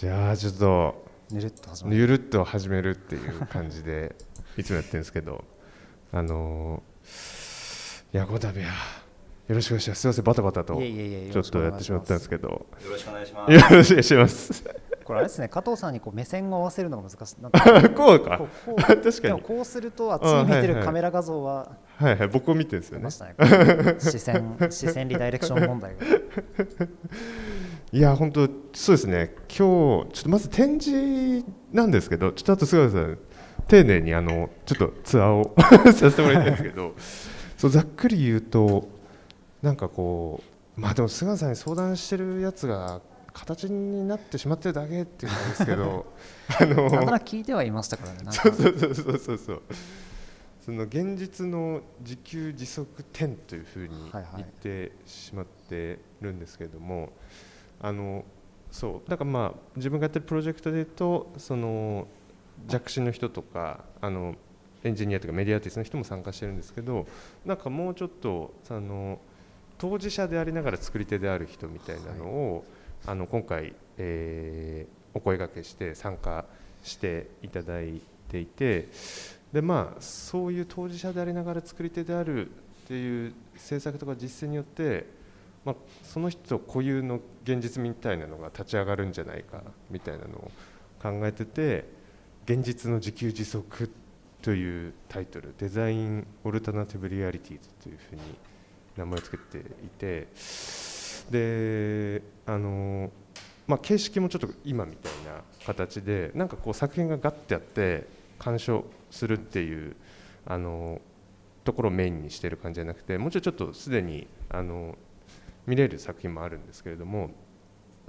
じゃあちょっとぬるっと始まる。ゆるっと始めるっていう感じで いつもやってるんですけどあのーいやこの度はよろしくお願いします。すいませんバタバタとちょっとやってしまったんですけど。よろしくお願いしまよろしくお願いします。これあれですね加藤さんにこう目線を合わせるのが難しい。なんか こうか。こう確かに。でもこうするとあっちに見てるカメラ画像ははいはい僕を見てるんですよね。ね。視線視線リダイレクション問題がいや本当そうですね。今日ちょっとまず展示なんですけどちょっとあと菅原さん丁寧にあのちょっとツアーを させてもらいたいんですけどそうざっくり言うとなんかこうまあでも菅原さんに相談してるやつが形になってしまってるだけっていうんですけど あのなんとなく聞いてはいましたからねそうそうそうそうそうそう。その現実の自給自足点というふうにはいはい。言ってしまってるんですけれども、あのそうだからまあ自分がやってるプロジェクトでいうとその弱視の人とかあのエンジニアとかメディアアーティストの人も参加してるんですけどなんかもうちょっとその当事者でありながら作り手である人みたいなのを、あの今回、えーお声掛けして参加していただいていてでまあそういう当事者でありながら作り手であるっていう政策とか実践によって、まあ、その人固有の現実みたいなのが立ち上がるんじゃないかみたいなのを考えてて「現実の自給自足」というタイトル「デザイン・オルタナティブ・リアリティーズ」というふうに名前を付けていてであのまあ、形式もちょっと今みたいな形でなんかこう作品がガッてやって鑑賞するっていうあのところをメインにしてる感じじゃなくてもうちょいちょっとすでにあの見れる作品もあるんですけれども、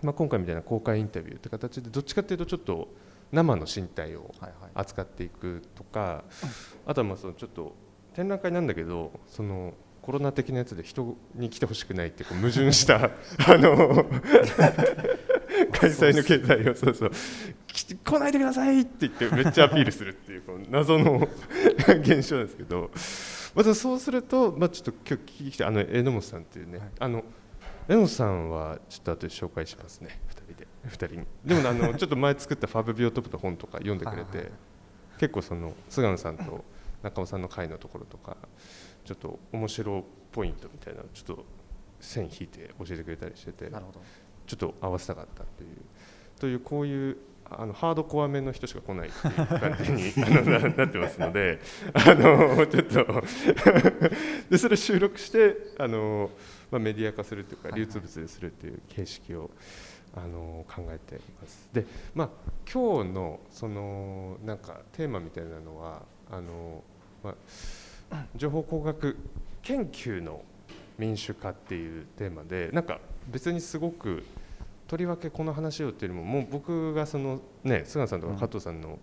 まあ、今回みたいな公開インタビューって形でどっちかっていうとちょっと生の身体をはいはい。扱っていくとかあとはまあそのちょっと展覧会なんだけどそのコロナ的なやつで人に来てほしくないってこう矛盾した あの開催の経済をそうそう。来来ないでくださいって言ってめっちゃアピールするっていうこう謎の 現象なんですけどまずそうすると、まあ、ちょっと今日聞きに来てあの榎本さんっていうね、はい。あの榎本さんはちょっと後で紹介しますね。2人で。2人に。でもあの ちょっと前作った「ファブビオトップ」の本とか読んでくれて、結構その菅野さんと中尾さんの回のところとかちょっと面白ポイントみたいなちょっと線引いて教えてくれたりしててちょっと合わせたかったという。というこういうあのハードコア面の人しか来ないっていう感じに あのななってますのであのちょっと でそれを収録してあの、まあ、メディア化するというか流通物でするっていう形式をあの考えています。でまあ今日のそのなんかテーマみたいなのはあの、まあ、情報工学研究の民主化っていうテーマでなんか別にすごくとりわけこの話をっていうよりももう僕がそのね菅さんとか加藤さんの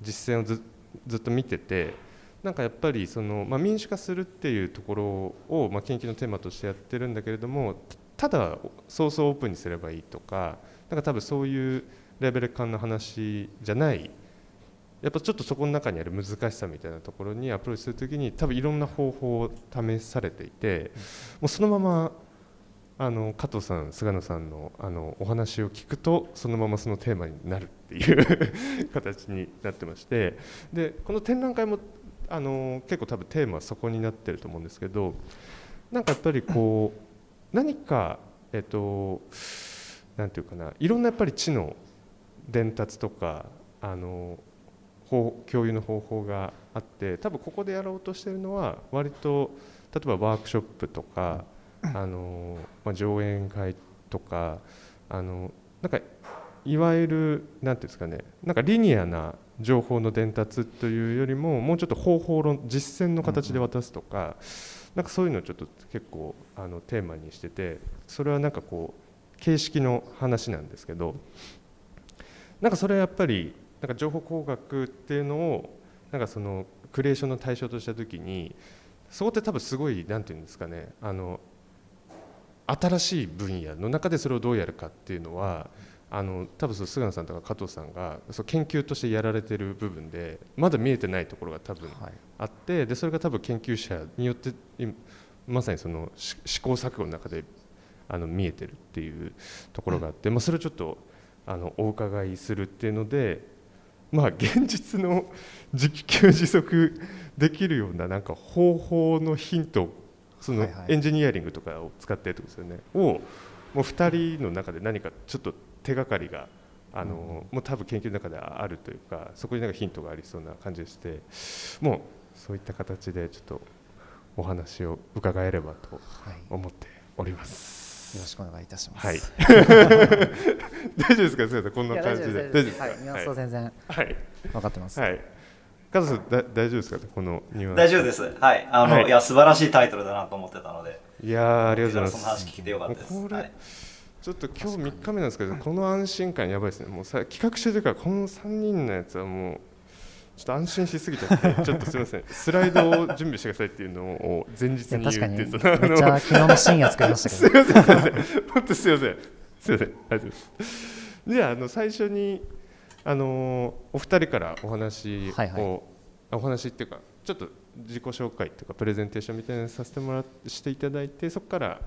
実践をずずっと見ててなんかやっぱりその、まあ、民主化するっていうところを、まあ、研究のテーマとしてやってるんだけれどもただソースをオープンにすればいいとかなんか多分そういうレベル感の話じゃない。やっぱちょっとそこの中にある難しさみたいなところにアプローチするときに多分いろんな方法を試されていてもうそのままあの加藤さん菅野さんのあのお話を聞くとそのままそのテーマになるっていう 形になってまして。でこの展覧会もあの結構多分テーマはそこになってると思うんですけどなんかやっぱりこう何かえっとなんていうかないろんなやっぱり知の伝達とかあの方共有の方法があって多分ここでやろうとしてるのは割と例えばワークショップとかあの、まあ、上演会とかあのなんかいわゆるなんていうんですかねなんかリニアな情報の伝達というよりももうちょっと方法論実践の形で渡すとか、なんかそういうのをちょっと結構あのテーマにしててそれはなんかこう形式の話なんですけどなんかそれはやっぱりなんか情報工学っていうのをなんかそのクリエーションの対象とした時にそこって多分すごいなんていうんですかねあの新しい分野の中でそれをどうやるかっていうのはあの多分そう菅野さんとか加藤さんがそう研究としてやられてる部分でまだ見えてないところが多分はい。あってでそれが多分研究者によって今まさにそのし試行錯誤の中であの見えてるっていうところがあって、まあ、それをちょっとあのお伺いするっていうのでまあ現実の 自給自足できるようななんか方法のヒントそのはいはい。エンジニアリングとかを使ってってことですよね。をもう2人の中で何かちょっと手がかりがあの、もう多分研究の中であるというかそこになんかヒントがありそうな感じでしてもうそういった形でちょっとお話を伺えればとはい、よ思っております。ろしくお願いいたします。はい 大丈夫ですか、すみません、こんな感じで。大丈夫ですか？はい、ニュアンスは全然はい。分かってます。はい。加藤さん、だ大丈夫ですか、このニュアンス。大丈夫です。はい。あの、はいい、や、素晴らしいタイトルだなと思ってたので。いやーありがとうございそのます。話聞けてよかったです。これ、はいちょっと今日3日目なんですけど、この安心感やばいですね。もうさ企画してるから、この3人のやつはもう。ちょっと安心しすぎちゃって、ちょっとすみません、スライドを準備してくださいっていうのを前日に言うっていう、そ のあのめっちゃ昨日の深夜作りましたすけど。みません、すみません、本当すみません、すみません、ありがとうございます。じゃあ、あの最初に、あのお二人からお話を、はいはい。あお話っていうか、ちょっと自己紹介というか、プレゼンテーションみたいなのさせてもらっしていただいて、そこから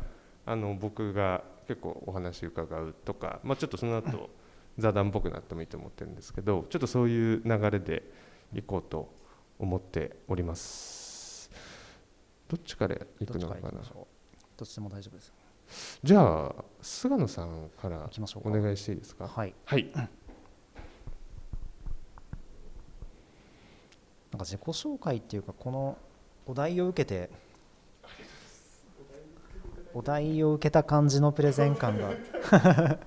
あの僕が結構お話伺うとか、まあ、ちょっとその後座談っぽくなってもいいと思ってるんですけど、ちょっとそういう流れでいこうと思っております。どっちから行くのかな？どっちでも大丈夫です。じゃあ菅野さんからお願いしていいですか？はい。はいなんか自己紹介っていうかこのお題を受けてお題を受けた感じのプレゼン感が。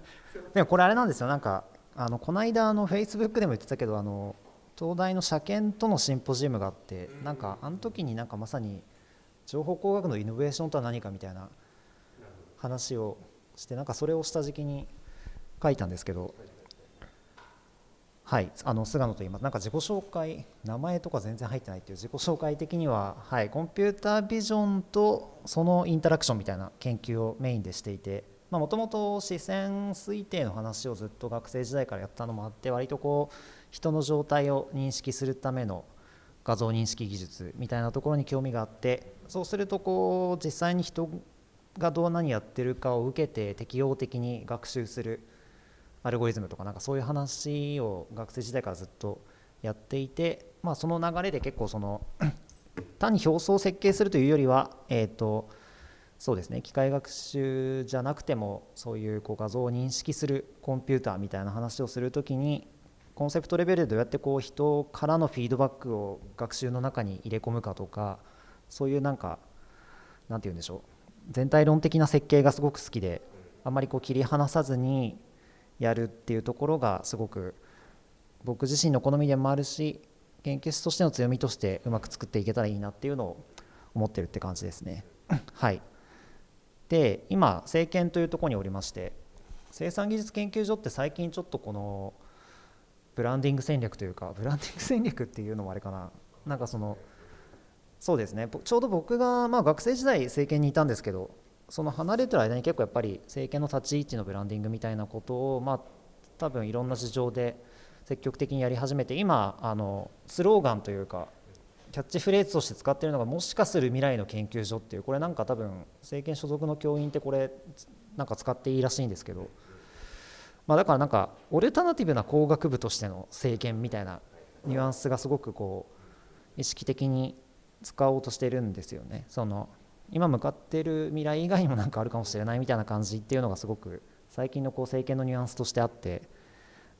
でもこれあれなんですよ。なんかあのこの間あのフェイスブックでも言ってたけどあの東大の車検とのシンポジウムがあってなんかあの時になんかまさに情報工学のイノベーションとは何かみたいな話をしてなんかそれを下敷きに書いたんですけどはい、あの菅野と言います。なんか自己紹介、名前とか全然入ってないっていう自己紹介的には、はい、コンピュータービジョンとそのインタラクションみたいな研究をメインでしていて、もともと視線推定の話をずっと学生時代からやったのもあって、割とこう人の状態を認識するための画像認識技術みたいなところに興味があって、そうするとこう実際に人がどう何やってるかを受けて適応的に学習する。アルゴリズムとかなんかそういう話を学生時代からずっとやっていて、まあ、その流れで結構その 単に表層を設計するというよりは、えー、とそうですね機械学習じゃなくてもそういうこう画像を認識するコンピューターみたいな話をするときにコンセプトレベルでどうやってこう人からのフィードバックを学習の中に入れ込むかとかそういうなんかなんて言うんでしょう全体論的な設計がすごく好きであんまりこう切り離さずにやるっていうところがすごく僕自身の好みでもあるし研究室としての強みとしてうまく作っていけたらいいなっていうのを思ってるって感じですね。はい、で今政権というところにおりまして生産技術研究所って最近ちょっとこのブランディング戦略というかブランディング戦略っていうのもあれかな。なんかそのそうですね。ぼちょうど僕がまあ学生時代政権にいたんですけどその離れてる間に結構やっぱり政権の立ち位置のブランディングみたいなことをまあ多分いろんな事情で積極的にやり始めて今あのスローガンというかキャッチフレーズとして使っているのがもしかする未来の研究所っていうこれなんか多分政権所属の教員ってこれなんか使っていいらしいんですけど、ま、だからなんかオルタナティブな工学部としての政権みたいなニュアンスがすごくこう意識的に使おうとしてるんですよね。その今向かってる未来以外にも何かあるかもしれないみたいな感じっていうのがすごく最近のこう政権のニュアンスとしてあって。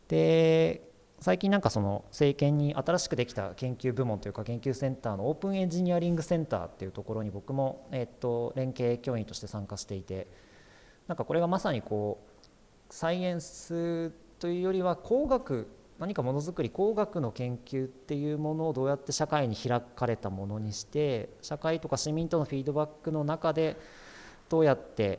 で最近なんかその政権に新しくできた研究部門というか研究センターのオープンエンジニアリングセンターっていうところに僕もえっと連携教員として参加していて。なんかこれがまさにこうサイエンスというよりは工学何かものづくり工学の研究っていうものをどうやって社会に開かれたものにして社会とか市民とのフィードバックの中でどうやって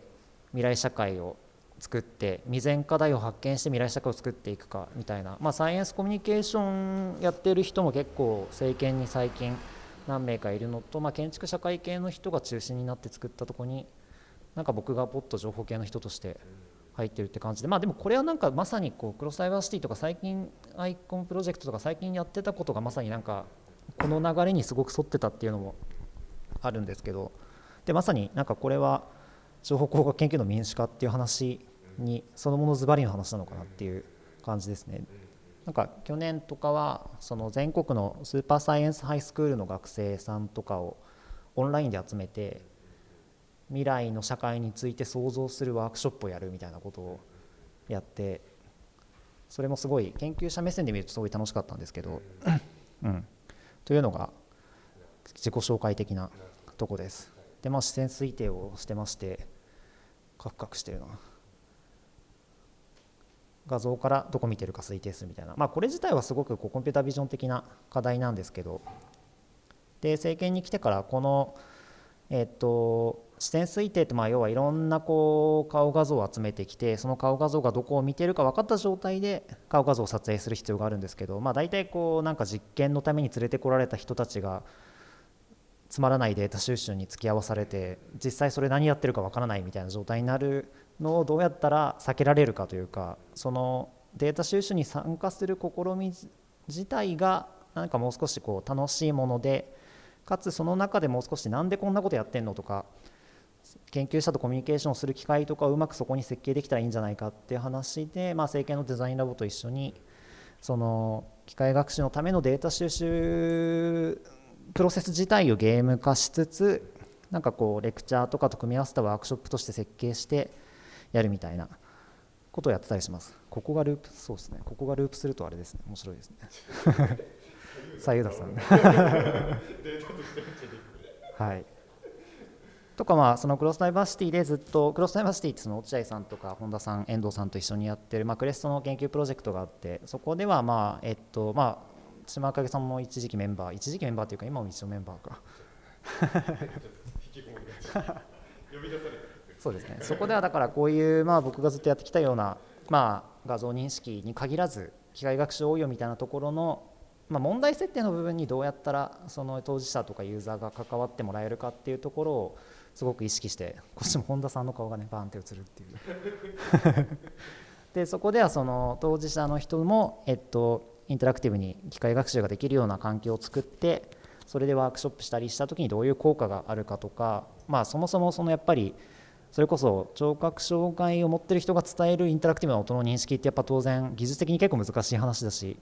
未来社会を作って未然課題を発見して未来社会を作っていくかみたいな、まあ、サイエンスコミュニケーションやってる人も結構政権に最近何名かいるのと、まあ、建築社会系の人が中心になって作ったとこになんか僕がポッと情報系の人として入ってるって感じでまあでもこれはなんかまさにこうクロスダイバーシティとか最近アイコンプロジェクトとか最近やってたことがまさになんかこの流れにすごく沿ってたっていうのもあるんですけどでまさになんかこれは情報工学研究の民主化っていう話にそのものズバリの話なのかなっていう感じですね。なんか去年とかはその全国のスーパーサイエンスハイスクールの学生さんとかをオンラインで集めて未来の社会について想像するワークショップをやるみたいなことをやってそれもすごい研究者目線で見るとすごい楽しかったんですけど、うん、というのが自己紹介的なとこです。でまあ視線推定をしてましてカクカクしてるな画像からどこ見てるか推定するみたいな、まあ、これ自体はすごくこうコンピュータービジョン的な課題なんですけどで政権に来てからこの、えっと視線推定ってま要はいろんなこう顔画像を集めてきてその顔画像がどこを見てるか分かった状態で顔画像を撮影する必要があるんですけど、まあ、大体こうなんか実験のために連れてこられた人たちがつまらないデータ収集に付き合わされて実際それ何やってるか分からないみたいな状態になるのをどうやったら避けられるかというかそのデータ収集に参加する試み自体が何かもう少しこう楽しいものでかつその中でもう少しなんでこんなことやってんのとか研究者とコミュニケーションする機会とかをうまくそこに設計できたらいいんじゃないかっていう話で、まあ、政権のデザインラボと一緒にその機械学習のためのデータ収集プロセス自体をゲーム化しつつなんかこうレクチャーとかと組み合わせたワークショップとして設計してやるみたいなことをやってたりします。ここがループそうですね。ここがループするとあれですね。面白いですね。さゆださん。はいとかまあそのクロスダイバーシティでずっとクロスダイバーシティってその落合さんとか本田さん遠藤さんと一緒にやってるまあクレストの研究プロジェクトがあってそこではまあえっとまあ島影さんも一時期メンバー一時期メンバーというか今も一応メンバーか。そうですね。そこではだからこういうまあ僕がずっとやってきたようなまあ画像認識に限らず機械学習応用みたいなところのまあ、問題設定の部分にどうやったらその当事者とかユーザーが関わってもらえるかっていうところをすごく意識してこっちも本田さんの顔がねバーンって映るっていう。でそこではその当事者の人も、えっと、インタラクティブに機械学習ができるような環境を作ってそれでワークショップしたりした時にどういう効果があるかとか、まあ、そもそもそのやっぱりそれこそ聴覚障害を持ってる人が伝えるインタラクティブな音の認識ってやっぱ当然技術的に結構難しい話だし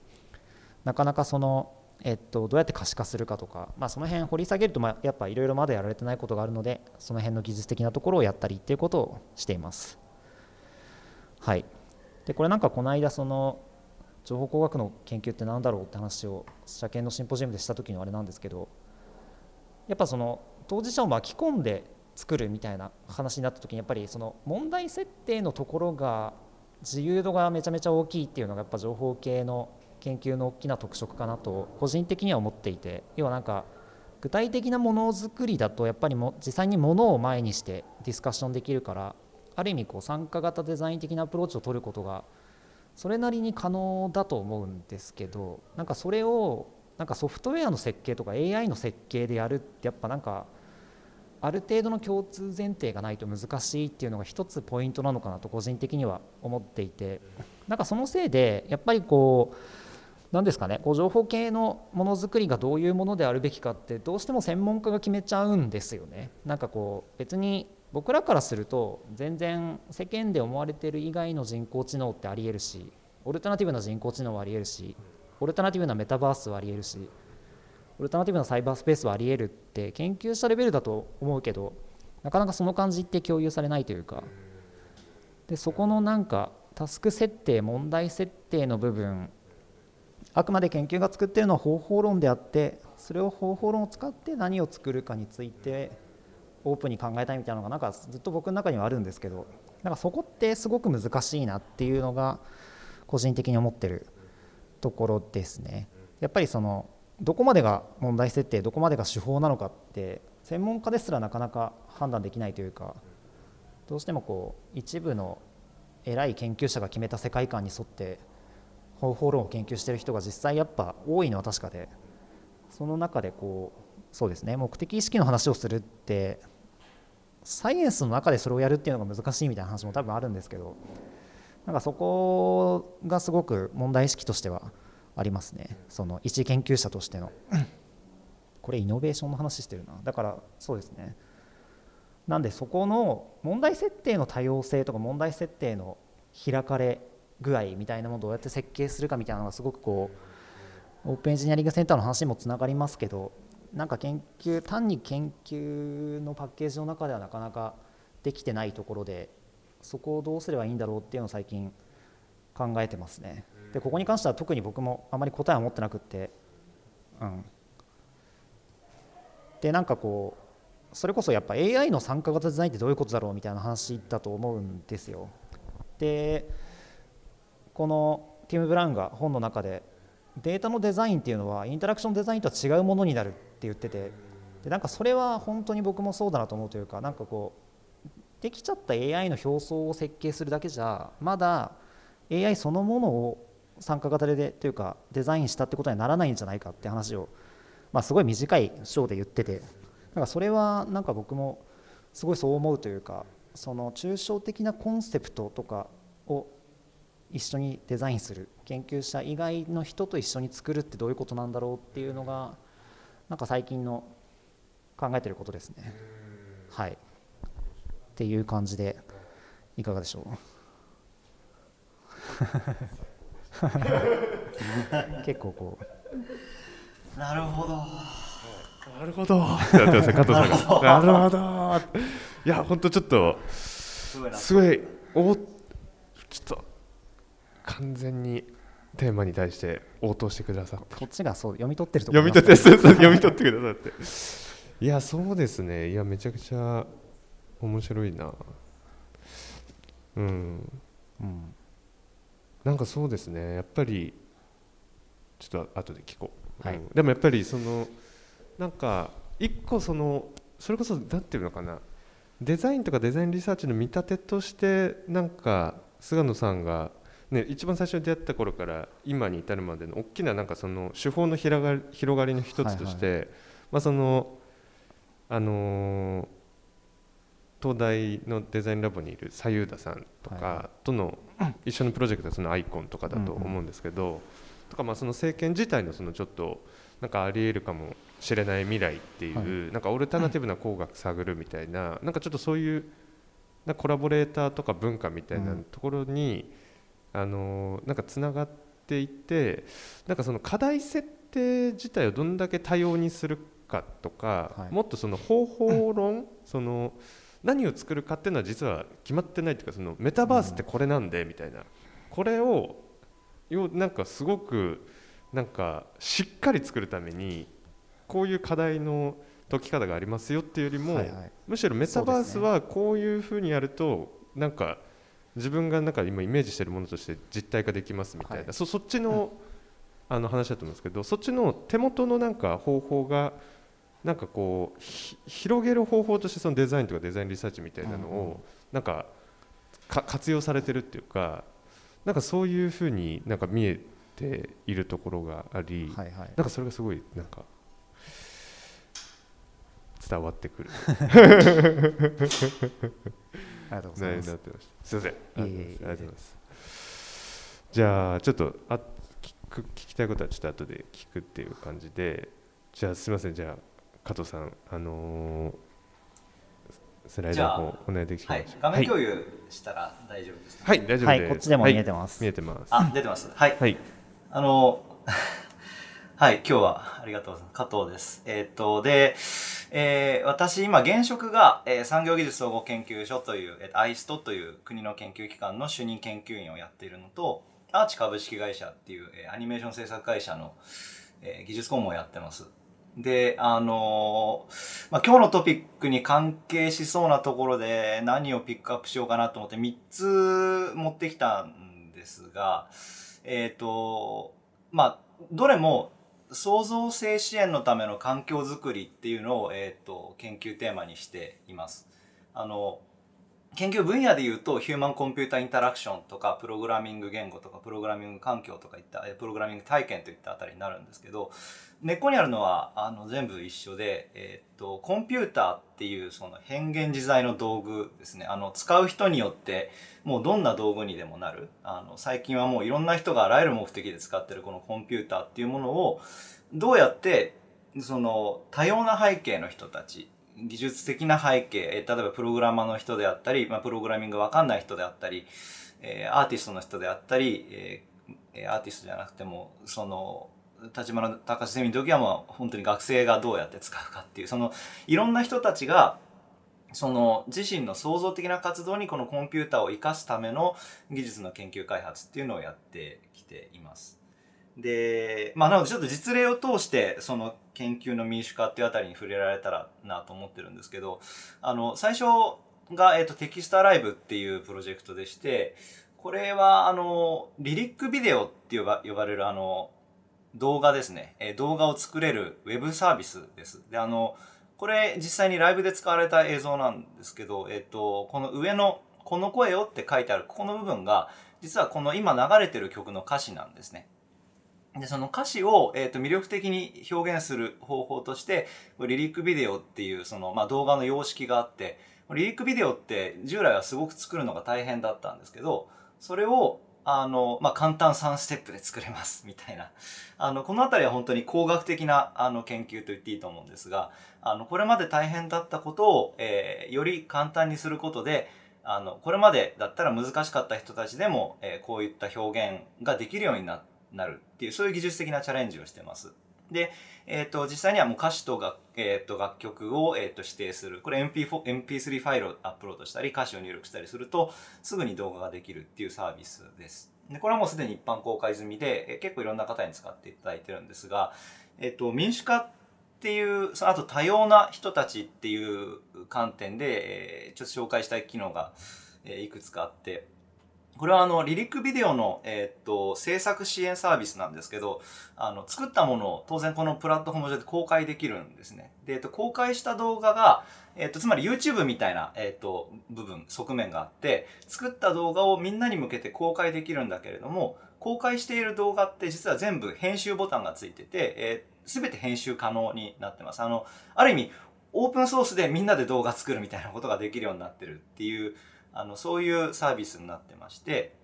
なかなかその、えっと、どうやって可視化するかとか、まあ、その辺掘り下げるとまあやっぱいろいろまだやられてないことがあるのでその辺の技術的なところをやったりっていうことをしています。はい、でこれなんかこの間その情報工学の研究って何だろうって話を社研のシンポジウムでした時のあれなんですけどやっぱその当事者を巻き込んで作るみたいな話になった時にやっぱりその問題設定のところが自由度がめちゃめちゃ大きいっていうのがやっぱ情報系の研究の大きな特色かなと個人的には思っていて要はなんか具体的なものづくりだとやっぱりも実際にものを前にしてディスカッションできるからある意味こう参加型デザイン的なアプローチを取ることがそれなりに可能だと思うんですけどなんかそれをなんかソフトウェアの設計とか AI の設計でやるってやっぱなんかある程度の共通前提がないと難しいっていうのが一つポイントなのかなと個人的には思っていてなんかそのせいでやっぱりこう何ですかねこう情報系のものづくりがどういうものであるべきかってどうしても専門家が決めちゃうんですよね。なんかこう別に僕らからすると全然世間で思われてる以外の人工知能ってありえるしオルタナティブな人工知能はありえるしオルタナティブなメタバースはありえるしオルタナティブなサイバースペースはありえるって研究したレベルだと思うけどなかなかその感じって共有されないというかでそこのなんかタスク設定問題設定の部分あくまで研究が作っているのは方法論であってそれを方法論を使って何を作るかについてオープンに考えたいみたいなのがなんかずっと僕の中にはあるんですけどなんかそこってすごく難しいなっていうのが個人的に思ってるところですね。やっぱりそのどこまでが問題設定どこまでが手法なのかって専門家ですらなかなか判断できないというかどうしてもこう一部の偉い研究者が決めた世界観に沿って方法論を研究している人が実際やっぱ多いのは確かでその中でこうそうですね目的意識の話をするってサイエンスの中でそれをやるっていうのが難しいみたいな話も多分あるんですけどなんかそこがすごく問題意識としてはありますね。その一研究者としての。これイノベーションの話してるな。だからそうですね。なんでそこの問題設定の多様性とか問題設定の開かれ具合みたいなものをどうやって設計するかみたいなのがすごくこうオープンエンジニアリングセンターの話にもつながりますけどなんか研究単に研究のパッケージの中ではなかなかできてないところでそこをどうすればいいんだろうっていうのを最近考えてますね。でここに関しては特に僕もあまり答えは持ってなくってうん。でなんかこうそれこそやっぱ AI の参加型デザインってどういうことだろうみたいな話だと思うんですよ。でこのティム・ブラウンが本の中でデータのデザインっていうのはインタラクションデザインとは違うものになるって言っててでなんかそれは本当に僕もそうだなと思うというかなんかこうできちゃった AI の表層を設計するだけじゃまだ AI そのものを参加型でというかデザインしたってことにはならないんじゃないかって話を、まあ、すごい短い章で言っててなんかそれはなんか僕もすごいそう思うというかその抽象的なコンセプトとかを一緒にデザインする研究者以外の人と一緒に作るってどういうことなんだろうっていうのがなんか最近の考えてることですね。はいっていう感じでいかがでしょう？結構こうなるほどなるほど。加藤さんが。なるほど。いや本当ちょっとすごいなすごいおちょっと完全にテーマに対して応答してくださって。こっちがそう読み取ってるところ読み取ってそうそう読み取ってくださって。いやそうですね。いやめちゃくちゃ面白いな。うん。うん。なんかそうですね。やっぱりちょっと後で聞こう、はい。うん。でもやっぱりそのなんか一個そのそれこそなんていうのかな。デザインとかデザインリサーチの見立てとしてなんか菅野さんが、ね、一番最初に出会った頃から今に至るまでの大きななんかその手法の広がり広がりの一つとして、まあそのあのー東大のデザインラボにいる左右田さんとはいかとの一緒のプロジェクトでそのアイコンとかだと思うんですけど、とかまあその政権自体のそのちょっとなんかありえるかもしれない未来っていう、はなんかオルタナティブな工学探るみたいな、なんかちょっとそういうなコラボレーターとか文化みたいなうんところに、あのーなんかつながっていってなんかその課題設定自体をどんだけ多様にするかとか、はい。もっとその方法論、その何を作るかっていうのは実は決まってないっていうかそのメタバースってこれなんでみたいな、これをよなんかすごくなんかしっかり作るためにこういう課題の解き方がありますよっていうよりも、はいはい。むしろメタバースはこういうふうにやるとなんか自分がなんか今イメージしてるものとして実体化できますみたいな、はい。そそっちの,、あの話だと思うんですけどそっちの手元のなんか方法がなんかこうひ広げる方法としてそのデザインとかデザインリサーチみたいなのをなんかか活用されてるっていうかなんかそういうふうになんか見えているところがあり、はいはい。なんかそれがすごいなんか伝わってくる ありがとうございます。すいませんありがとうございます。じゃあちょっとあ聞く聞きたいことはちょっと後で聞くっていう感じでじゃあすみません。じゃあ加藤さんあのースライドの方お願いできますはい。か、画面共有したら大丈夫ですか、はい、はい、大丈夫です、はいこっちでも見えてはい。ます見えてます。あ出てます。はい、はい。あの はい今日はありがとうございます。加藤です。えーっとでえー私今現職が、えー産業技術総合研究所という、えー、IST という国の研究機関の主任研究員をやっているのとアーチ株式会社っていう、えーアニメーション制作会社の、えー技術顧問をやってます。であのーまあ、今日のトピックに関係しそうなところで何をピックアップしようかなと思って3つ持ってきたんですがえっ、とまあどれも創造性支援のための環境づくりっていうのを、えー、と研究テーマにしています。あの研究分野でいうとヒューマンコンピューターインタラクションとかプログラミング言語とかプログラミング環境とかいったえプログラミング体験といったあたりになるんですけど根っこにあるのはあの全部一緒で、えー、とコンピューターっていうその変幻自在の道具ですね。あの使う人によってもうどんな道具にでもなる。あの最近はもういろんな人があらゆる目的で使ってるこのコンピューターっていうものをどうやってその多様な背景の人たち技術的な背景え例えばプログラマーの人であったり、まあ、プログラミングわかんない人であったりえー、アーティストの人であったり、えー、アーティストじゃなくてもその立花隆ゼミの時はもう本当に学生がどうやって使うかっていうそのいろんな人たちがその自身の創造的な活動にこのコンピューターを生かすための技術の研究開発っていうのをやってきています。で、まあなのでちょっと実例を通してその研究の民主化っていうあたりに触れられたらなと思ってるんですけど、あの最初が、えっと、テキストアライブっていうプロジェクトでして、これはあのリリックビデオって呼ば呼ばれるあの動画ですね、え動画を作れるウェブサービスです。であのこれ実際にライブで使われた映像なんですけど、えっと、この上の「この声を」って書いてあるここの部分が実はこの今流れてる曲の歌詞なんですね。でその歌詞を、えー、と魅力的に表現する方法としてリリックビデオっていうその、まあ、動画の様式があってリリックビデオって従来はすごく作るのが大変だったんですけどそれをあの、まあ、簡単3ステップで作れますみたいな。あの、この辺りは本当に工学的なあの研究と言っていいと思うんですが、あの、これまで大変だったことを、えー、より簡単にすることで、あの、これまでだったら難しかった人たちでも、えー、こういった表現ができるようになるっていう、そういう技術的なチャレンジをしてます。で、えっ、ー、と、実際にはもう歌詞と楽,、えー、と楽曲を、えー、と指定する。これ MP4、MP3 ファイルをアップロードしたり、歌詞を入力したりすると、すぐに動画ができるっていうサービスです。で、これはもうすでに一般公開済みで、えー、結構いろんな方に使っていただいてるんですが、えっ、ー、と、民主化っていう、その後多様な人たちっていう観点で、えー、ちょっと紹介したい機能が、えー、いくつかあって、これはあの、リリックビデオの、えー、っと、制作支援サービスなんですけど、あの、作ったものを当然このプラットフォーム上で公開できるんですね。で、えっと、公開した動画が、えっと、つまり YouTube みたいな、えっと、部分、側面があって、作った動画をみんなに向けて公開できるんだけれども、公開している動画って実は全部編集ボタンがついてて、えー、全て編集可能になってます。あの、ある意味、オープンソースでみんなで動画作るみたいなことができるようになってるっていう、あのそういうサービスになってまして、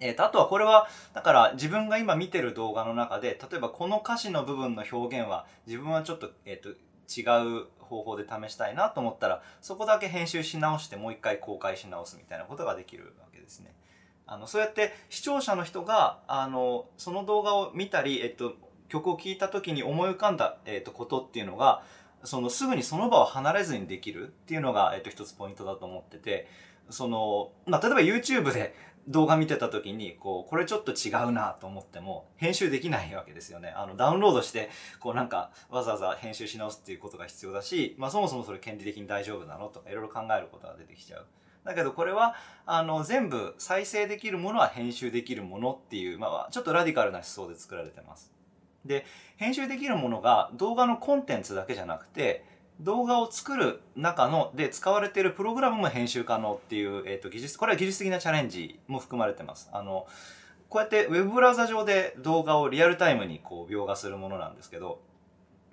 えー、とあとはこれはだから自分が今見てる動画の中で例えばこの歌詞の部分の表現は自分はちょっと,、えー、と違う方法で試したいなと思ったらそこだけ編集し直してもう一回公開し直すみたいなことができるわけですね。あのそうやって視聴者の人があのその動画を見たり、えっと、曲を聴いた時に思い浮かんだ、えっと、ことっていうのがそのすぐにその場を離れずにできるっていうのが、えっと、一つポイントだと思っててその、まあ、例えば YouTube で動画見てた時に、こう、これちょっと違うなと思っても、編集できないわけですよね。あの、ダウンロードして、こうなんか、わざわざ編集し直すっていうことが必要だし、まあそもそもそれ権利的に大丈夫なのとか、いろいろ考えることが出てきちゃう。だけどこれは、あの、全部再生できるものは編集できるものっていう、まあちょっとラディカルな思想で作られてます。で、編集できるものが動画のコンテンツだけじゃなくて、動画を作る中ので使われているプログラムも編集可能っていう、えーと、技術これは技術的なチャレンジも含まれてます。あのこうやってウェブブラウザ上で動画をリアルタイムにこう描画するものなんですけど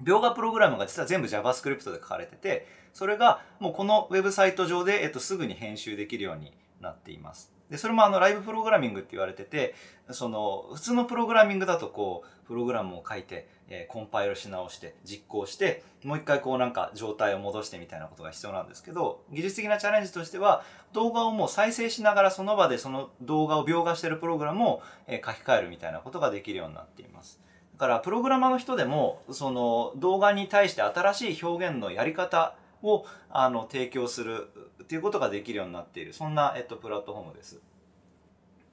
描画プログラムが実は全部 JavaScript で書かれててそれがもうこのウェブサイト上で、えっと、すぐに編集できるようになっています。でそれもあのライブプログラミングって言われててその普通のプログラミングだとこうプログラムを書いて、えー、コンパイルし直して実行してもう一回こうなんか状態を戻してみたいなことが必要なんですけど技術的なチャレンジとしては動画をもう再生しながらその場でその動画を描画してるプログラムを、えー、書き換えるみたいなことができるようになっています。だからプログラマーの人でもその動画に対して新しい表現のやり方をあの提供するっていうことができるようになっているそんな、えっと、プラットフォームです。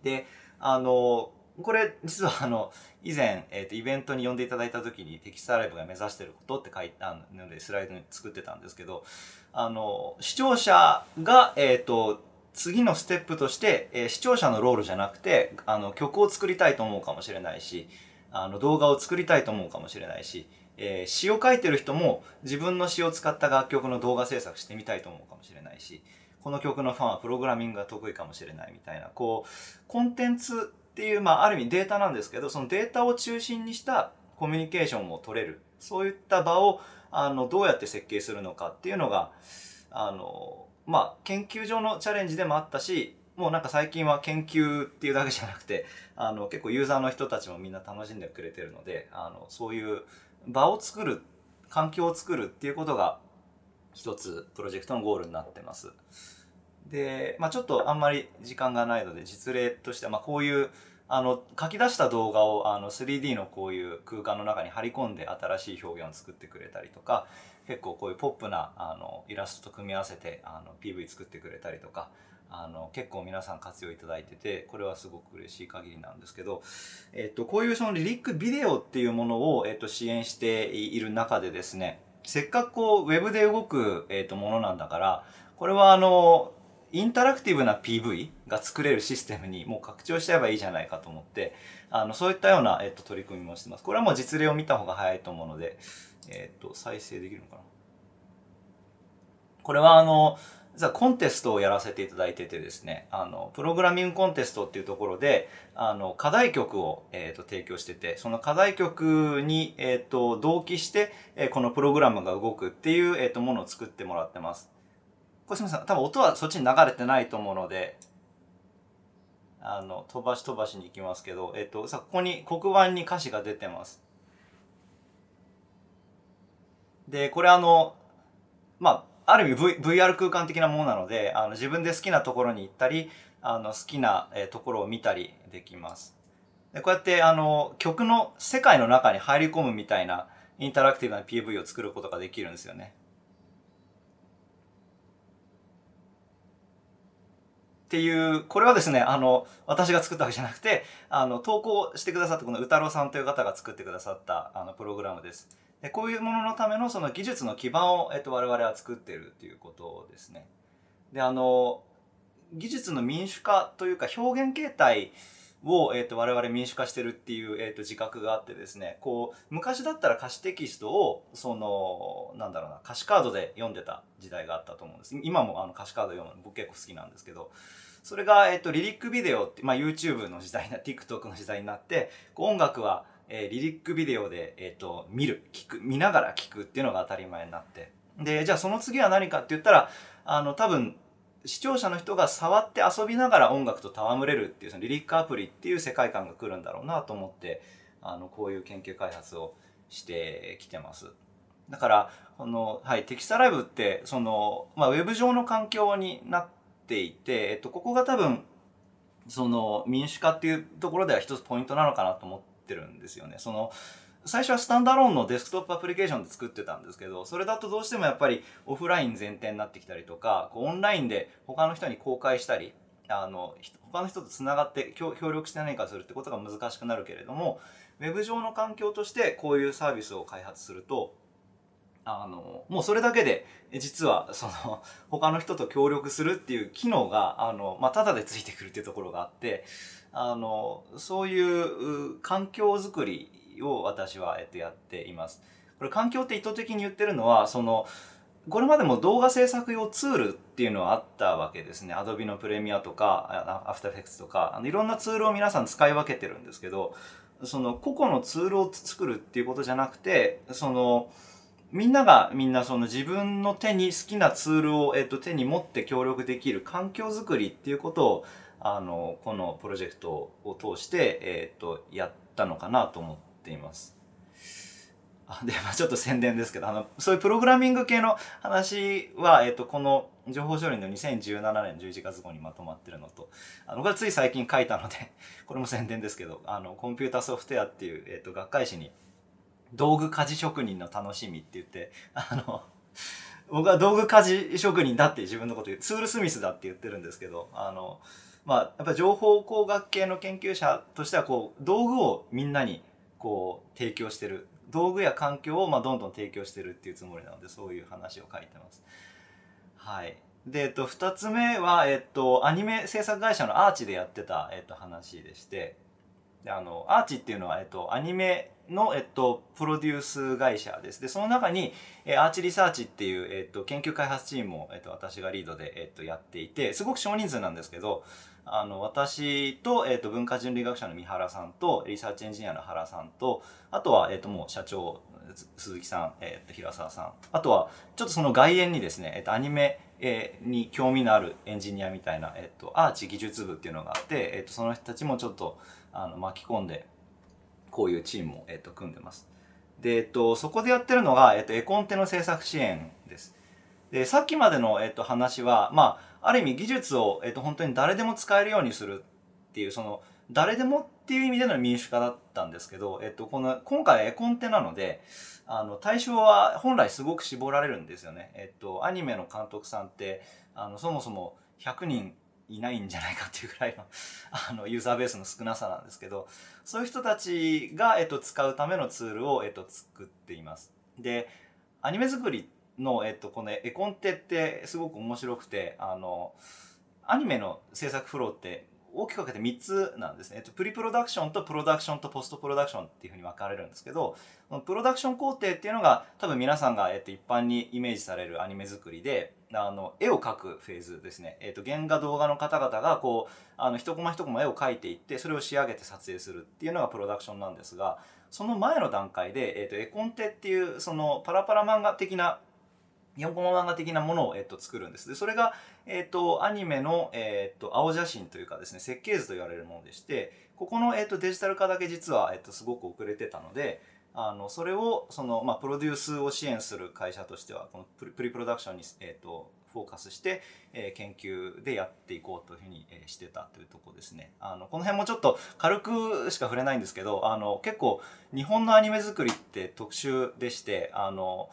であのこれ実はあの以前、えーと、イベントに呼んでいただいた時にテキストライブが目指してることって書いたのでスライドに作ってたんですけどあの視聴者が、えーと、次のステップとして、えー、視聴者のロールじゃなくてあの曲を作りたいと思うかもしれないしあの動画を作りたいと思うかもしれないしえー、詩を書いてる人も自分の詩を使った楽曲の動画制作してみたいと思うかもしれないしこの曲のファンはプログラミングが得意かもしれないみたいなこうコンテンツっていう、まあ、ある意味データなんですけどそのデータを中心にしたコミュニケーションも取れるそういった場をあのどうやって設計するのかっていうのがあの、まあ、研究上のチャレンジでもあったしもうなんか最近は研究っていうだけじゃなくてあの結構ユーザーの人たちもみんな楽しんでくれてるのであのそういう場を作る環境を作るっていうことが一つプロジェクトのゴールになってます。で、まあ、ちょっとあんまり時間がないので実例として、まあ、こういうあの書き出した動画をあの 3D のこういう空間の中に貼り込んで新しい表現を作ってくれたりとか結構こういうポップなあのイラストと組み合わせてあの PV 作ってくれたりとかあの結構皆さん活用いただいててこれはすごく嬉しい限りなんですけど、えっと、こういうそのリリックビデオっていうものを、えっと、支援している中でですねせっかくこうウェブで動く、えっと、ものなんだからこれはあのインタラクティブな PV が作れるシステムにもう拡張しちゃえばいいじゃないかと思ってあのそういったような、えっと、取り組みもしてますこれはもう実例を見た方が早いと思うので、えっと、再生できるのかな？これはあの実はコンテストをやらせていただいててですね、あの、プログラミングコンテストっていうところで、あの、課題曲を、えっ、ー、と、提供してて、その課題曲に、えっ、ー、と、同期して、えー、このプログラムが動くっていう、えっ、と、ものを作ってもらってます。これすみません、多分音はそっちに流れてないと思うので、あの、飛ばし飛ばしに行きますけど、えっ、と、さ、ここに黒板に歌詞が出てます。で、これあの、まあ、ある意味、v、VR 空間的なものなのであの自分で好きなところに行ったりあの好きな、えところを見たりできます。でこうやってあの曲の世界の中に入り込むみたいなインタラクティブな PV を作ることができるんですよね。っていうこれはですねあの私が作ったわけじゃなくてあの投稿してくださったこの歌郎さんという方が作ってくださったあのプログラムです。でこういうもののためのその技術の基盤を、えっと、我々は作ってるっていうことですね。であの技術の民主化というか表現形態を、えっと、我々民主化してるっていう、えっと、自覚があってですねこう昔だったら歌詞テキストをそのなんだろうな歌詞カードで読んでた時代があったと思うんです。今もあの歌詞カード読むの僕結構好きなんですけどそれが、えっと、リリックビデオって、まあ、YouTube の時代な TikTok の時代になって音楽はえー、リリックビデオで、えーと、見る聞く見ながら聞くっていうのが当たり前になって。でじゃあその次は何かって言ったらあの多分視聴者の人が触って遊びながら音楽と戯れるっていうそのリリックアプリっていう世界観が来るんだろうなと思ってあのこういう研究開発をしてきてます。だからこの、はい、テキスタライブってその、まあ、ウェブ上の環境になっていて、えっと、ここが多分その民主化っていうところでは一つポイントなのかなと思ってってるんですよね。その最初はスタンダローンのデスクトップアプリケーションで作ってたんですけどそれだとどうしてもやっぱりオフライン前提になってきたりとかこうオンラインで他の人に公開したりあの他の人とつながって協力して何かするってことが難しくなるけれどもウェブ上の環境としてこういうサービスを開発するとあのもうそれだけで実はその他の人と協力するっていう機能があの、まあ、ただでついてくるっていうところがあってあのそういう環境づくりを私は、えっと、やっています。これ環境って意図的に言ってるのはそのこれまでも動画制作用ツールっていうのはあったわけですね。Adobe のプレミアとか After Effects とかあのいろんなツールを皆さん使い分けてるんですけどその個々のツールを作るっていうことじゃなくてそのみんながみんなその自分の手に好きなツールを、えっと、手に持って協力できる環境づくりっていうことをあのこのプロジェクトを通して、えーと、やったのかなと思ってています。あで、まあ、ちょっと宣伝ですけどあのそういうプログラミング系の話は、えーと、この情報処理の2017年11月号にまとまってるのとあのこれつい最近書いたので これも宣伝ですけどあのコンピュータソフトウェアっていう、えーと、学会誌に「道具家事職人の楽しみ」って言ってあの 僕は道具家事職人だって自分のこと言うツールスミスだって言ってるんですけどあのまあ、やっぱ情報工学系の研究者としてはこう道具をみんなにこう提供してる道具や環境をまあどんどん提供してるっていうつもりなのでそういう話を書いてます。はい、で、えっと、2つ目は、えっと、アニメ制作会社のアーチでやってた、えっと、話でしてであの Arch っていうのは、えっと、アニメの、えっと、プロデュース会社です。で、その中に、え Arch Research っていう、えっと、研究開発チームを、えっと、私がリードで、えっと、やっていて、すごく少人数なんですけど、あの、私と、えっと、文化人類学者の三原さんと、リサーチエンジニアの原さんと、あとは、えっと、もう社長、鈴木さん、えっと、平沢さん。あとは、ちょっとその外縁にですね、えっと、アニメ、えに興味のあるエンジニアみたいな、えっと、 Arch 技術部っていうのがあって、えっと、その人たちもちょっと、あの、巻き込んで、こういうチームを、えっと、組んでます。で、えっと、そこでやってるのが、えっと、絵コンテの制作支援です。で、さっきまでの、えっと、話は、まあある意味技術を、えっと、本当に誰でも使えるようにするっていうその誰でもっていう意味での民主化だったんですけど、えっと、この今回は絵コンテなのであの対象は本来すごく絞られるんですよね。えっと、アニメの監督さんってあのそもそも100人いないんじゃないかっていうぐらいの あのユーザーベースの少なさなんですけどそういう人たちが、えっと、使うためのツールを、えっと、作っています。でアニメ作りの、えっと、この絵コンテってすごく面白くてあのアニメの制作フローって大きく分けて3つなんですね、えっと、プリプロダクションとプロダクションとポストプロダクションっていうふうに分かれるんですけどプロダクション工程っていうのが多分皆さんが、えっと、一般にイメージされるアニメ作りであの絵を描くフェーズですね、えっと、原画動画の方々がこうあの一コマ一コマ絵を描いていってそれを仕上げて撮影するっていうのがプロダクションなんですがその前の段階で、えっと、絵コンテっていうそのパラパラ漫画的な4コマ漫画的なものを、えっと、作るんです。で、それが、えっと、アニメの、えっと、青写真というかですね、設計図と言われるものでして、ここの、えっと、デジタル化だけ実は、えっと、すごく遅れてたので、あの、それを、その、まあ、プロデュースを支援する会社としては、このプリプリプロダクションに、えっと、フォーカスして、えー、研究でやっていこうというふうに、えー、してたというとこですね。あの、この辺もちょっと軽くしか触れないんですけど、あの、結構、日本のアニメ作りって特殊でして、あの、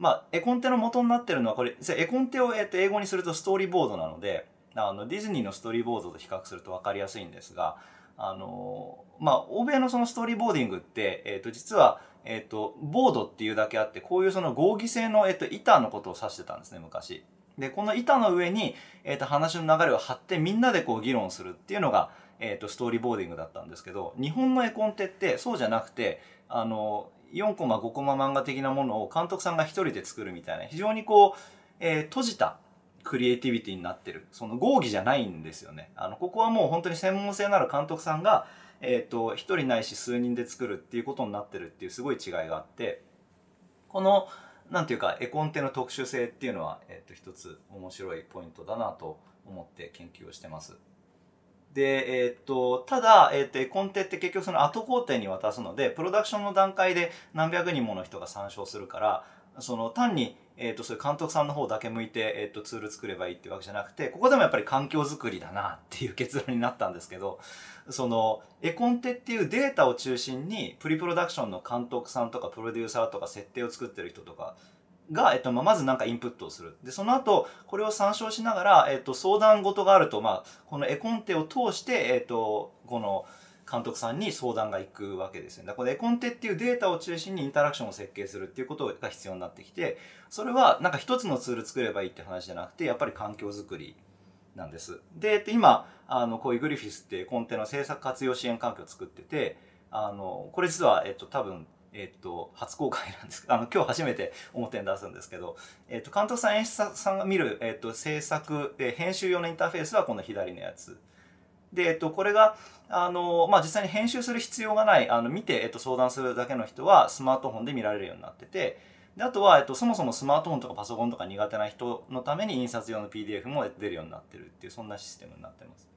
まあ、絵コンテの元になってるのはこれ絵コンテを、英語にするとストーリーボードなのであのディズニーのストーリーボードと比較すると分かりやすいんですがあのまあ欧米のそのストーリーボーディングって、えっと、実は、えっと、ボードっていうだけあってこういうその合議制の、えっと、板のことを指してたんですね昔。でこの板の上に、えっと、話の流れを貼ってみんなでこう議論するっていうのが、えっと、ストーリーボーディングだったんですけど日本の絵コンテってそうじゃなくてあの4コマ5コマ漫画的なものを監督さんが一人で作るみたいな非常にこう、えー、閉じたクリエイティビティになってるその合議じゃないんですよねあのここはもう本当に専門性のある監督さんがえーと、一人ないし数人で作るっていうことになってるっていうすごい違いがあってこのなんていうか絵コンテの特殊性っていうのは、えーと一つ面白いポイントだなと思って研究をしてます。で、えっ、と、ただ、えっ、と、絵コンテって結局その後工程に渡すので、プロダクションの段階で何百人もの人が参照するから、その単に、えっ、と、そういう監督さんの方だけ向いて、えっ、と、ツール作ればいいっていうわけじゃなくて、ここでもやっぱり環境づくりだなっていう結論になったんですけど、その、絵コンテっていうデータを中心に、プリプロダクションの監督さんとかプロデューサーとか設定を作ってる人とか、が、えっと、ま、ずなんかインプットをする。で、その後、これを参照しながら、えっと、相談事があると、まあ、この絵コンテを通して、えっと、この監督さんに相談が行くわけですね。だから、絵コンテっていうデータを中心にインタラクションを設計するっていうことが必要になってきて、それはなんか一つのツール作ればいいって話じゃなくて、やっぱり環境づくりなんです。で、今、あの、こういうグリフィスってコンテの制作活用支援環境を作ってて、あの、これ実は、えっと、多分、えっと、初公開なんですけど、あの、今日初めて表に出すんですけど、えっと、監督さん、演出さんが見る、えっと、制作、え編集用のインターフェースはこの左のやつ。で、えっと、これが、あの、まあ、実際に編集する必要がない、あの、見て、えっと、相談するだけの人はスマートフォンで見られるようになってて、であとは、えっと、そもそもスマートフォンとかパソコンとか苦手な人のために印刷用の PDF も出るようになってるっていう、そんなシステムになってます。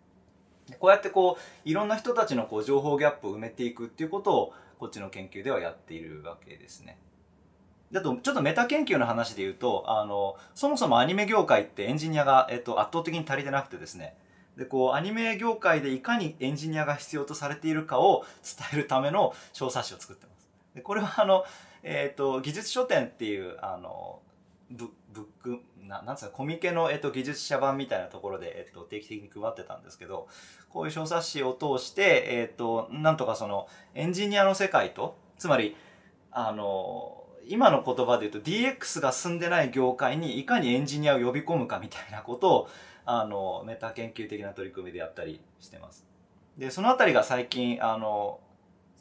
こうやってこう、いろんな人たちのこう情報ギャップを埋めていくっていうことを、こっちの研究ではやっているわけですね。だとちょっとメタ研究の話で言うとあのそもそもアニメ業界ってエンジニアが、えっと、圧倒的に足りてなくてですねでこうアニメ業界でいかにエンジニアが必要とされているかを伝えるための小冊子を作ってます。でこれはあの、えーと、技術書店っていうあのブブックななんですかコミケの、えっと、技術者版みたいなところで、えっと、定期的に配ってたんですけどこういう小冊子を通して、えっと、なんとかそのエンジニアの世界とつまりあの今の言葉で言うと DX が進んでない業界にいかにエンジニアを呼び込むかみたいなことをあのメタ研究的な取り組みでやったりしてます。でそのあたりが最近あの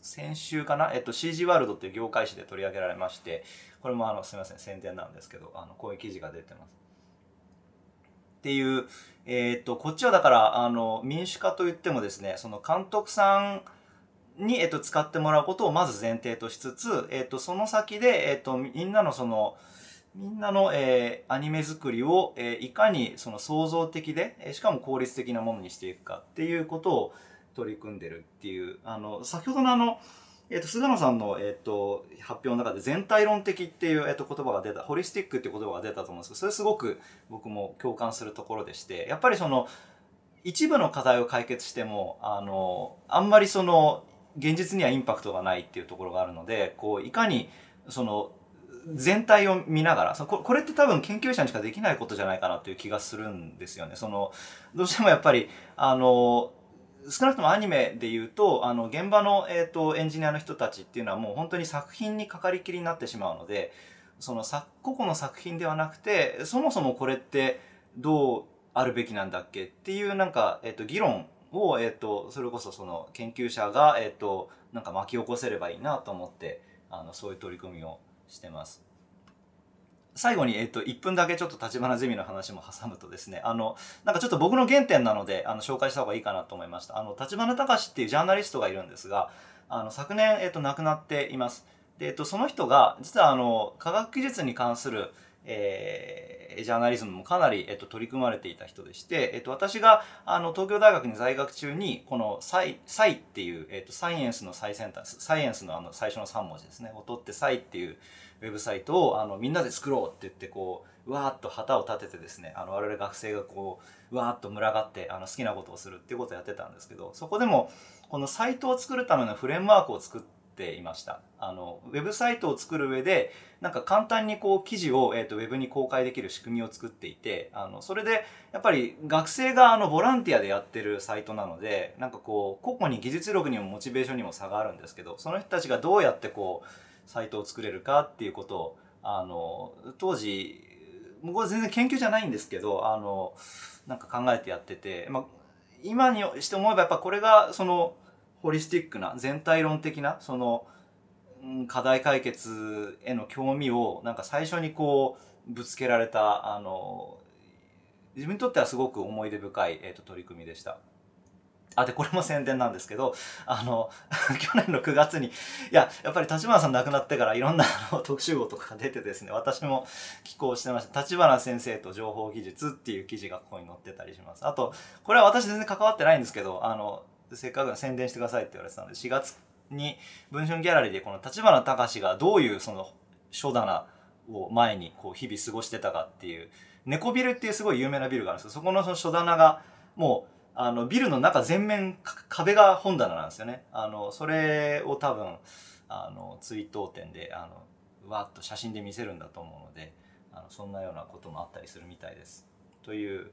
先週かな、えっと、CG ワールドっていう業界誌で取り上げられましてこれもあのすみません宣伝なんですけどあのこういう記事が出てます。っていう、えっ、と、こっちはだから、あの、民主化といってもですね、その監督さんに、えっ、と、使ってもらうことをまず前提としつつ、えっ、と、その先で、えっ、と、みんなのその、みんなの、えー、アニメ作りを、えー、いかにその創造的で、えー、しかも効率的なものにしていくかっていうことを取り組んでるっていう、あの、先ほどのあの、えっ、と、菅野さんの、えっ、と、発表の中で全体論的っていう、えっ、と、言葉が出た、ホリスティックっていう言葉が出たと思うんですけど、それすごく僕も共感するところでして、やっぱりその、一部の課題を解決しても、あの、あんまりその、現実にはインパクトがないっていうところがあるので、こう、いかに、その、全体を見ながらそここれって多分研究者にしかできないことじゃないかなという気がするんですよね。そのどうしてもやっぱりあの少なくともアニメで言うとあの現場の、えーと、エンジニアの人たちっていうのはもう本当に作品にかかりきりになってしまうのでその個々の作品ではなくてそもそもこれってどうあるべきなんだっけっていうなんか、えーと、議論を、えーと、それこそその研究者が、えー、となんか巻き起こせればいいなと思ってあのそういう取り組みをしてます。最後に、えっと、1分だけちょっと立花ゼミの話も挟むとですね、あの、なんかちょっと僕の原点なので、あの、紹介した方がいいかなと思いました。あの、立花隆っていうジャーナリストがいるんですが、あの、昨年、えっと、亡くなっています。で、えっと、その人が、実はあの、科学技術に関する、えー、ジャーナリズムもかなり、えっと、取り組まれていた人でして、えっと、私があの東京大学に在学中にこのサイ「サイ」っていう、えっと、サイエンスの最先端サイエンスのあの最初の3文字ですねを取って「サイ」っていうウェブサイトをあのみんなで作ろうって言ってこうわーっと旗を立ててですねあの我々学生がこうわーっと群がってあの好きなことをするっていうことをやってたんですけどそこでもこのサイトを作るためのフレームワークを作っていました。あのウェブサイトを作る上でなんか簡単にこう記事を、えーと、ウェブに公開できる仕組みを作っていてあのそれでやっぱり学生があのボランティアでやってるサイトなのでなんかこう個々に技術力にもモチベーションにも差があるんですけどその人たちがどうやってこうサイトを作れるかっていうことをあの当時僕は全然研究じゃないんですけどあのなんか考えてやってて、まあ、今にして思えばやっぱこれがそのホリスティックな全体論的なその課題解決への興味をなんか最初にこうぶつけられたあの自分にとってはすごく思い出深い、えーと取り組みでした。あ、で、これも宣伝なんですけど、あの、去年の9月に、いや、やっぱり立花さん亡くなってからいろんなあの特集号とかが出てですね、私も寄稿してました。立花先生と情報技術っていう記事がここに載ってたりします。あと、これは私全然関わってないんですけど、あの、せっかく宣伝してくださいって言われてたので、4月に文春ギャラリーでこの立花隆がどういうその書棚を前にこう日々過ごしてたかっていう、猫ビルっていうすごい有名なビルがあるんですよ。そこのその書棚がもうあのビルの中全面壁が本棚なんですよね。あのそれを多分あの追悼展であのわっと写真で見せるんだと思うのであのそんなようなこともあったりするみたいです。という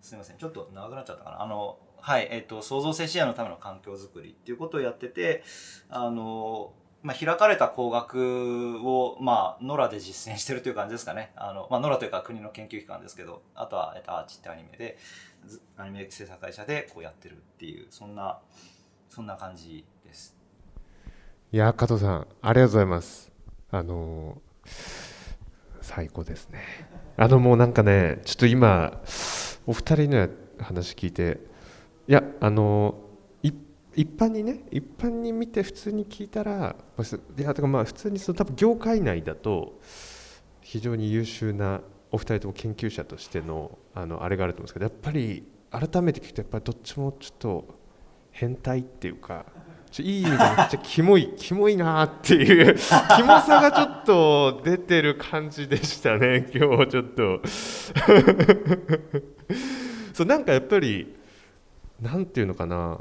すみませんちょっと長くなっちゃったかな。あのはいえっ、ー、と創造性視野のための環境づくりっていうことをやっててあのまあ、開かれた工学を、まあ、野良で実践してるという感じですかね。あの、まあ、野良というか国の研究機関ですけど、あとは、えっと、アーチってアニメで、アニメ制作会社でこうやってるっていうそんなそんな感じです。いや加藤さんありがとうございます。あの最高ですね。あのもうなんかねちょっと今お二人の話聞いていやあの一般にね一般に見て普通に聞いたらいやとかまあ普通にその多分業界内だと非常に優秀なお二人とも研究者としてのあのあれがあると思うんですけどやっぱり改めて聞くとやっぱりどっちもちょっと変態っていうかちょいい意味でめっちゃキモい キモいなっていう キモさがちょっと出てる感じでしたね 今日ちょっと。そうなんかやっぱりなんていうのかな。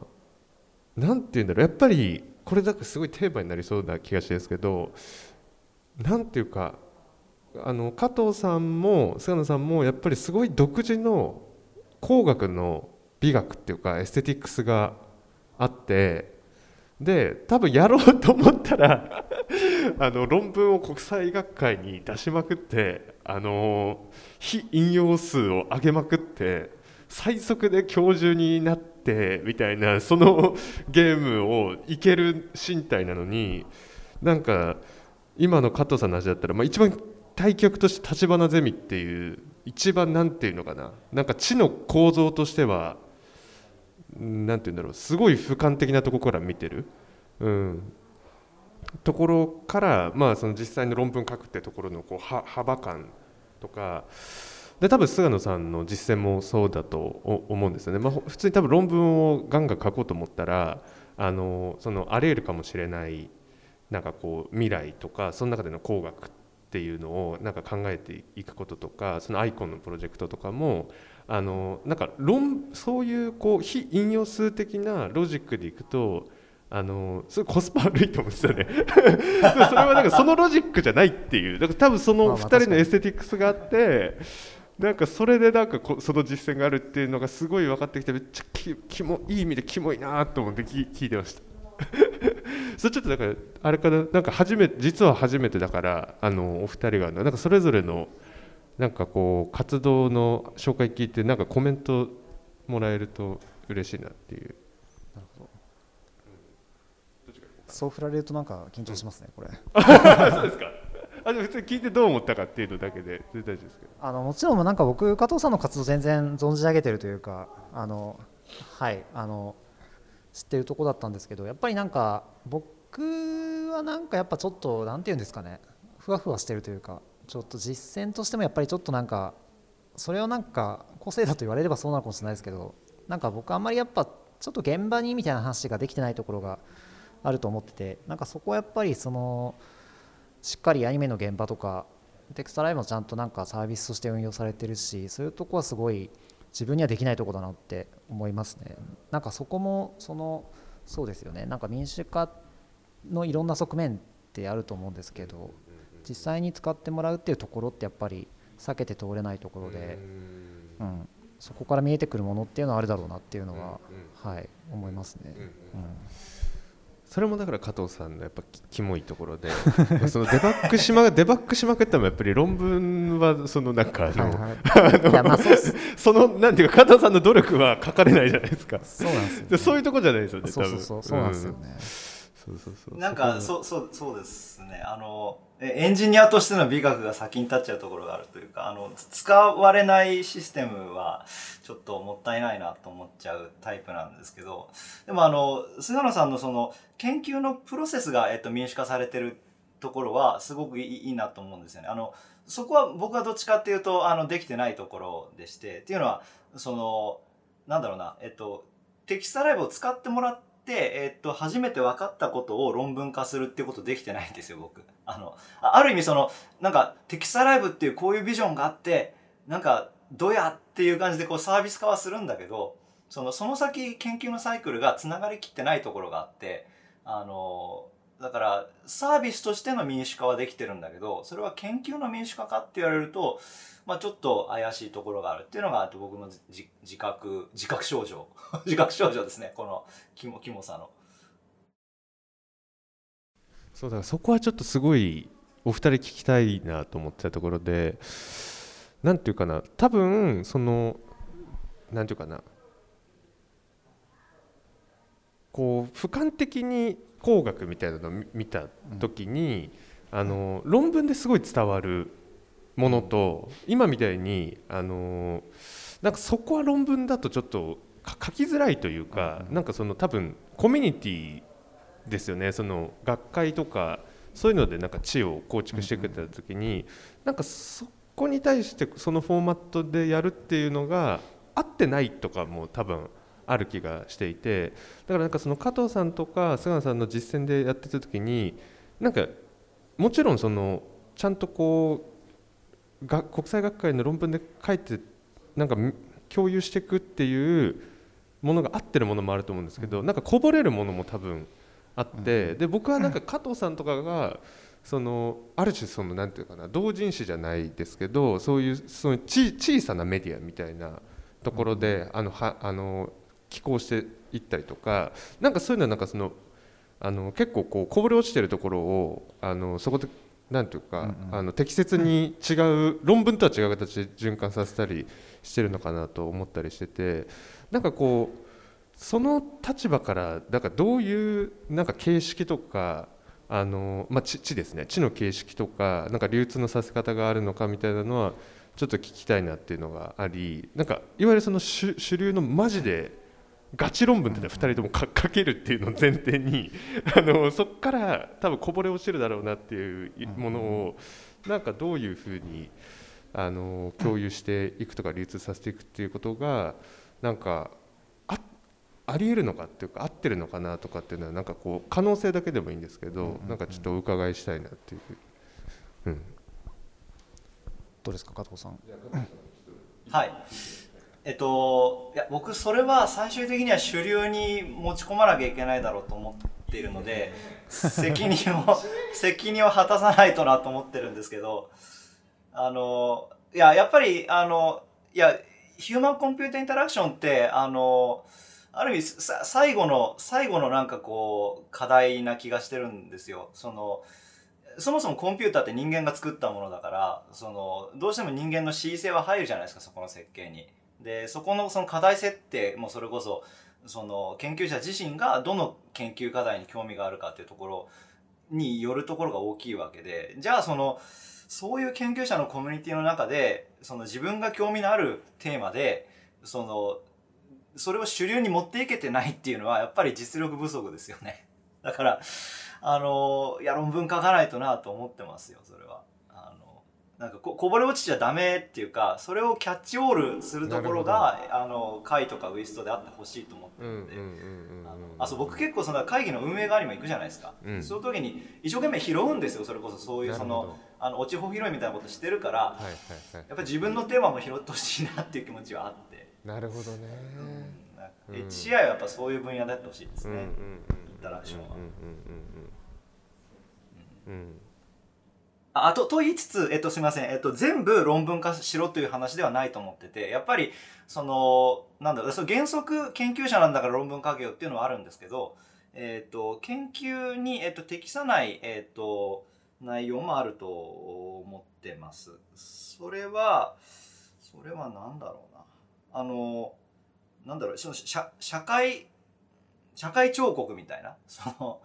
なんていうんだろう。やっぱりこれだけすごいテーマになりそうな気がしてですけどなんていうかあの加藤さんも菅野さんもやっぱりすごい独自の工学の美学っていうかエステティックスがあってで多分やろうと思ったら あの論文を国際学会に出しまくってあの非引用数を上げまくって最速で教授になっててみたいな そのゲームをいける身体なのになんか今の加藤さんの話だったら、まあ、一番対局として立花ゼミっていう一番なんていうのかななんか知の構造としてはなんていうんだろうすごい俯瞰的なところから見てる、うん、ところからまあその実際の論文書くってところのこう幅感とかで多分菅野さんの実践もそうだと思うんですよね、まあ、普通に多分論文をガンガン書こうと思ったらあのそのあり得るかもしれないなんかこう未来とかその中での工学っていうのをなんか考えていくこととかそのアイコンのプロジェクトとかもあのなんか論そういうこう非引用数的なロジックでいくとあのすごいコスパ悪いと思うんですよね。それはなんかそのロジックじゃないっていう。だから多分その2人の aesthetics があってなんかそれでなんかこその実践があるっていうのがすごい分かってきてめっちゃききもいい意味でキモいなと思って聞聞いてました。それちょっとだからあれかななんか初め実は初めてだからあのお二人がなんかそれぞれのなんかこう活動の紹介聞いてなんかコメントもらえると嬉しいなっていう。なるほど。そう振られるとなんか緊張しますね、これ。そうですかあでも普通に聞いてどう思ったかっていうのだけで全然大丈夫ですけど。あのもちろんなんか僕加藤さんの活動全然存じ上げてるというかあのはいあの知ってるとこだったんですけどやっぱりなんか僕はなんかやっぱちょっとなんて言うんですかね。ふわふわしてるというかちょっと実践としてもやっぱりちょっとなんかそれをなんか個性だと言われればそうなのかもしれないですけどなんか僕あんまりやっぱちょっと現場にみたいな話ができてないところがあると思っててなんかそこはやっぱりそのしっかりアニメの現場とかテクストライブもちゃんとなんかサービスとして運用されてるしそういうとこはすごい自分にはできないとこだなって思いますね。なんかそこもそのそうですよね。なんか民主化のいろんな側面ってあると思うんですけど実際に使ってもらうっていうところってやっぱり避けて通れないところで、うん、そこから見えてくるものっていうのはあるだろうなっていうのは、はい思いますね。うんそれもだから加藤さんのやっぱキモいところで そのデバッグしまデバッグしまくってもやっぱり論文はそのなんか そのなんていうか加藤さんの努力は書かれないじゃないですか。そうなんですよ、ね、そういうとこじゃないですよねそうそうそうそうなんですよね、うんそうそうそうなんかそうそうそうですねあのエンジニアとしての美学が先に立っちゃうところがあるというかあの使われないシステムはちょっともったいないなと思っちゃうタイプなんですけどでもあの菅野さんのその研究のプロセスが、えっと、民主化されてるところはすごくいいなと思うんですよね。あのそこは僕はどっちかっていうとあのできてないところでしてっていうのはそのなんだろうなえっとテキストライブを使ってもらって、えっと、初めて分かったことを論文化するってことできてないんですよ、僕。あの、ある意味その、なんか、テキストライブっていうこういうビジョンがあって、なんか、どやっていう感じでこうサービス化はするんだけど、その、その先研究のサイクルが繋がりきってないところがあって、あの、だからサービスとしての民主化はできてるんだけどそれは研究の民主化かって言われると、まあ、ちょっと怪しいところがあるっていうのが僕の自覚自覚症状 自覚症状ですねこのキモキモさの。そうだそこはちょっとすごいお二人聞きたいなと思ってたところで何て言うかな多分その何て言うかなこう俯瞰的に工学みたいなのを見た時に、うん、あの論文ですごい伝わるものと、今みたいにあのなんかそこは論文だとちょっと書きづらいというか、なんかその多分コミュニティですよね。その学会とかそういうのでなんか知を構築してくれた時に、なんかそこに対してそのフォーマットでやるっていうのが合ってないとかも多分ある気がしていてだからなんかその加藤さんとか菅野さんの実践でやってた時になんかもちろんそのちゃんとこうが国際学会の論文で書いてなんか共有していくっていうものが合ってるものもあると思うんですけどなんかこぼれるものも多分あってで僕はなんか加藤さんとかがそのある種そのなんていうかな同人誌じゃないですけどそういうその小さなメディアみたいなところであのはあの寄稿していったりとかなんかそういうのはなんかそのあの結構こうこぼれ落ちてるところをあのそこでなんていうか、うんうん、あの適切に違う論文とは違う形で循環させたりしてるのかなと思ったりしててなんかこうその立場からだからどういうなんか形式とかあの、まあ、地ですね。地の形式とかなんか流通のさせ方があるのかみたいなのはちょっと聞きたいなっていうのがありなんかいわゆるその主流のマジでガチ論文って2人とも書けるっていうのを前提に あのそこから多分こぼれ落ちるだろうなっていうものをなんかどういうふうにあの共有していくとか流通させていくっていうことがなんかあありえるのかっていうか合ってるのかなとかっていうのはなんかこう可能性だけでもいいんですけど、なんかちょっとお伺いしたいなっていう、うん、どうですか加藤さん。はいえっといや僕それは最終的には主流に持ち込まなきゃいけないだろうと思っているので 責任を 責任を果たさないとなと思ってるんですけどあのいややっぱりあのいやヒューマンコンピューターインタラクションってあのある意味さ最後の最後のなんかこう課題な気がしてるんですよ。そのそもそもコンピューターって人間が作ったものだからそのどうしても人間の恣意性は入るじゃないですかそこの設計に。でそこのその課題設定もそれこそその研究者自身がどの研究課題に興味があるかっていうところによるところが大きいわけでじゃあそのそういう研究者のコミュニティの中でその自分が興味のあるテーマでそのそれを主流に持っていけてないっていうのはやっぱり実力不足ですよね。だからあのいや論文書かないとなと思ってますよそれは。なんかここぼれ落ちちゃダメっていうかそれをキャッチオールするところがあの会とかウィストであってほしいと思ってるので。あそう僕結構その会議の運営側にも行くじゃないですか、うん、その時に一生懸命拾うんですよそれこそそういうそのあの落ち穂拾いみたいなことしてるから、はいはいはい、やっぱり自分のテーマも拾ってほしいなっていう気持ちはあって。なるほどね、うん、HCI はやっぱそういう分野でやってほしいですね、うんうんうん、インタラクションは。あとと言いつつ、えっと、すみません、えっと、全部論文化しろという話ではないと思っててやっぱりそのなんだろうその原則研究者なんだから論文書けよっていうのはあるんですけど、えっと、研究に、えっと、適さない、えっと、内容もあると思ってます。それはそれは何だろうな。あのなんだろうその社社会社会彫刻みたいな？その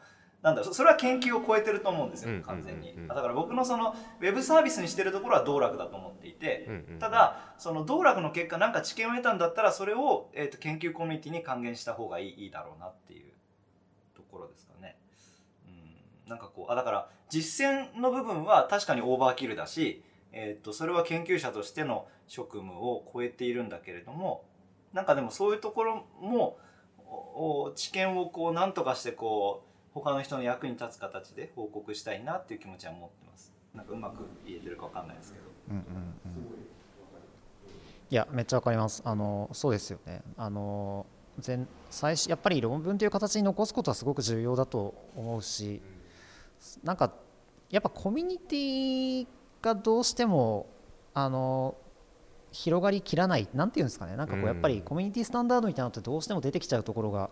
なんだろうそれは研究を超えてると思うんですよ完全に、だから僕のそのウェブサービスにしてるところは道楽だと思っていて、ただその道楽の結果なんか知見を得たんだったらそれを、えー、と研究コミュニティに還元した方がいいいいだろうなっていうところですかね。うん、なんかこうあだから実践の部分は確かにオーバーキルだし、えー、とそれは研究者としての職務を超えているんだけれどもなんかでもそういうところも知見をこう何とかしてこう他の人の役に立つ形で報告したいなっていう気持ちは持ってます。なんかうまく言えてるか分かんないですけど、うんうんうん、いやめっちゃ分かります。あのそうですよね。あの全最初やっぱり論文という形に残すことはすごく重要だと思うし、うん、なんかやっぱコミュニティがどうしてもあの広がりきらないなんていうんですかね。なんかこうやっぱりコミュニティスタンダードみたいなのってどうしても出てきちゃうところが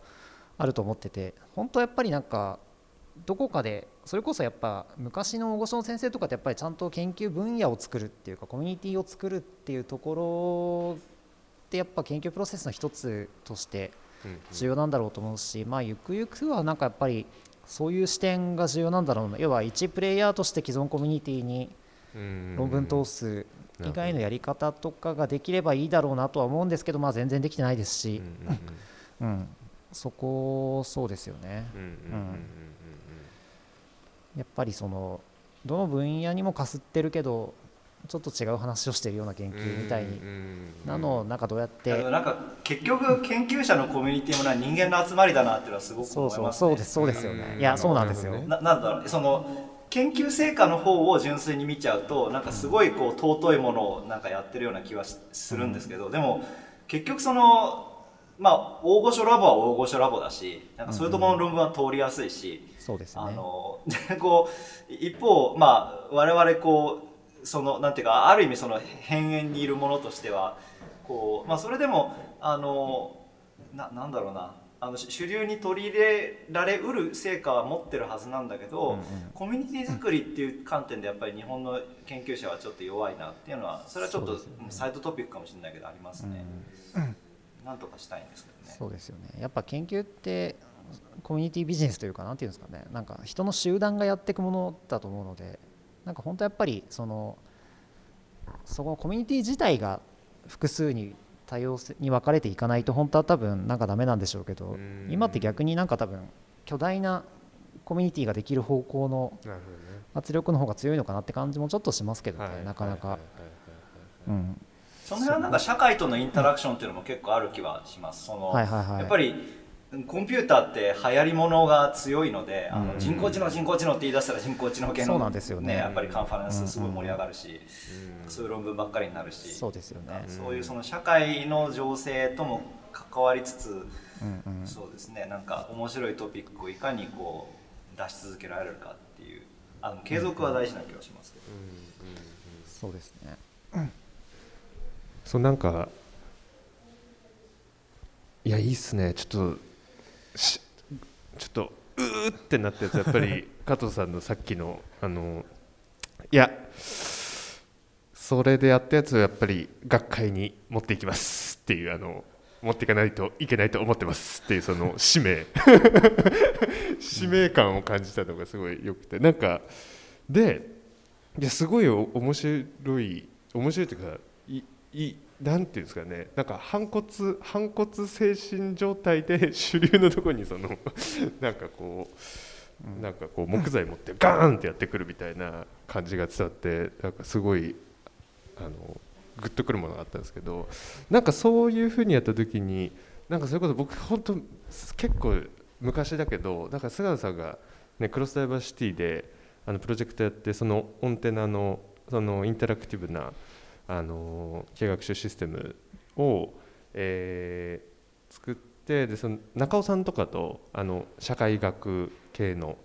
あると思ってて本当やっぱりなんかどこかでそれこそやっぱ昔の大御所の先生とかってやっぱりちゃんと研究分野を作るっていうかコミュニティを作るっていうところってやっぱ研究プロセスの一つとして重要なんだろうと思うし、まあ、ゆくゆくはなんかやっぱりそういう視点が重要なんだろうな。要は一プレイヤーとして既存コミュニティに論文通す以外のやり方とかができればいいだろうなとは思うんですけど、まあ、全然できてないですし、うん、そこそうですよね。やっぱりそのどの分野にもかすってるけどちょっと違う話をしてるような研究みたいなのをなんかどうやって。なんか結局研究者のコミュニティもな人間の集まりだなっていうのはすごく思います、ね、そうそうそうですそうですよね。いやそうなんですよ。ななんだろうその研究成果の方を純粋に見ちゃうとなんかすごいこう尊いものをなんかやってるような気はするんですけど、でも結局そのまあ大御所ラボは大御所ラボだしなんかそういうところの論文は通りやすいし、そうですね。あのこう一方まあ我々こうそのなんていうかある意味その変縁にいるものとしてはこうまあそれでもあのななんだろうな。あの主流に取り入れられうる成果は持ってるはずなんだけど、うんうん、コミュニティ作りっていう観点でやっぱり日本の研究者はちょっと弱いなっていうのはそれはちょっとサイドトピックかもしれないけどありますね。うんなんとかしたいんですけどね。そうですよね。やっぱ研究ってコミュニティビジネスというかなんていうんですかね。なんか人の集団がやっていくものだと思うのでなんか本当やっぱりそのそこのコミュニティ自体が複数に多様に分かれていかないと本当は多分なんかダメなんでしょうけど今って逆になんか多分巨大なコミュニティができる方向の圧力の方が強いのかなって感じもちょっとしますけどねなかなか。その辺はなんか社会とのインタラクションっていうのも結構ある気はします。そのやっぱりコンピューターって流行りものが強いので、あうんの人工知能人工知能って言い出したら人工知能系のそうなんですよね。やっぱりカンファレンスすごい盛り上がるし、そういう論文ばっかりになるし、そうですよね。そういうその社会の情勢とも関わりつつ、うんうん。そうですね。なんか面白いトピックをいかにこう出し続けられるかっていう。あの継続は大事な気がしますけど、そうですねそうなんかいやいいっすね。ちょっとしちょっとうーってなったやつやっぱり 加藤さんのさっきのあのいやそれでやったやつをやっぱり学会に持っていきますっていうあの持っていかないといけないと思ってますっていうその使命。使命感を感じたのがすごいよくて。なんかでいやすごいお面白い面白いというかいいなんていうんですかね。なんか反骨反骨精神状態で 主流のところにその なんかこうなんかこう木材持ってガーンってやってくるみたいな感じが伝わってなんかすごいあのグッとくるものがあったんですけどなんかそういうふうにやった時になんかそれこそ僕本当結構昔だけどだから菅野さんが、ね、クロスダイバーシティであのプロジェクトやってそのオンテナのそのインタラクティブなあの機械学習システムを、えー作ってでその中尾さんとかとあの社会学系の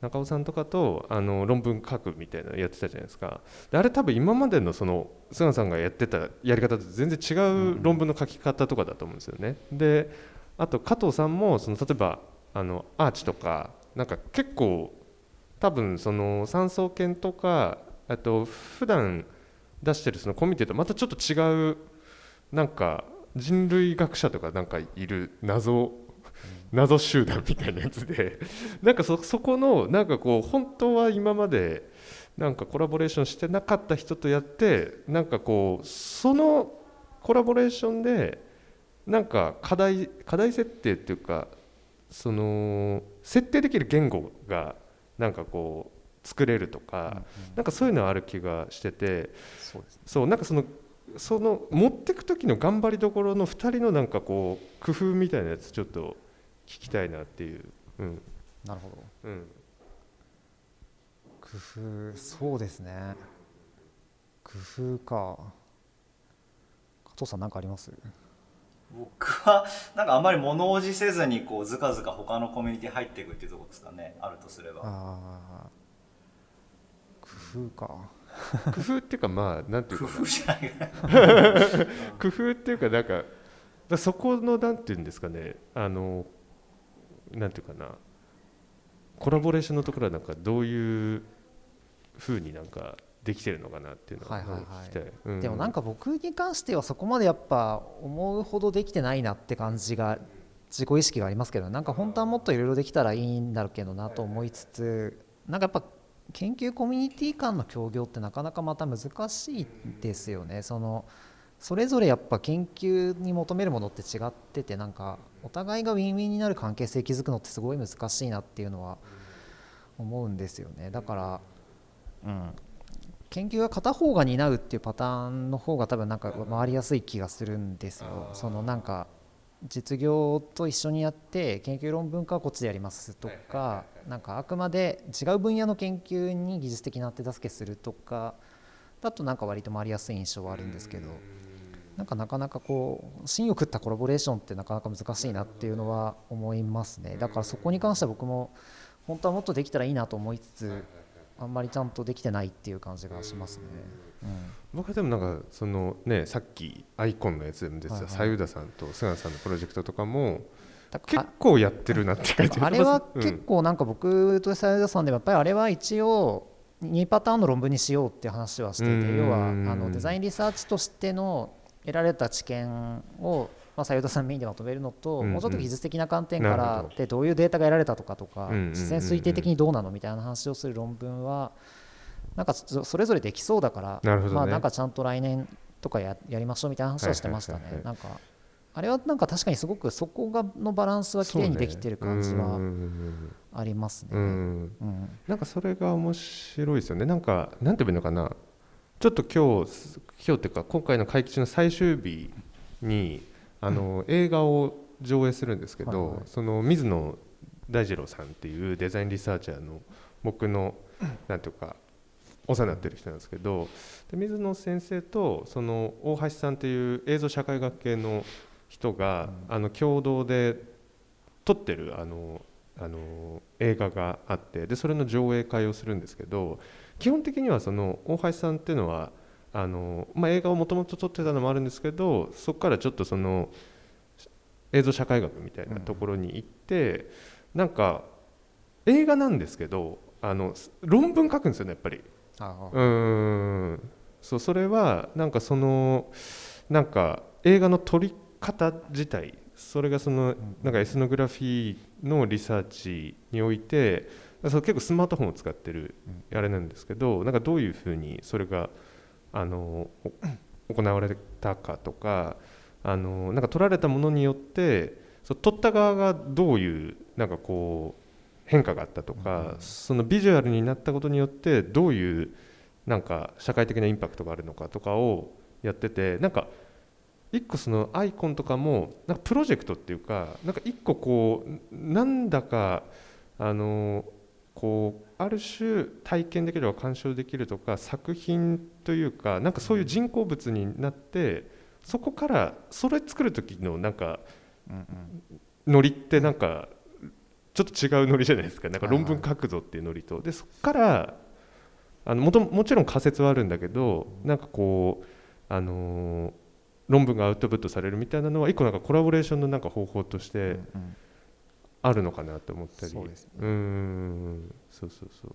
中尾さんとかとあの論文書くみたいなのやってたじゃないですかであれ多分今までのその菅さんがやってたやり方と全然違う論文の書き方とかだと思うんですよね。であと加藤さんもその例えばあのアーチとかなんか結構多分その産総研とかあと普段出してるそのコミュニティとまたちょっと違うなんか人類学者とかなんかいる謎謎集団みたいなやつで なんかそそこのなんかこう本当は今までなんかコラボレーションしてなかった人とやってなんかこうそのコラボレーションでなんか課題課題設定っていうかその設定できる言語がなんかこう作れるとか、なんかそういうのはある気がしててそうですね。そうなんかそのその持ってく時の頑張りどころの2人のなんかこう工夫みたいなやつちょっと聞きたいなっていう、うん。なるほど。うん、工夫そうですね。工夫か。加藤さん何かあります？僕はなんかあんまり物おじせずにこうずかずか他のコミュニティ入っていくっていうところですかねあるとすれば。ああ工夫か。工夫っていうかまあなんていうか工夫じゃない。工夫っていうかなんかだそこのなんていうんですかね。あのなんていうかな。コラボレーションのところはなんかどういうふうになんかできてるのかなっていうのをはい。はいはい聞きたい、うん。でもなんか僕に関してはそこまでやっぱ思うほどできてないなって感じが自己意識がありますけどなんか本当はもっといろいろできたらいいんだろうけどなと思いつつなんかやっぱ研究コミュニティ間の協業ってなかなかまた難しいですよね。そのそれぞれやっぱ研究に求めるものって違っててなんかお互いがウィンウィンになる関係性築くのってすごい難しいなっていうのは思うんですよね。だからうん。研究が片方が担うっていうパターンの方が多分なんか回りやすい気がするんですよ。そのなんか実業と一緒にやって研究論文化はこっちでやりますとかなんかあくまで違う分野の研究に技術的な手助けするとかだとなんか割と回りやすい印象はあるんですけどなんかなかなかこう芯を食ったコラボレーションってなかなか難しいなっていうのは思いますね。だからそこに関しては僕も本当はもっとできたらいいなと思いつつあんまりちゃんとできてないっていう感じがしますね。僕はでもなんかそのねさっきアイコンのやつでも出てた左右田さんと菅野さんのプロジェクトとかも結構やってるなって感じあれはうん。結構なんか僕とサイダさんでもやっぱりあれは一応2パターンの論文にしようっていう話はしてて要はあのデザインリサーチとしての得られた知見をまあ、斉藤さんメインでまとめるのと、もうちょっと技術的な観点からでどういうデータが得られたとかとか、自然推定的にどうなのみたいな話をする論文はなんかそそれぞれできそうだから、ね。まあ、なんかちゃんと来年とかややりましょうみたいな話はしてましたね。はいはいはいはい。なんかあれはなんか確かにすごくそこがのバランスは綺麗にできてる感じはありますね。うん。うん。うんなんかそれが面白いですよね。なんかなんて言えばいいのかな。ちょっと今日今日っていうか今回の会期中の最終日にあの映画を上映するんですけど、はいはい。その水野大二郎さんっていうデザインリサーチャーの僕のなんていうかお世話になってる人なんですけどで水野先生とその大橋さんっていう映像社会学系の人が、あの共同で撮ってるあのあの映画があってでそれの上映会をするんですけど基本的にはその大橋さんっていうのはあの、まあ、映画をもともと撮ってたのもあるんですけどそこからちょっとその映像社会学みたいなところに行って、なんか映画なんですけどあの論文書くんですよねやっぱり。あうーんそうそれはなんかそのなんか映画の撮り方自体それがそのなんかエスノグラフィーのリサーチにおいてそう結構スマートフォンを使ってるあれなんですけどなんかどういうふうにそれがあのお行われたかとかあのなんか撮られたものによってそう撮った側がどういうなんかこう変化があったとか、そのビジュアルになったことによってどういうなんか社会的なインパクトがあるのかとかをやっててなんか一個そのアイコンとかもなんかプロジェクトっていうかなんか一個こうなんだかあのこうある種体験できるとか鑑賞できるとか作品というかなんかそういう人工物になってそこからそれ作る時のなんかノリってなんかちょっと違うノリじゃないですか。なんか論文書くぞっていうノリと。でそこからあのもともちろん仮説はあるんだけどなんかこうあのー論文がアウトプットされるみたいなのは一個なんかコラボレーションのなんか方法としうんてうん。あるのかなと思ったり。そうですね。うーん。そうそうそう。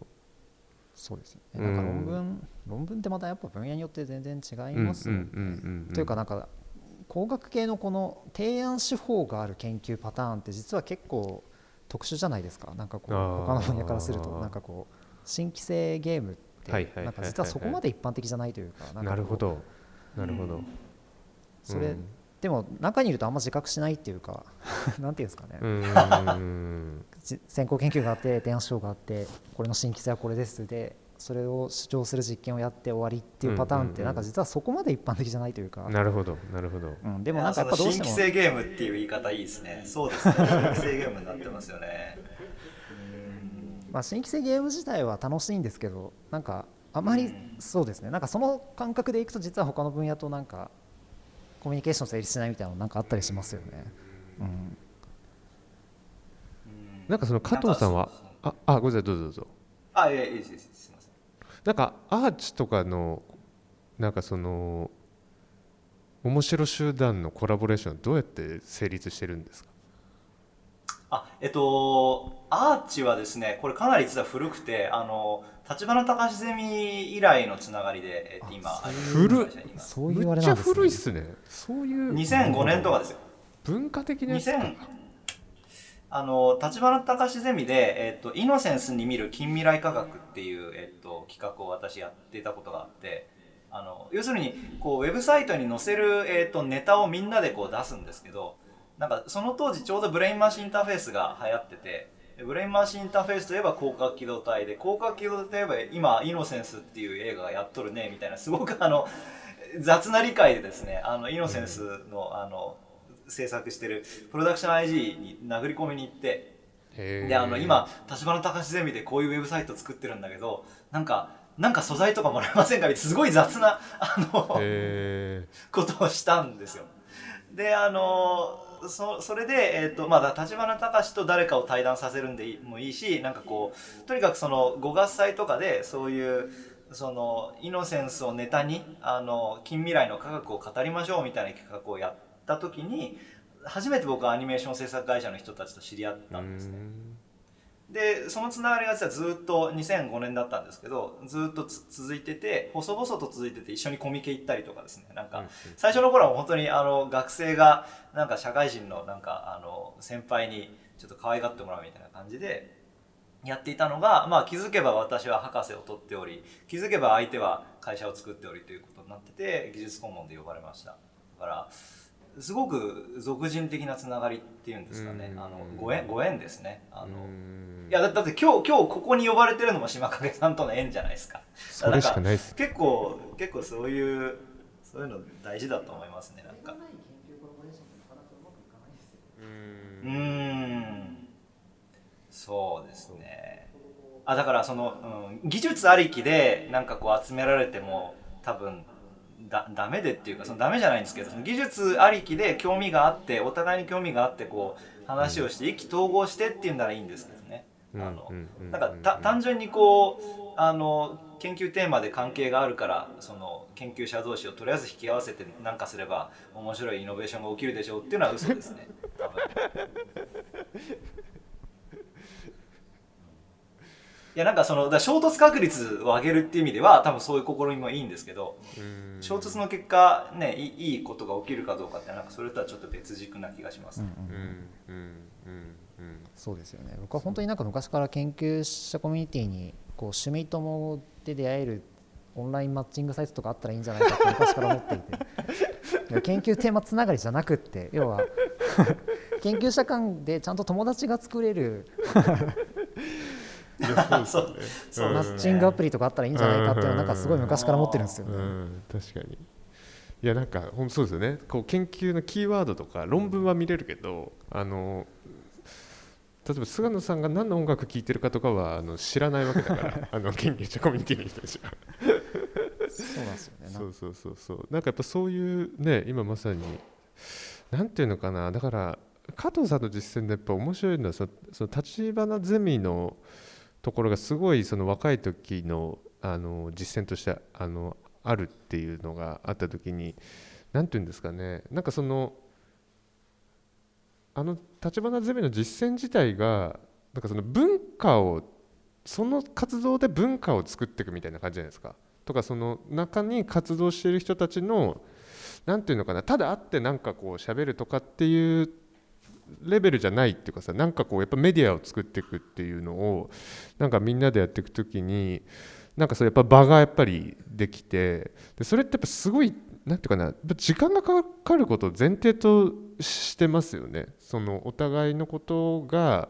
そうですよね。うんなんか論文、論文ってまたやっぱ分野によって全然違いますというかなんか工学系のこの提案手法がある研究パターンって実は結構特殊じゃないですか。なんかこう他の分野からすると。なんかこう新規性ゲームってなんか実はそこまで一般的じゃないというかなるほど。なるほど。それ、うん。でも中にいるとあんま自覚しないっていうか なんていうんですかね、先行研究があって提案書があってこれの新規性はこれですでそれを主張する実験をやって終わりっていうパターンってなんか実はそこまで一般的じゃないというか、なるほどなるほどうん、でもなんかやっぱどうしてもか新規性ゲームっていう言い方いいですね。そうですね。新規性ゲームになってますよね。まあ、新規性ゲーム自体は楽しいんですけどなんかあまりそうですねなんかその感覚でいくと実は他の分野となんかコミュニケーション成立しないみたいなのなんかあったりしますよね。うんなんかその加藤さんはああごめんなさいどうぞどうぞあ、いやいやいいですいいです。なんかアーチとかのなんかその面白集団のコラボレーションはどうやって成立してるんですか？あ、えっと、アーチはですね、これかなり実は古くて、あの、立花隆ゼミ以来のつながりで、えっと、今、あ古っ。今そういうあれなんですね。古いっすねそういう2005年とかですよ。文化的なやつ。か2000あの立花隆ゼミで、えっと「イノセンスに見る近未来科学」っていう、えっと企画を私やっていたことがあってあの要するにこうウェブサイトに載せる、えっとネタをみんなでこう出すんですけどなんかその当時ちょうどブレインマシンインターフェースが流行っててブレインマシンインターフェースといえば広角機動隊で広角機動隊といえば今「イノセンス」っていう映画がやっとるねみたいなすごくあの雑な理解でですねあのイノセンスのあの制作してるプロダクション IG に殴り込みに行ってであの今立花隆ゼミでこういうウェブサイト作ってるんだけどなんかなんか素材とかもらえませんかみたいなすごい雑なあのへことをしたんですよ。であのそそれで、えーとまあ、立花隆と誰かを対談させるんでいいもいいしなんかこうとにかくその五合祭とかでそういうそのイノセンスをネタにあの近未来の科学を語りましょうみたいな企画をやった時に初めて僕はアニメーション制作会社の人たちと知り合っーたんですね。うん。でそのつながりが実はずっと2005年だったんですけどずっとつ続いてて細々と続いてて一緒にコミケ行ったりとかですね。なんか、最初の頃は本当にあの学生がなんか社会人のなんかあの先輩にちょっと可愛がってもらうみたいな感じでやっていたのが、まあ、気づけば私は博士を取っており気づけば相手は会社を作っておりということになってて技術顧問で呼ばれました。だからすごく俗人的なつながりっていうんですかね。うん。あのご縁ご縁ですね。あの、うん。いやだだって今日今日ここに呼ばれてるのも島影さんとの縁じゃないですか。それしかないっす。結構結構そういうそういうの大事だと思いますねなんか。うん。ん。そうですね。あだからその、うん、技術ありきでなんかこう集められても多分だダメでっていうかそのダメじゃないんですけどその技術ありきで興味があってお互いに興味があってこう話をして意気投合してっていうんならいいんですけどね。あのなんかた単純にこうあの研究テーマで関係があるからその研究者同士をとりあえず引き合わせて何かすれば面白いイノベーションが起きるでしょうっていうのは嘘ですね。多分 いやなんかそのだ衝突確率を上げるっていう意味では多分そういう試みもいいんですけど衝突の結果ねいいいことが起きるかどうかってなんかそれとはちょっと別軸な気がします、ね、うんうん。うんそうですよね。僕は本当になんか昔から研究者コミュニティにこう趣味友で出会えるオンラインマッチングサイトとかあったらいいんじゃないかって昔から思っていて。研究テーマつながりじゃなくって要は 研究者間でちゃんと友達が作れるそうそう、マッチングアプリとかあったらいいんじゃないかっていうのはなんかすごい昔から思ってるんですよね。確かに。いやなんか本当そうですよね。こう研究のキーワードとか論文は見れるけどあの例えば菅野さんが何の音楽聴いてるかとかはあの知らないわけだから あの研究者コミュニティの人たちは。そうなんですよね。そうそうそうそう。なんかやっぱそういうね今まさになんていうのかな。だから加藤さんの実践でやっぱ面白いのはその立花ゼミのところがすごいその若い時のあの実践としてあのあるっていうのがあった時に何て言うんですかねなんかそのあの立花ゼミの実践自体がなんかその文化をその活動で文化を作っていくみたいな感じじゃないですか。とかその中に活動している人たちの何て言うのかなただ会ってなんかこう喋るとかっていうレベルじゃないっていうかさなんかこうやっぱメディアを作っていくっていうのをなんかみんなでやっていく時になんかそうやっぱ場がやっぱりできてでそれってやっぱすごいなんていうかな時間がかかることを前提としてますよね。そのお互いのことが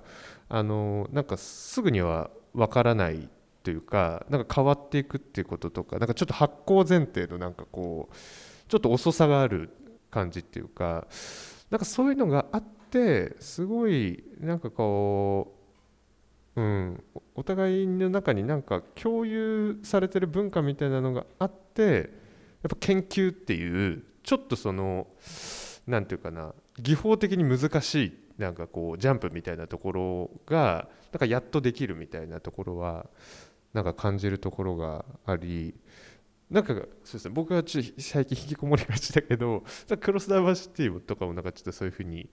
あのなんかすぐにはわからないというかなんか変わっていくっていうこととかなんかちょっと発行前提のなんかこうちょっと遅さがある感じっていうかなんかそういうのがあっててすごいなんかこう、うん、お互いの中になんか共有されてる文化みたいなのがあってやっぱ研究っていうちょっとその何て言うかな技法的に難しいなんかこうジャンプみたいなところがなんかやっとできるみたいなところはなんか感じるところがありなんかそうですね僕はちょ最近引きこもりがちだけどクロスダイバーシティとかもなんかちょっとそういうふうに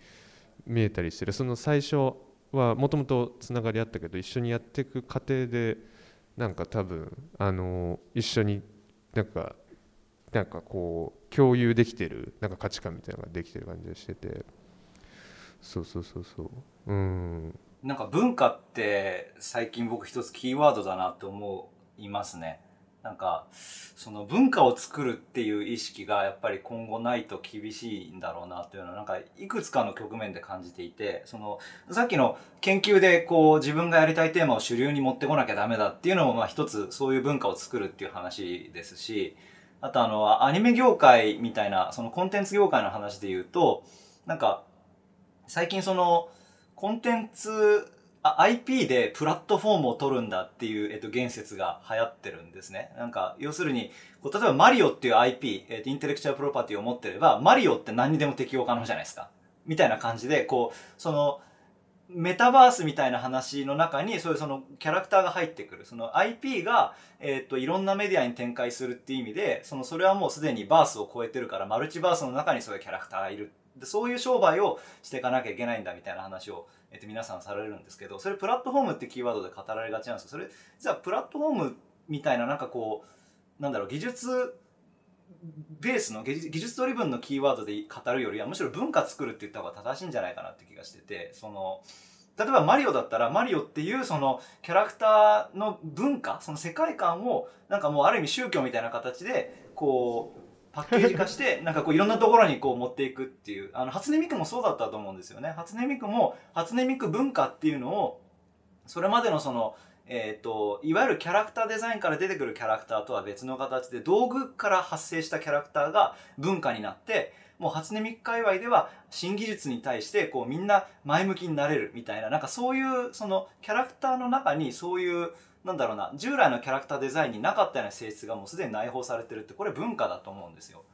見えたりしてる。その最初はもともとつながりあったけど一緒にやっていく過程でなんか多分あの一緒になんかなんかこう共有できてるなんか価値観みたいなのができてる感じがしてて。そうそうそうそう。うん。なんか文化って最近僕一つキーワードだなって思いますね。なんかその文化を作るっていう意識がやっぱり今後ないと厳しいんだろうなっていうのはなんかいくつかの局面で感じていてそのさっきの研究でこう自分がやりたいテーマを主流に持ってこなきゃダメだっていうのもまあ一つそういう文化を作るっていう話ですしあとあのアニメ業界みたいなそのコンテンツ業界の話で言うとなんか最近そのコンテンツあ IP でプラットフォームを取るんだっていう、えっと、言説が流行ってるんですね。なんか、要するに、こう例えばマリオっていう IP、えっと、インテレクチャルプロパティを持ってれば、マリオって何にでも適用可能じゃないですか。みたいな感じで、こう、その、メタバースみたいな話の中に、そういうそのキャラクターが入ってくる。その IP が、えっ、と、いろんなメディアに展開するっていう意味で、その、それはもうすでにバースを超えてるから、マルチバースの中にそういうキャラクターがいる。でそういう商売をしていかなきゃいけないんだみたいな話をえっと、皆さんされるんですけどそれプラットフォームってキーワードで語られがちなんですけどそれ実はプラットフォームみたいななんかこうなんだろう技術ベースの技術ドリブンのキーワードで語るよりはむしろ文化作るって言った方が正しいんじゃないかなって気がしててその例えばマリオだったらマリオっていうそのキャラクターの文化その世界観をなんかもうある意味宗教みたいな形でこうパッケージ化して なんかこういろんなところにこう持っていくっていうあの初音ミクもそうだったと思うんですよね。初音ミクも初音ミク文化っていうのをそれまでのそのえーと、いわゆるキャラクターデザインから出てくるキャラクターとは別の形で道具から発生したキャラクターが文化になってもう初音ミク界隈では新技術に対してこうみんな前向きになれるみたいななんかそういうそのキャラクターの中にそういうなんだろうな従来のキャラクターデザインになかったような性質がもうすでに内包されてるってこれ文化だと思うんですよ。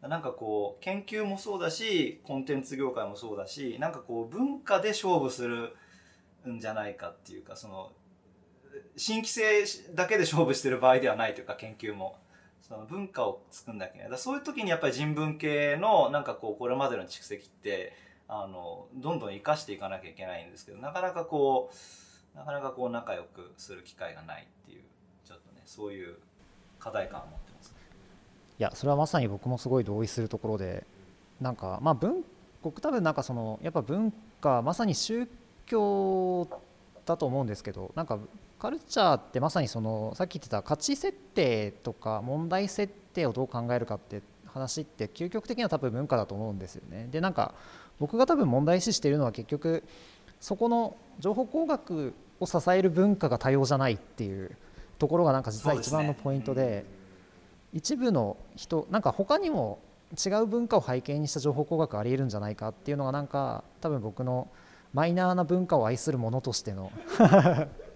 なんかこう研究もそうだしコンテンツ業界もそうだしなんかこう文化で勝負するんじゃないかっていうかその新規性だけで勝負してる場合ではないというか研究もその文化を作んなきゃいけないそういう時にやっぱり人文系のなんかこうこれまでの蓄積ってあのどんどん生かしていかなきゃいけないんですけどなかなかこうなかなかこう仲良くする機会がないっていうちょっとねそういう課題感を持ってます。いやそれはまさに僕もすごい同意するところでなんかまあ文僕多分なんかそのやっぱ文化まさに宗教だと思うんですけどなんかカルチャーってまさにそのさっき言ってた価値設定とか問題設定をどう考えるかって話って究極的には多分文化だと思うんですよね。でなんか僕が多分問題視しているのは結局そこの情報工学を支える文化が多様じゃないっていうところがなんか実は一番のポイントで一部の人なんか他にも違う文化を背景にした情報工学ありえるんじゃないかっていうのがなんか多分僕のマイナーな文化を愛する者としての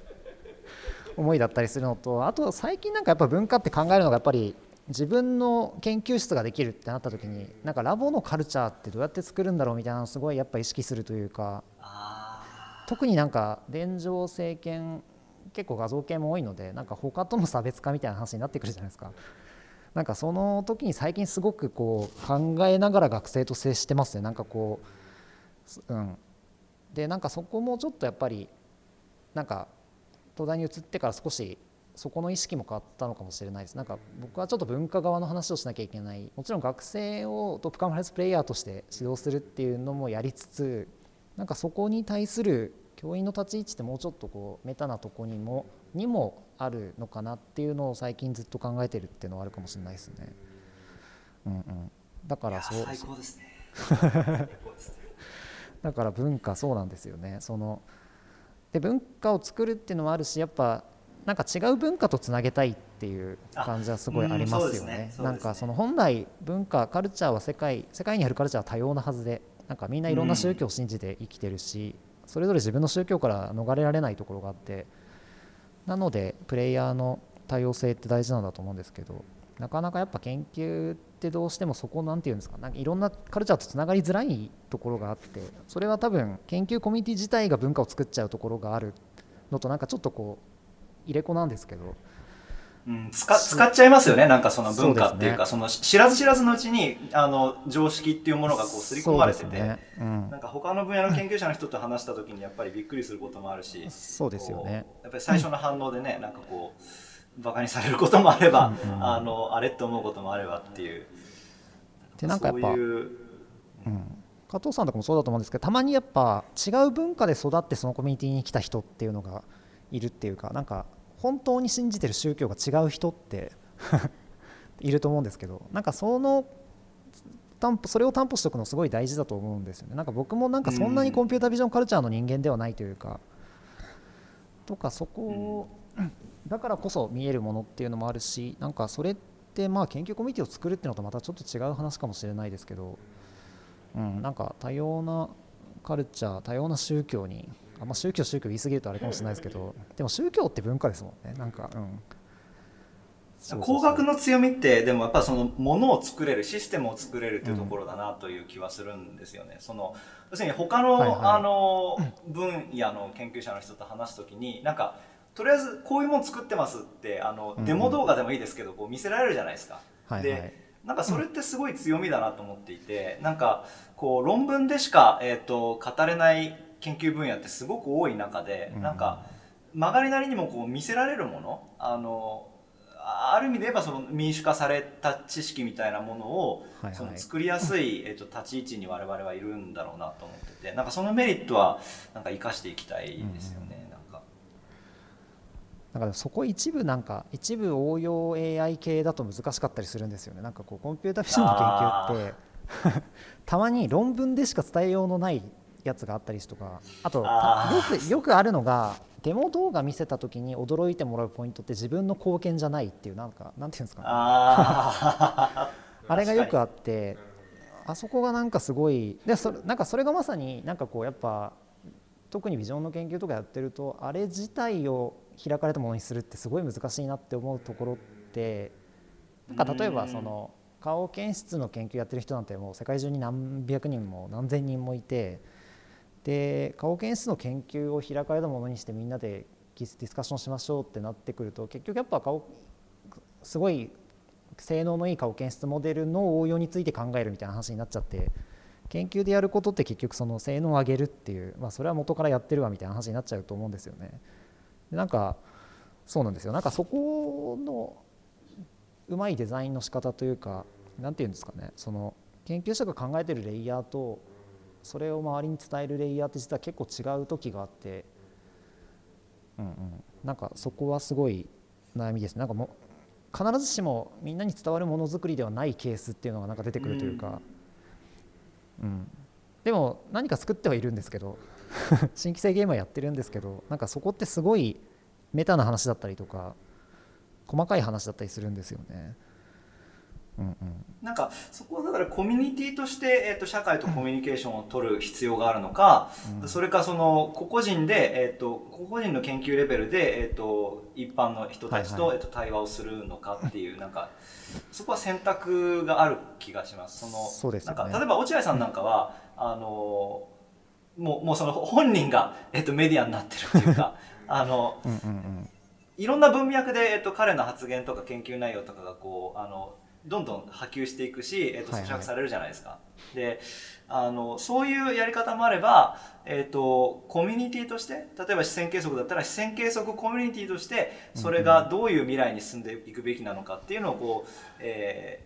思いだったりするのとあと最近なんかやっぱ文化って考えるのがやっぱり自分の研究室ができるってなった時になんかラボのカルチャーってどうやって作るんだろうみたいなのすごいやっぱ意識するというか特になんか伝承政権結構画像系も多いのでなんか他との差別化みたいな話になってくるじゃないですか。なんかその時に最近すごくこう考えながら学生と接してますね。なんかこううん。でなんかそこもちょっとやっぱりなんか東大に移ってから少しそこの意識も変わったのかもしれないです。なんか僕はちょっと文化側の話をしなきゃいけない。もちろん学生をトップカンファレンスプレイヤーとして指導するっていうのもやりつつなんかそこに対する教員の立ち位置ってもうちょっとこうメタなとこにもにもあるのかなっていうのを最近ずっと考えてるっていうのはあるかもしれないですね。うんうん、だからそう。最高ですね。だから文化そうなんですよね。そので文化を作るっていうのもあるしやっぱなんか違う文化とつなげたいっていう感じはすごいありますよね。ね。ね。なんかその本来文化カルチャーは世界世界にあるカルチャーは多様なはずでなんかみんないろんな宗教を信じて生きてるし、それぞれ自分の宗教から逃れられないところがあってなのでプレイヤーの多様性って大事なんだと思うんですけどなかなかやっぱ研究ってどうしてもそこなんていうんですかなんかいろんなカルチャーとつながりづらいところがあってそれは多分研究コミュニティ自体が文化を作っちゃうところがあるのとなんかちょっとこう入れ子なんですけど。うん、使使っちゃいますよねなんかその文化っていうかそ、ね,、の知らず知らずのうちにあの常識っていうものがこう刷り込まれてて、ねうん、なんか他の分野の研究者の人と話した時にやっぱりびっくりすることもあるしそうですよね。やっぱり最初の反応でね、なんかこうバカにされることもあれば、うんうん、あのあれって思うこともあればっていう。でなんかやっぱう、うん、加藤さんとかもそうだと思うんですけどたまにやっぱ違う文化で育ってそのコミュニティに来た人っていうのがいるっていうかなんか本当に信じてる宗教が違う人って いると思うんですけどなんかその担保それを担保しておくのすごい大事だと思うんですよね。なんか僕もなんかそんなにコンピュータービジョンカルチャーの人間ではないというか、とかそこをだからこそ見えるものっていうのもあるしなんかそれってまあ研究コミュニティを作るっていうのとまたちょっと違う話かもしれないですけど、うん、なんか多様なカルチャー多様な宗教にあんま宗教宗教言い過ぎるとあれかもしれないですけどでも宗教って文化ですもんね。なんかうん。工学の強みってでもやっぱそのものを作れるシステムを作れるというところだなという気はするんですよね。うん、その要するに他の、はいはい、あの分野の研究者の人と話すときになんかとりあえずこういうもの作ってますってあの、デモ動画でもいいですけどこう見せられるじゃないですか。はいはい、でなんかそれってすごい強みだなと思っていて、なんかこう論文でしか、えーと、語れない研究分野ってすごく多い中で、うん、なんか曲がりなりにもこう見せられるものあのある意味で言えばその民主化された知識みたいなものを、その作りやすい、えー、と立ち位置に我々はいるんだろうなと思っててなんかそのメリットはなんか生かしていきたいですよね。うん。だか。らそこ一部なんか一部応用 AI 系だと難しかったりするんですよね。なんかこうコンピュータービジョンの研究って たまに論文でしか伝えようのないやつがあったりとかあとよくよくあるのがデモ動画見せた時に驚いてもらうポイントって自分の貢献じゃないっていうなんかなんていうんですかね。あ れがよくあってあそこがなんかすごいでそれなんかそれがまさになんかこうやっぱ特にビジョンの研究とかやってるとあれ自体を開かれたものにするってすごい難しいなって思うところってなんか例えばその顔検出の研究やってる人なんてもう世界中に何百人も何千人もいてで顔検出の研究を開かれたものにしてみんなでディスカッションしましょうってなってくると結局やっぱ顔すごい性能のいい顔検出モデルの応用について考えるみたいな話になっちゃって研究でやることって結局その性能を上げるっていう、まあ、それは元からやってるわみたいな話になっちゃうと思うんですよね。でなんかそうなんですよなんかそこのうまいデザインの仕方というか何て言うんですかねその研究者が考えてるレイヤーとそれを周りに伝えるレイヤーって実は結構違う時があって、うんうん、なんかそこはすごい悩みです。なんかも必ずしもみんなに伝わるものづくりではないケースっていうのがなんか出てくるというか、うん、うん、でも何か作ってはいるんですけど。新規性ゲームはやってるんですけどなんかそこってすごいメタな話だったりとか細かい話だったりするんですよね。うんうん、なんかそこはだからコミュニティとして、えーと、社会とコミュニケーションを取る必要があるのか、うん、それかその個々人で、えーと、個々人の研究レベルで、えーと、一般の人たちと,、えー、と対話をするのかっていうなんかそこは選択がある気がします。そのそうです、ね、なんか例えば落合さんなんかは、うん、あのもうもうその本人が、えー、とメディアになってるっていうか あの、うんうんうん、いろんな文脈で、えー、と彼の発言とか研究内容とかがこうあのどんどん波及していくし、えー、と咀嚼されるじゃないですか。はいはい、であのそういうやり方もあれば、えーと、コミュニティとして例えば視線計測だったら視線計測コミュニティとしてそれがどういう未来に進んでいくべきなのかっていうのをこう、え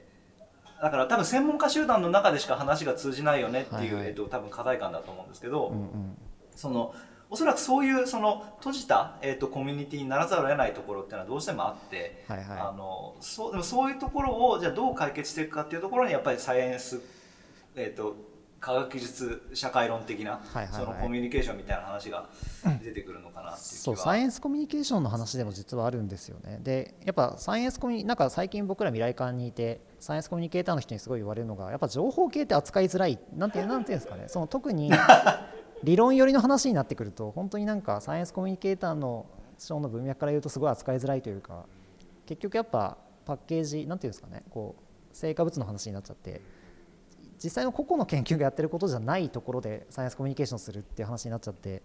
ー、だから多分専門家集団の中でしか話が通じないよねっていう、はいはい、えーと、多分課題感だと思うんですけど、うんうん、そのおそらくそういうその閉じた、えーと、コミュニティにならざるを得ないところっていうのはどうしてもあって、はいはい、あのそうでもそういうところをじゃあどう解決していくかっていうところにやっぱりサイエンス、えーと、科学技術社会論的な、そのコミュニケーションみたいな話が出てくるのかなっていうそうサイエンスコミュニケーションの話でも実はあるんですよね。でやっぱサイエンスコミュニなんか最近僕ら未来館にいてサイエンスコミュニケーターの人にすごい言われるのがやっぱ情報系って扱いづらいなんてなんていうんですかね。その特に理論寄りの話になってくると本当になんかサイエンスコミュニケーターの章の文脈から言うとすごい扱いづらいというか結局やっぱパッケージなんていうんですかねこう成果物の話になっちゃって実際の個々の研究がやってることじゃないところでサイエンスコミュニケーションするっていう話になっちゃって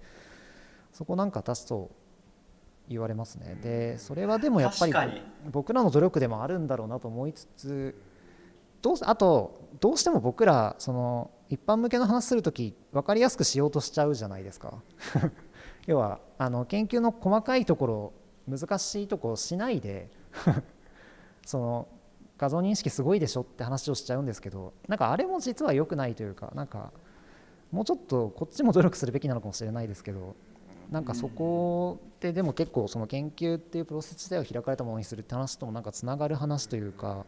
そこなんか私と言われますね。でそれはでもやっぱり僕らの努力でもあるんだろうなと思いつつどうあとどうしても僕らその一般向けの話する時分かりやすくしようとしちゃうじゃないですか。要はあの研究の細かいところ難しいとこしないで その画像認識すごいでしょって話をしちゃうんですけどなんかあれも実は良くないというかなんかもうちょっとこっちも努力するべきなのかもしれないですけどなんかそこってでも結構その研究っていうプロセス自体を開かれたものにするって話ともなんかつながる話というか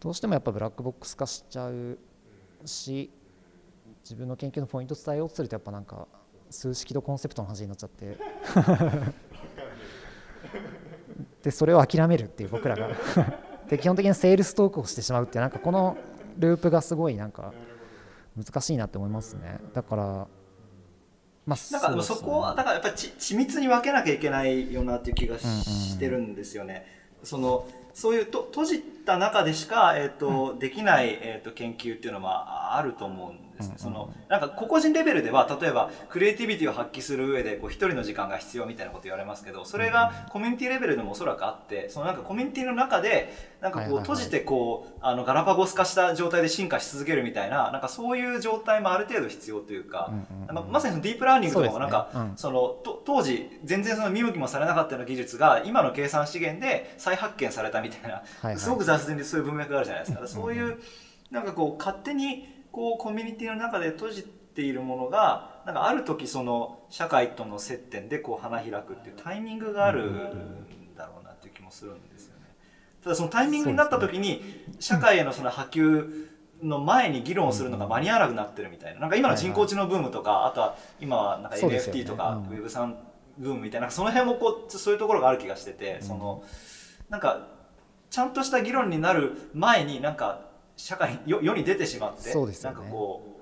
どうしてもやっぱブラックボックス化しちゃうし自分の研究のポイント伝えようとするとやっぱなんか数式とコンセプトの話になっちゃって。でそれを諦めるっていう僕らが。で基本的にセールストークをしてしまうっていうなんかこのループがすごいなんか難しいなって思いますね。だからまあ、なんかそこはだからやっぱり緻密に分けなきゃいけないよなっていう気がしてるんですよね。そのそういうと閉じた中でしか、えーと、うん、できない、えーと、研究っていうのはあると思うんですね。そのなんか個々人レベルでは例えばクリエイティビティを発揮する上でこう一人の時間が必要みたいなこと言われますけどそれがコミュニティレベルでもおそらくあってそのなんかコミュニティの中でなんかこう閉じてこうあのガラパゴス化した状態で進化し続けるみたいななんかそういう状態もある程度必要というか、うんうん、まさにそのディープラーニングとかもなんかそ、ねうん、その当時全然その見向きもされなかったような技術が今の計算資源で再発見されたみたいな、はいはい、すごく雑然でそういう文脈があるじゃないですか。そういうなんかこう勝手にこうコミュニティの中で閉じているものがなんかある時その社会との接点でこう花開くっていうタイミングがあるんだろうなっていう気もするんですよね。ただそのタイミングになった時に社会へのその波及の前に議論をするのが間に合わなくなってるみたいな。なんか今の人工知能ブームとかあとは今はなんか NFT とか Web3 ブームみたいなその辺もこうそういうところがある気がしててそのなんかちゃんとした議論になる前になんか社会に世に出てしまってそうですよね。なんかこう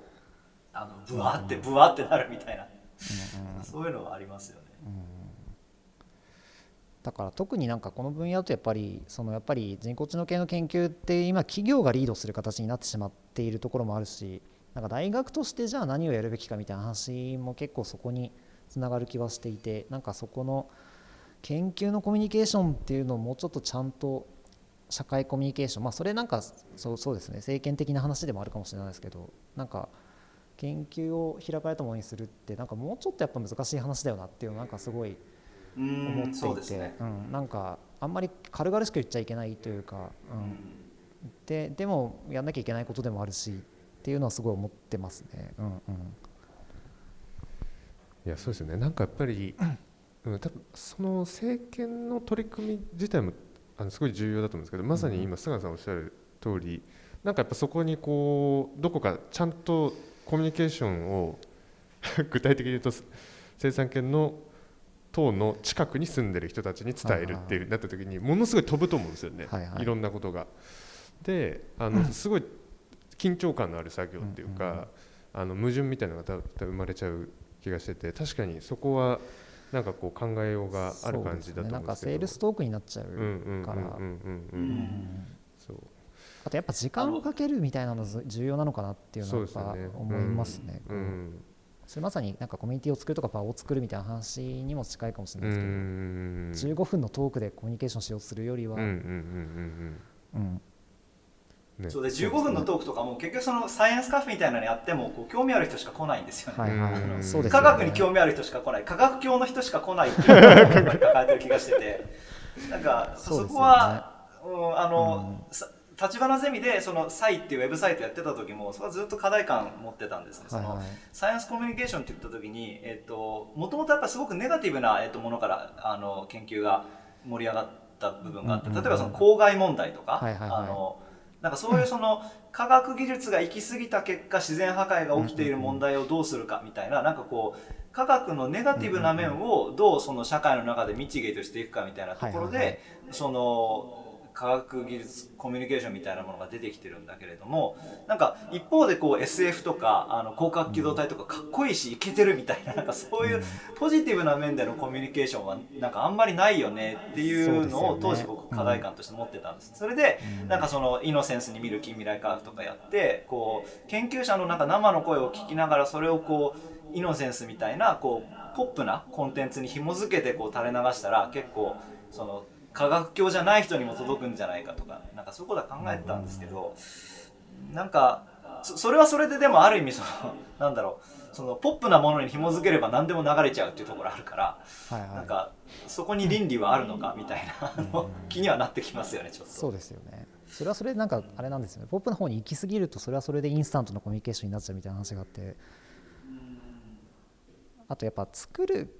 あのブワーってブワーってなるみたいな、そういうのはありますよね。だから特になんかこの分野だとやっぱりそのやっぱり人工知能系の研究って今企業がリードする形になってしまっているところもあるしなんか大学としてじゃあ何をやるべきかみたいな話も結構そこにつながる気はしていてなんかそこの研究のコミュニケーションっていうのをもうちょっとちゃんと社会コミュニケーション。まあそれなんかそうそうですね。政権的な話でもあるかもしれないですけどなんか研究を開かれたものにするってなんかもうちょっとやっぱ難しい話だよなっていうのなんかすごいう思っていて、ね。うん、なんかあんまり軽々しく言っちゃいけないというか、うん、ででもやんなきゃいけないことでもあるしっていうのはすごい思ってますね。うんうん。いやそうですよね。なんかやっぱり、うん、多分その政権の取り組み自体もあのすごい重要だと思うんですけどまさに今菅さんおっしゃる通りなんかやっぱそこにこうどこかちゃんとコミュニケーションを 具体的に言うと生産権の党の近くに住んでる人たちに伝えるっていうなった時にものすごい飛ぶと思うんですよね、はいはい。いろんなことが。であの すごい緊張感のある作業っていうか、あの矛盾みたいなのが多分生まれちゃう気がしてて確かにそこはなんかこう考えようがある感じだと思うんですけど。ね。なんかセールストークになっちゃううんうんうんから。あとやっぱ時間をかけるみたいなのず重要なのかなっていうのは思いますね。うん。う。ん。それまさになんかコミュニティを作るとか場を作るみたいな話にも近いかもしれうないですけど、ん15分のトークでコミュニケーションしようとするよりは、ね。そうで15分のトークとかも結局そのサイエンスカフェみたいなのやってもこう興味ある人しか来ないんですよ。ね。はい科学に興味ある人しか来ない科学教の人しか来ないっていうのをやっぱり抱えてる気がしてて。なんかそそうですよね。こは、うん、あの、さ立花ゼミでそのサイっていうウェブサイトやってた時もそれはずっと課題感持ってたんですね。そのはい。はいサイエンスコミュニケーションって言った時に、えっと、もともとやっぱすごくネガティブな、えっと、ものからあの研究が盛り上がった部分があって、うんうんうん。例えばその公害問題とか、はいはいはい。あのなんかそういうその科学技術が行き過ぎた結果自然破壊が起きている問題をどうするかみたいななんかこう科学のネガティブな面をどうその社会の中でミチゲートしていくかみたいなところでその科学技術コミュニケーションみたいなものが出てきてるんだけれどもなんか一方でこう SF とかあの広角機動隊とかかっこいいしイケてるみたいななんかそういうポジティブな面でのコミュニケーションはなんかあんまりないよねっていうのを当時僕課題感として持ってたんです。それでなんかそのイノセンスに見る近未来科学とかやってこう研究者のなんか生の声を聞きながらそれをこうイノセンスみたいなこうポップなコンテンツに紐づけてこう垂れ流したら結構その科学教じゃない人にも届くんじゃないかとかなんかそういうことは考えてたんですけどなんかそそれはそれででもある意味そのなんだろうそのポップなものに紐づければ何でも流れちゃうっていうところあるからはいはい。なんかそこに倫理はあるのかみたいなあの気にはなってきますよねちょっと。そうですよね。それはそれでなんかあれなんですよね。ポップの方に行き過ぎるとそれはそれでインスタントのコミュニケーションになっちゃうみたいな話があって。あとやっぱ作る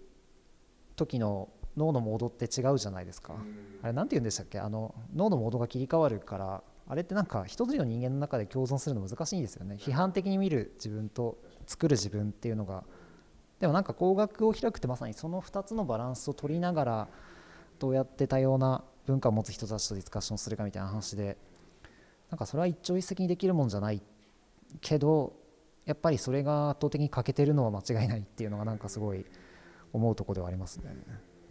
時の脳のモードって違うじゃないですか。あれなんて言うんでしたっけ？あの脳のモードが切り替わるからあれってなんか一人の人間の中で共存するの難しいんですよね。批判的に見る自分と作る自分っていうのが。でもなんか工学を開くってまさにその2つのバランスを取りながらどうやって多様な文化を持つ人たちとディスカッションするかみたいな話でなんかそれは一朝一夕にできるもんじゃないけどやっぱりそれが圧倒的に欠けてるのは間違いないっていうのがなんかすごい思うところではありますね。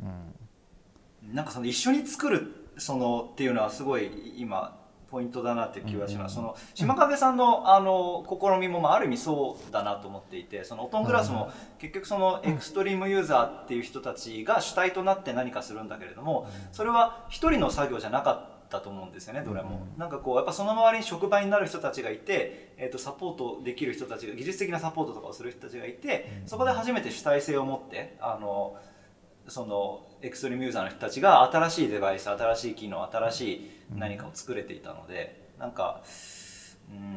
うんなんかその一緒に作るそのっていうのはすごい今ポイントだなって気はします。その島影さんのあの試みもまあある意味そうだなと思っていて、そのオトングラスも結局そのエクストリームユーザーっていう人たちが主体となって何かするんだけれども、それは一人の作業じゃなかったと思うんですよねどれも。なんかこうやっぱその周りに職場になる人たちがいて、えっ、とサポートできる人たちが技術的なサポートとかをする人たちがいて、そこで初めて主体性を持ってあの。そのエクストリームユーザーの人たちが新しいデバイス新しい機能新しい何かを作れていたので、なんかうん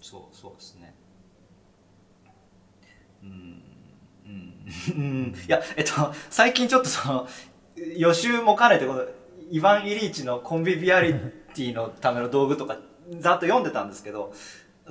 そうそうですね。うんうんうん。いやえっと最近ちょっとその予習も兼ねてこのイヴァン・イリーチのコンビビアリティのための道具とかざっと読んでたんですけど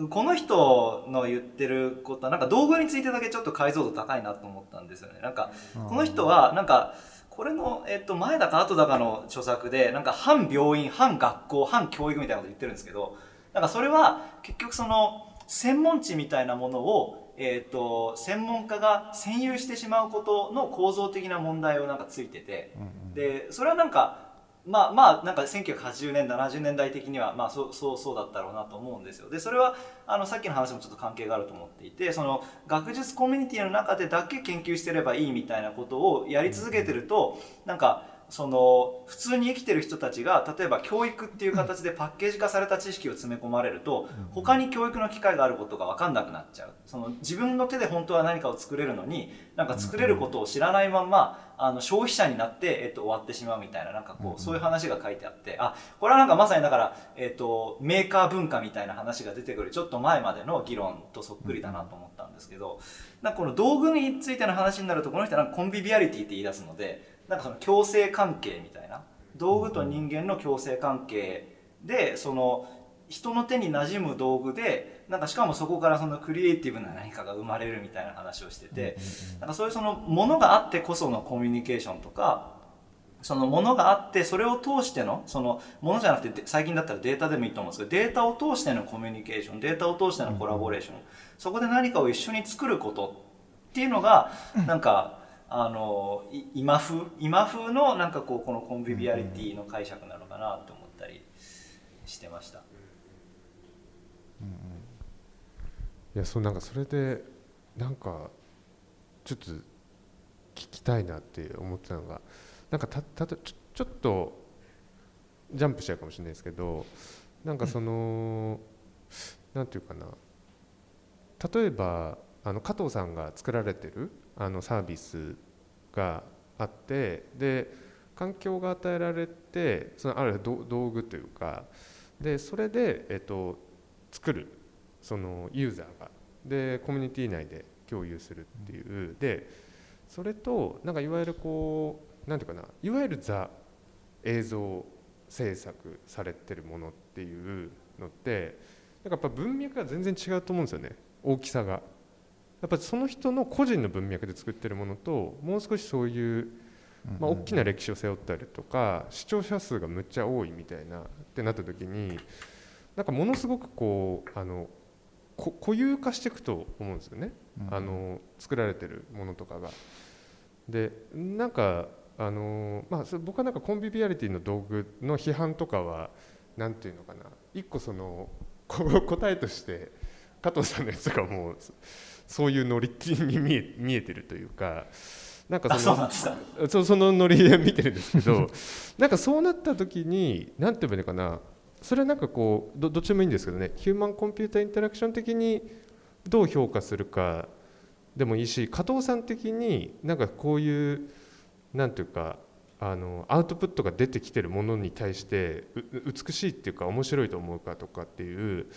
この人の言ってることはなんか道具についてだけちょっと解像度高いなと思ったんですよね。なんかこの人はなんかこれの、えっと、前だか後だかの著作でなんか反病院反学校反教育みたいなこと言ってるんですけどだからそれは結局その専門知みたいなものを、えーと、専門家が占有してしまうことの構造的な問題をなんかついてて、でそれはなんかまあまあなんか1980年70年代的にはまあそうそうそうだったろうなと思うんですよ。でそれはあのさっきの話もちょっと関係があると思っていてその学術コミュニティの中でだけ研究してればいいみたいなことをやり続けてるとなんかその普通に生きてる人たちが例えば教育っていう形でパッケージ化された知識を詰め込まれると他に教育の機会があることが分かんなくなっちゃうその自分の手で本当は何かを作れるのになんか作れることを知らないままあの消費者になって、えっと、終わってしまうみたいななんかこうそういう話が書いてあってあこれはなんかまさにだから、えっと、メーカー文化みたいな話が出てくるちょっと前までの議論とそっくりだなと思ったんですけどなんかこの道具についての話になるとこの人はなんかコンビビアリティって言い出すので。なんかその共生関係みたいな道具と人間の共生関係でその人の手に馴染む道具でなんかしかもそこからそのクリエイティブな何かが生まれるみたいな話をしててなんかそういうそのものがあってこそのコミュニケーションとかそのものがあってそれを通してのそのものじゃなくて最近だったらデータでもいいと思うんですけどデータを通してのコミュニケーションデータを通してのコラボレーションそこで何かを一緒に作ることっていうのがなんかあの今風？今風のなんかこうこのコンビビアリティの解釈なのかなと思ったりしてました。うんうん、いやそうなんかそれでなんかちょっと聞きたいなって思ってたのがなんかたたとちょちょっとジャンプしちゃうかもしれないですけどなんかその、なんていうかな。例えばあの加藤さんが作られてるあのサービスがあってで環境が与えられてそのある道具というかでそれで、えっと、作るそのユーザーが。でコミュニティ内で共有するっていう。でそれとなんかいわゆるこう何て言うかないわゆるザ映像制作されてるものっていうのってなんかやっぱ文脈が全然違うと思うんですよね。大きさが。やっぱりその人の個人の文脈で作ってるものともう少しそういう、まあ、大きな歴史を背負ったりとか視聴者数がむっちゃ多いみたいなってなった時になんかものすごくこうあの固有化していくと思うんですよね、あの作られてるものとかが。でなんかあのまあ、僕はなんかコンビビアリティの道具の批判とかは何て言うのかな。一個その答えとして加藤さんのやつがもうそういうノリに見え見えてるというか。なんかそのそそのノリで見てるんですけど なんかそうなった時に何て言えばいいのかなそれはなんかこうどどっちでもいいんですけどねヒューマンコンピューターインタラクション的にどう評価するかでもいいし加藤さん的になんかこういうなんていうかあのアウトプットが出てきてるものに対して美しいっていうか面白いと思うかとかっていう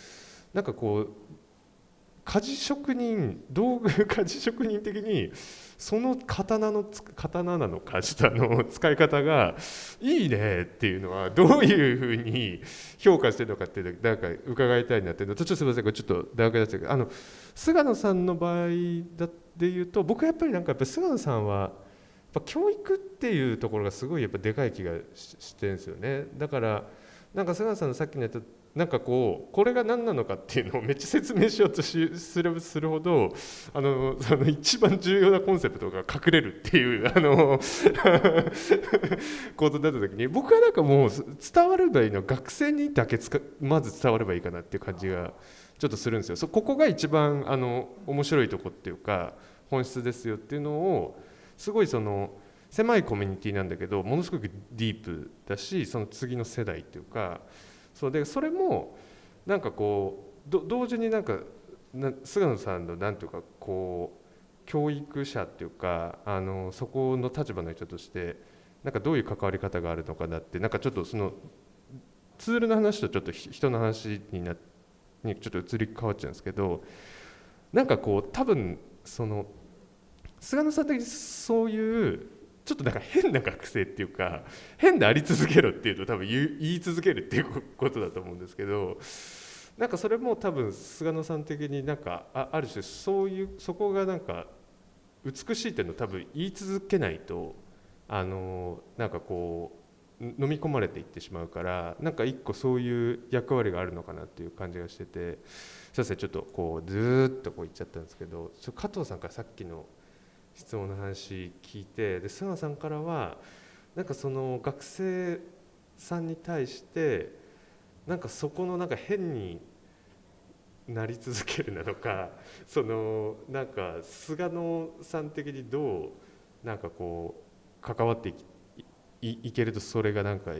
なんかこう鍛冶職人道具鍛冶職人的にその刀の刀なのか下の使い方がいいねっていうのはどういうふうに評価してるのかってなんか伺いたいなっていうのとちょっとすみませんこれちょっと大学出してあの菅野さんの場合だっていうと僕はやっぱりなんかやっぱ菅野さんはやっぱ教育っていうところがすごいやっぱでかい気がしてるんですよね。だからなんか菅野さんのさっきのやったなんかこうこれが何なのかっていうのをめっちゃ説明しようとすればするほどあのその一番重要なコンセプトが隠れるっていう あの ことだった時に僕はなんかもう伝わればいいの学生にだけつかまず伝わればいいかなっていう感じがちょっとするんですよ。そここが一番あの面白いとこっていうか本質ですよっていうのをすごいその狭いコミュニティなんだけどものすごくディープだしその次の世代っていうか。そうでそれもなんかこう同時になんか菅野さんのなんていうかこう教育者っていうかあのそこの立場の人としてなんかどういう関わり方があるのかなってなんかちょっとそのツールの話とちょっと人の話になにちょっと移り変わっちゃうんですけどなんかこう多分その菅野さん的にそういうちょっとなんか変な学生っていうか変であり続けろっていうと多分言い続けるっていうことだと思うんですけどなんかそれも多分菅野さん的になんかある種そういうそこがなんか美しいっていうのを多分言い続けないとあのなんかこう飲み込まれていってしまうからなんか一個そういう役割があるのかなっていう感じがしててすいませんちょっとこうずっとこう言っちゃったんですけど加藤さんからさっきの質問の話聞いてで菅野さんからはなんかその学生さんに対してなんかそこのなんか変になり続けるなのか そのなんか菅野さん的にどうなんかこう関わっていいいけるとそれがなんか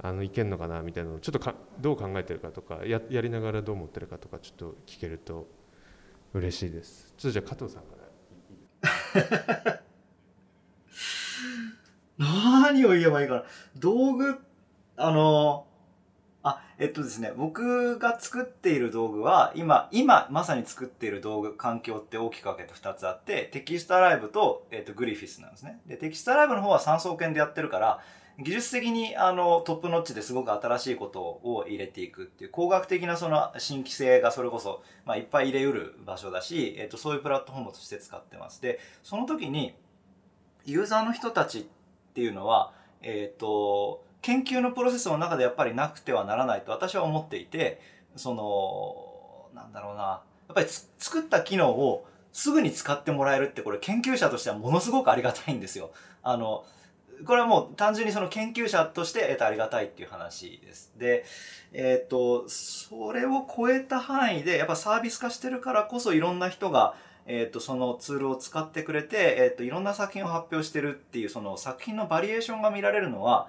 あのいけんのかなみたいなのをちょっとかどう考えてるかとかややりながらどう思ってるかとかちょっと聞けると嬉しいです。ちょっとじゃあ加藤さんから。何を言えばいいかな。道具、あの、あ、えっとですね、僕が作っている道具は、今、今まさに作っている道具、環境って大きく分けて2つあって、テキストライブと、えっと、グリフィスなんですね。で、テキストライブの方は3層圏でやってるから、技術的にあのトップノッチですごく新しいことを入れていくっていう工学的なその新規性がそれこそ、まあ、いっぱい入れうる場所だし、えっと、そういうプラットフォームとして使ってます。で、その時にユーザーの人たちっていうのは、えっ、と、研究のプロセスの中でやっぱりなくてはならないと私は思っていて、その、なんだろうな、やっぱり作った機能をすぐに使ってもらえるってこれ研究者としてはものすごくありがたいんですよ。あの、これはもう単純にその研究者として、えっと、ありがたいっていう話です。で、えっ、と、それを超えた範囲で、やっぱサービス化してるからこそいろんな人が、えっ、と、そのツールを使ってくれて、えっ、と、いろんな作品を発表してるっていう、その作品のバリエーションが見られるのは、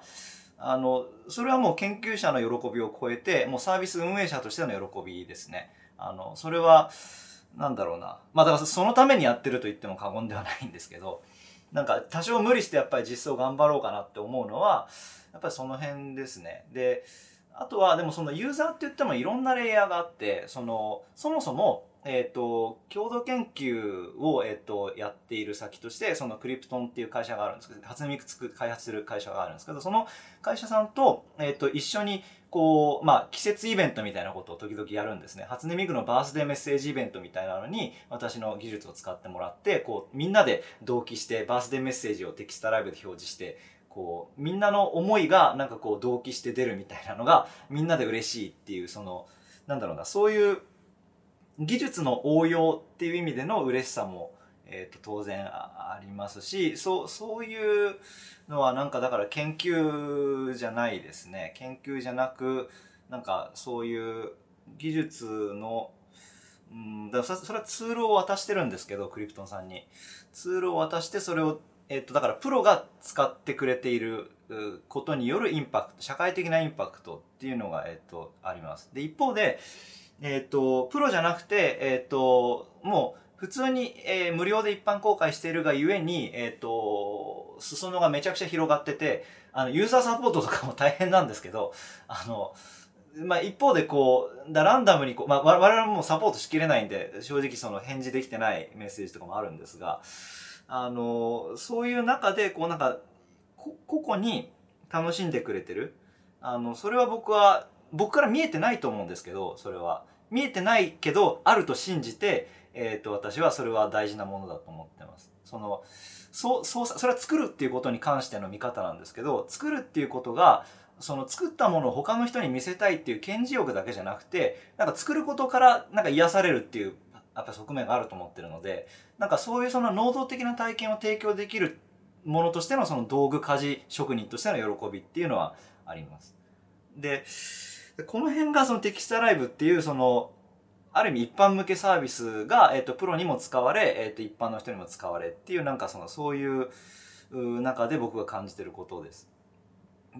あの、それはもう研究者の喜びを超えて、もうサービス運営者としての喜びですね。あの、それは、なんだろうな。まあだからそのためにやってると言っても過言ではないんですけど、なんか多少無理してやっぱり実装頑張ろうかなって思うのは、やっぱりその辺ですね。で、あとはでもそのユーザーって言ってもいろんなレイヤーがあって、その、そもそも、えっ、と、共同研究を、えっ、と、やっている先として、そのクリプトンっていう会社があるんですけど、初音ミク作開発する会社があるんですけど、その会社さんと、えっ、と、一緒に、こう、まあ、季節イベントみたいなことを時々やるんですね。初音ミクのバースデーメッセージイベントみたいなのに、私の技術を使ってもらって、こう、みんなで同期して、バースデーメッセージをテキストライブで表示して、こう、みんなの思いがなんかこう同期して出るみたいなのが、みんなで嬉しいっていう、その、なんだろうな、そういう技術の応用っていう意味での嬉しさも、えー、と当然ありますしそうそういうのはなんかだから研究じゃないですね。研究じゃなくなんかそういう技術のうんだそれはツールを渡してるんですけどクリプトンさんに。ツールを渡してそれを、えー、とだからプロが使ってくれていることによるインパクト社会的なインパクトっていうのが、えー、とあります。で一方でえっ、と、プロじゃなくて、えっ、と、もう、普通に、えー無料で一般公開しているがゆえに、えっ、と、裾野がめちゃくちゃ広がってて、あの、ユーザーサポートとかも大変なんですけど、あの、まあ、一方でこう、だランダムにこう、まあ、我々もサポートしきれないんで、正直その返事できてないメッセージとかもあるんですが、あの、そういう中で、こうなんか、個々に楽しんでくれてる。あの、それは僕は、僕から見えてないと思うんですけど、それは。見えてないけど、あると信じて、えっ、と、私はそれは大事なものだと思ってます。その、そう、そう、それは作るっていうことに関しての見方なんですけど、作るっていうことが、その作ったものを他の人に見せたいっていう顕示欲だけじゃなくて、なんか作ることからなんか癒されるっていう、やっぱ側面があると思ってるので、なんかそういうその能動的な体験を提供できるものとしてのその道具家事職人としての喜びっていうのはあります。で、この辺がそのテキストライブっていうその、ある意味一般向けサービスが、えっ、と、プロにも使われ、えっ、と、一般の人にも使われっていうなんかその、そういう中で僕が感じてることです。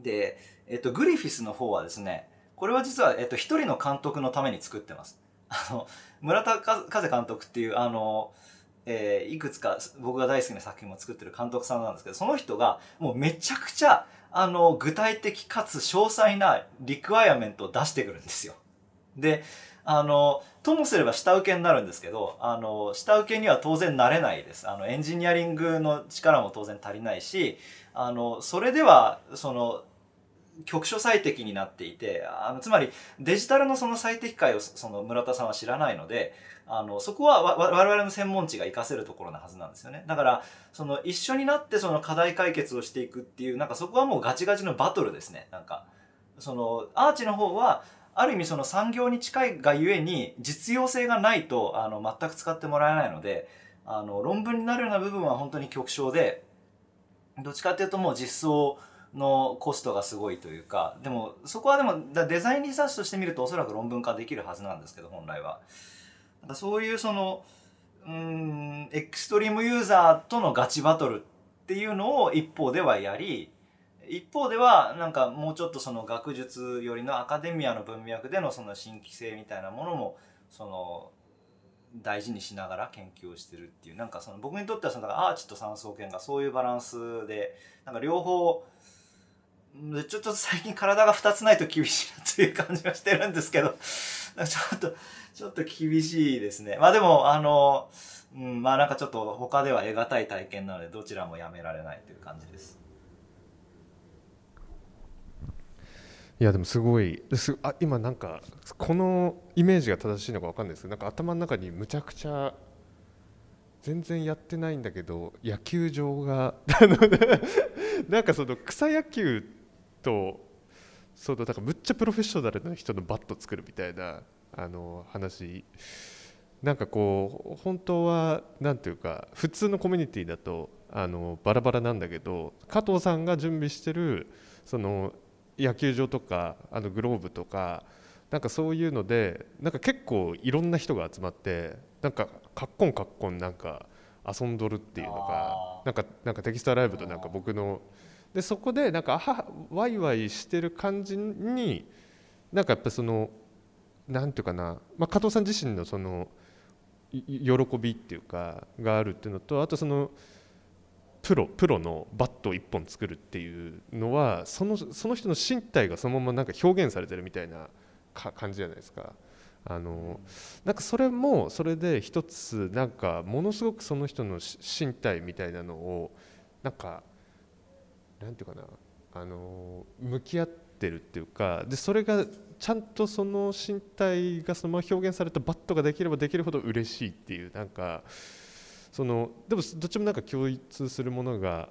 で、えっ、と、グリフィスの方はですね、これは実は、えっ、と、一人の監督のために作ってます。あの、村田風監督っていう、あの、えーいくつか僕が大好きな作品も作ってる監督さんなんですけど、その人がもうめちゃくちゃ、あの、具体的かつ詳細なリクワイアメントを出してくるんですよ。で、あの、ともすれば下請けになるんですけど、あの、下請けには当然なれないです。あの、エンジニアリングの力も当然足りないし、あの、それでは、その、局所最適になっていてあのつまりデジタルのその最適解をその村田さんは知らないのであのそこは我々の専門知が活かせるところなはずなんですよね。だからその一緒になってその課題解決をしていくっていうなんかそこはもうガチガチのバトルですね。なんかそのアーチの方はある意味その産業に近いがゆえに実用性がないとあの全く使ってもらえないのであの論文になるような部分は本当に極小でどっちかっていうともう実装のコストがすごいというかでもそこはでもデザインリサーチとして見るとおそらく論文化できるはずなんですけど本来は。そういうそのうんエクストリームユーザーとのガチバトルっていうのを一方ではやり一方ではなんかもうちょっとその学術よりのアカデミアの文脈でのその新規性みたいなものもその大事にしながら研究をしてるっていうなんかその僕にとってはそのアーチと三層圏がそういうバランスでなんか両方ちょっと最近体が2つないと厳しいなという感じがしてるんですけどちょっとちょっと厳しいですねまあでもあの、うん、まあなんかちょっと他では得難い体験なのでどちらもやめられないという感じです。いやでもすごいすあ今なんかこのイメージが正しいのか分かんないですけどなんか頭の中にむちゃくちゃ全然やってないんだけど野球場が なんかその草野球とそのだからむっちゃプロフェッショナルな人のバット作るみたいなあの話。なんかこう本当は何ていうか普通のコミュニティだとあのバラバラなんだけど加藤さんが準備してるその野球場とかあのグローブとかなんかそういうのでなんか結構いろんな人が集まってなんかカッコンカッコンなんか遊んどるっていうのがなんかなんかテキストライブとなんか僕のでそこでなんかあワイワイしてる感じになんかやっぱそのなんていうかな、まあ、加藤さん自身のその喜びっていうかがあるっていうのとあとそのプロプロのバットを1本作るっていうのはそのその人の身体がそのままなんか表現されてるみたいな感じじゃないですか。あのなんかそれもそれで一つなんかものすごくその人の身体みたいなのをなんかなんていうかなあの向き合ってるっていうかでそれがちゃんとその身体がそのまま表現されたバットができればできるほど嬉しいっていうなんかそのでもどっちもなんか共通するものが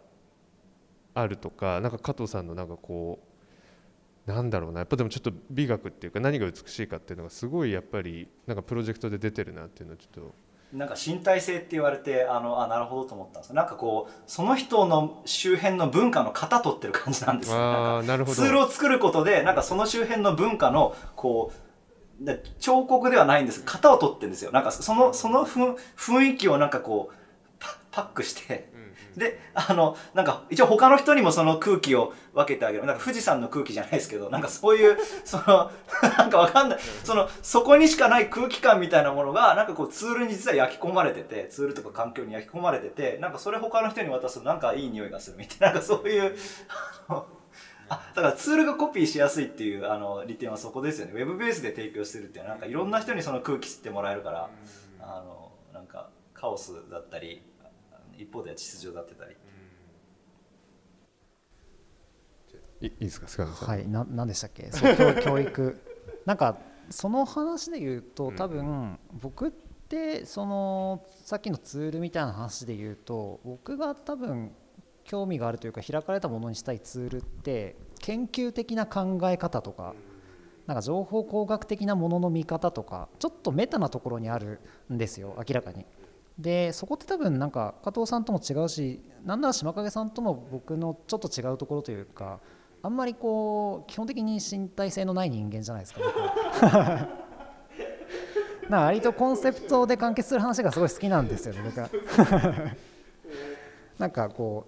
あるとかなんか加藤さんのなんかこうなんだろうなやっぱでもちょっと美学っていうか何が美しいかっていうのがすごいやっぱりなんかプロジェクトで出てるなっていうのはちょっと。なんか身体性って言われてあのあなるほどと思ったんですなんかこうその人の周辺の文化の型取ってる感じなんですよ。なんかツールを作ることでなんかその周辺の文化のこう彫刻ではないんです。型を取ってるんですよ。なんかそのその雰囲気をなんかこうパックしてであのなんか一応他の人にもその空気を分けてあげる。なんか富士山の空気じゃないですけどなんかそういうその なんかわかんない。そのそこにしかない空気感みたいなものがなんかこうツールに実は焼き込まれててツールとか環境に焼き込まれててなんかそれ他の人に渡すとなんかいい匂いがするみたいななんかそういうあだからツールがコピーしやすいっていうあの利点はそこですよね。ウェブベースで提供してるっていうのはなんかいろんな人にその空気吸ってもらえるからあのなんかカオスだったり一方では秩序だってたり。いいですか菅野さん。はいな何でしたっけ？そう教育 なんかその話で言うと多分僕ってそのさっきのツールみたいな話で言うと僕が多分興味があるというか開かれたものにしたいツールって研究的な考え方とかなんか情報工学的なものの見方とかちょっとメタなところにあるんですよ明らかに。でそこって多分なんか加藤さんとも違うしなんなら島影さんとも僕のちょっと違うところというかあんまりこう基本的に身体性のない人間じゃないですか僕 な割とコンセプトで完結する話がすごい好きなんですよね僕は。なんかこ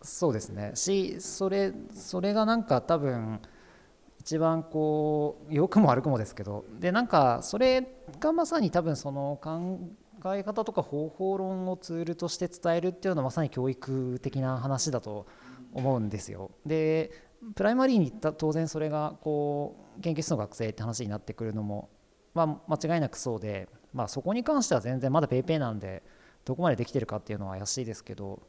うそうですね。しそれそれがなんか多分一番こう良くも悪くもですけどでなんかそれがまさに多分その考え方とか方法論をツールとして伝えるっていうのはまさに教育的な話だと思うんですよ。でプライマリーに行った当然それがこう研究室の学生って話になってくるのも、まあ、間違いなくそうで、まあ、そこに関しては全然まだ PayPay なんでどこまでできてるかっていうのは怪しいですけど、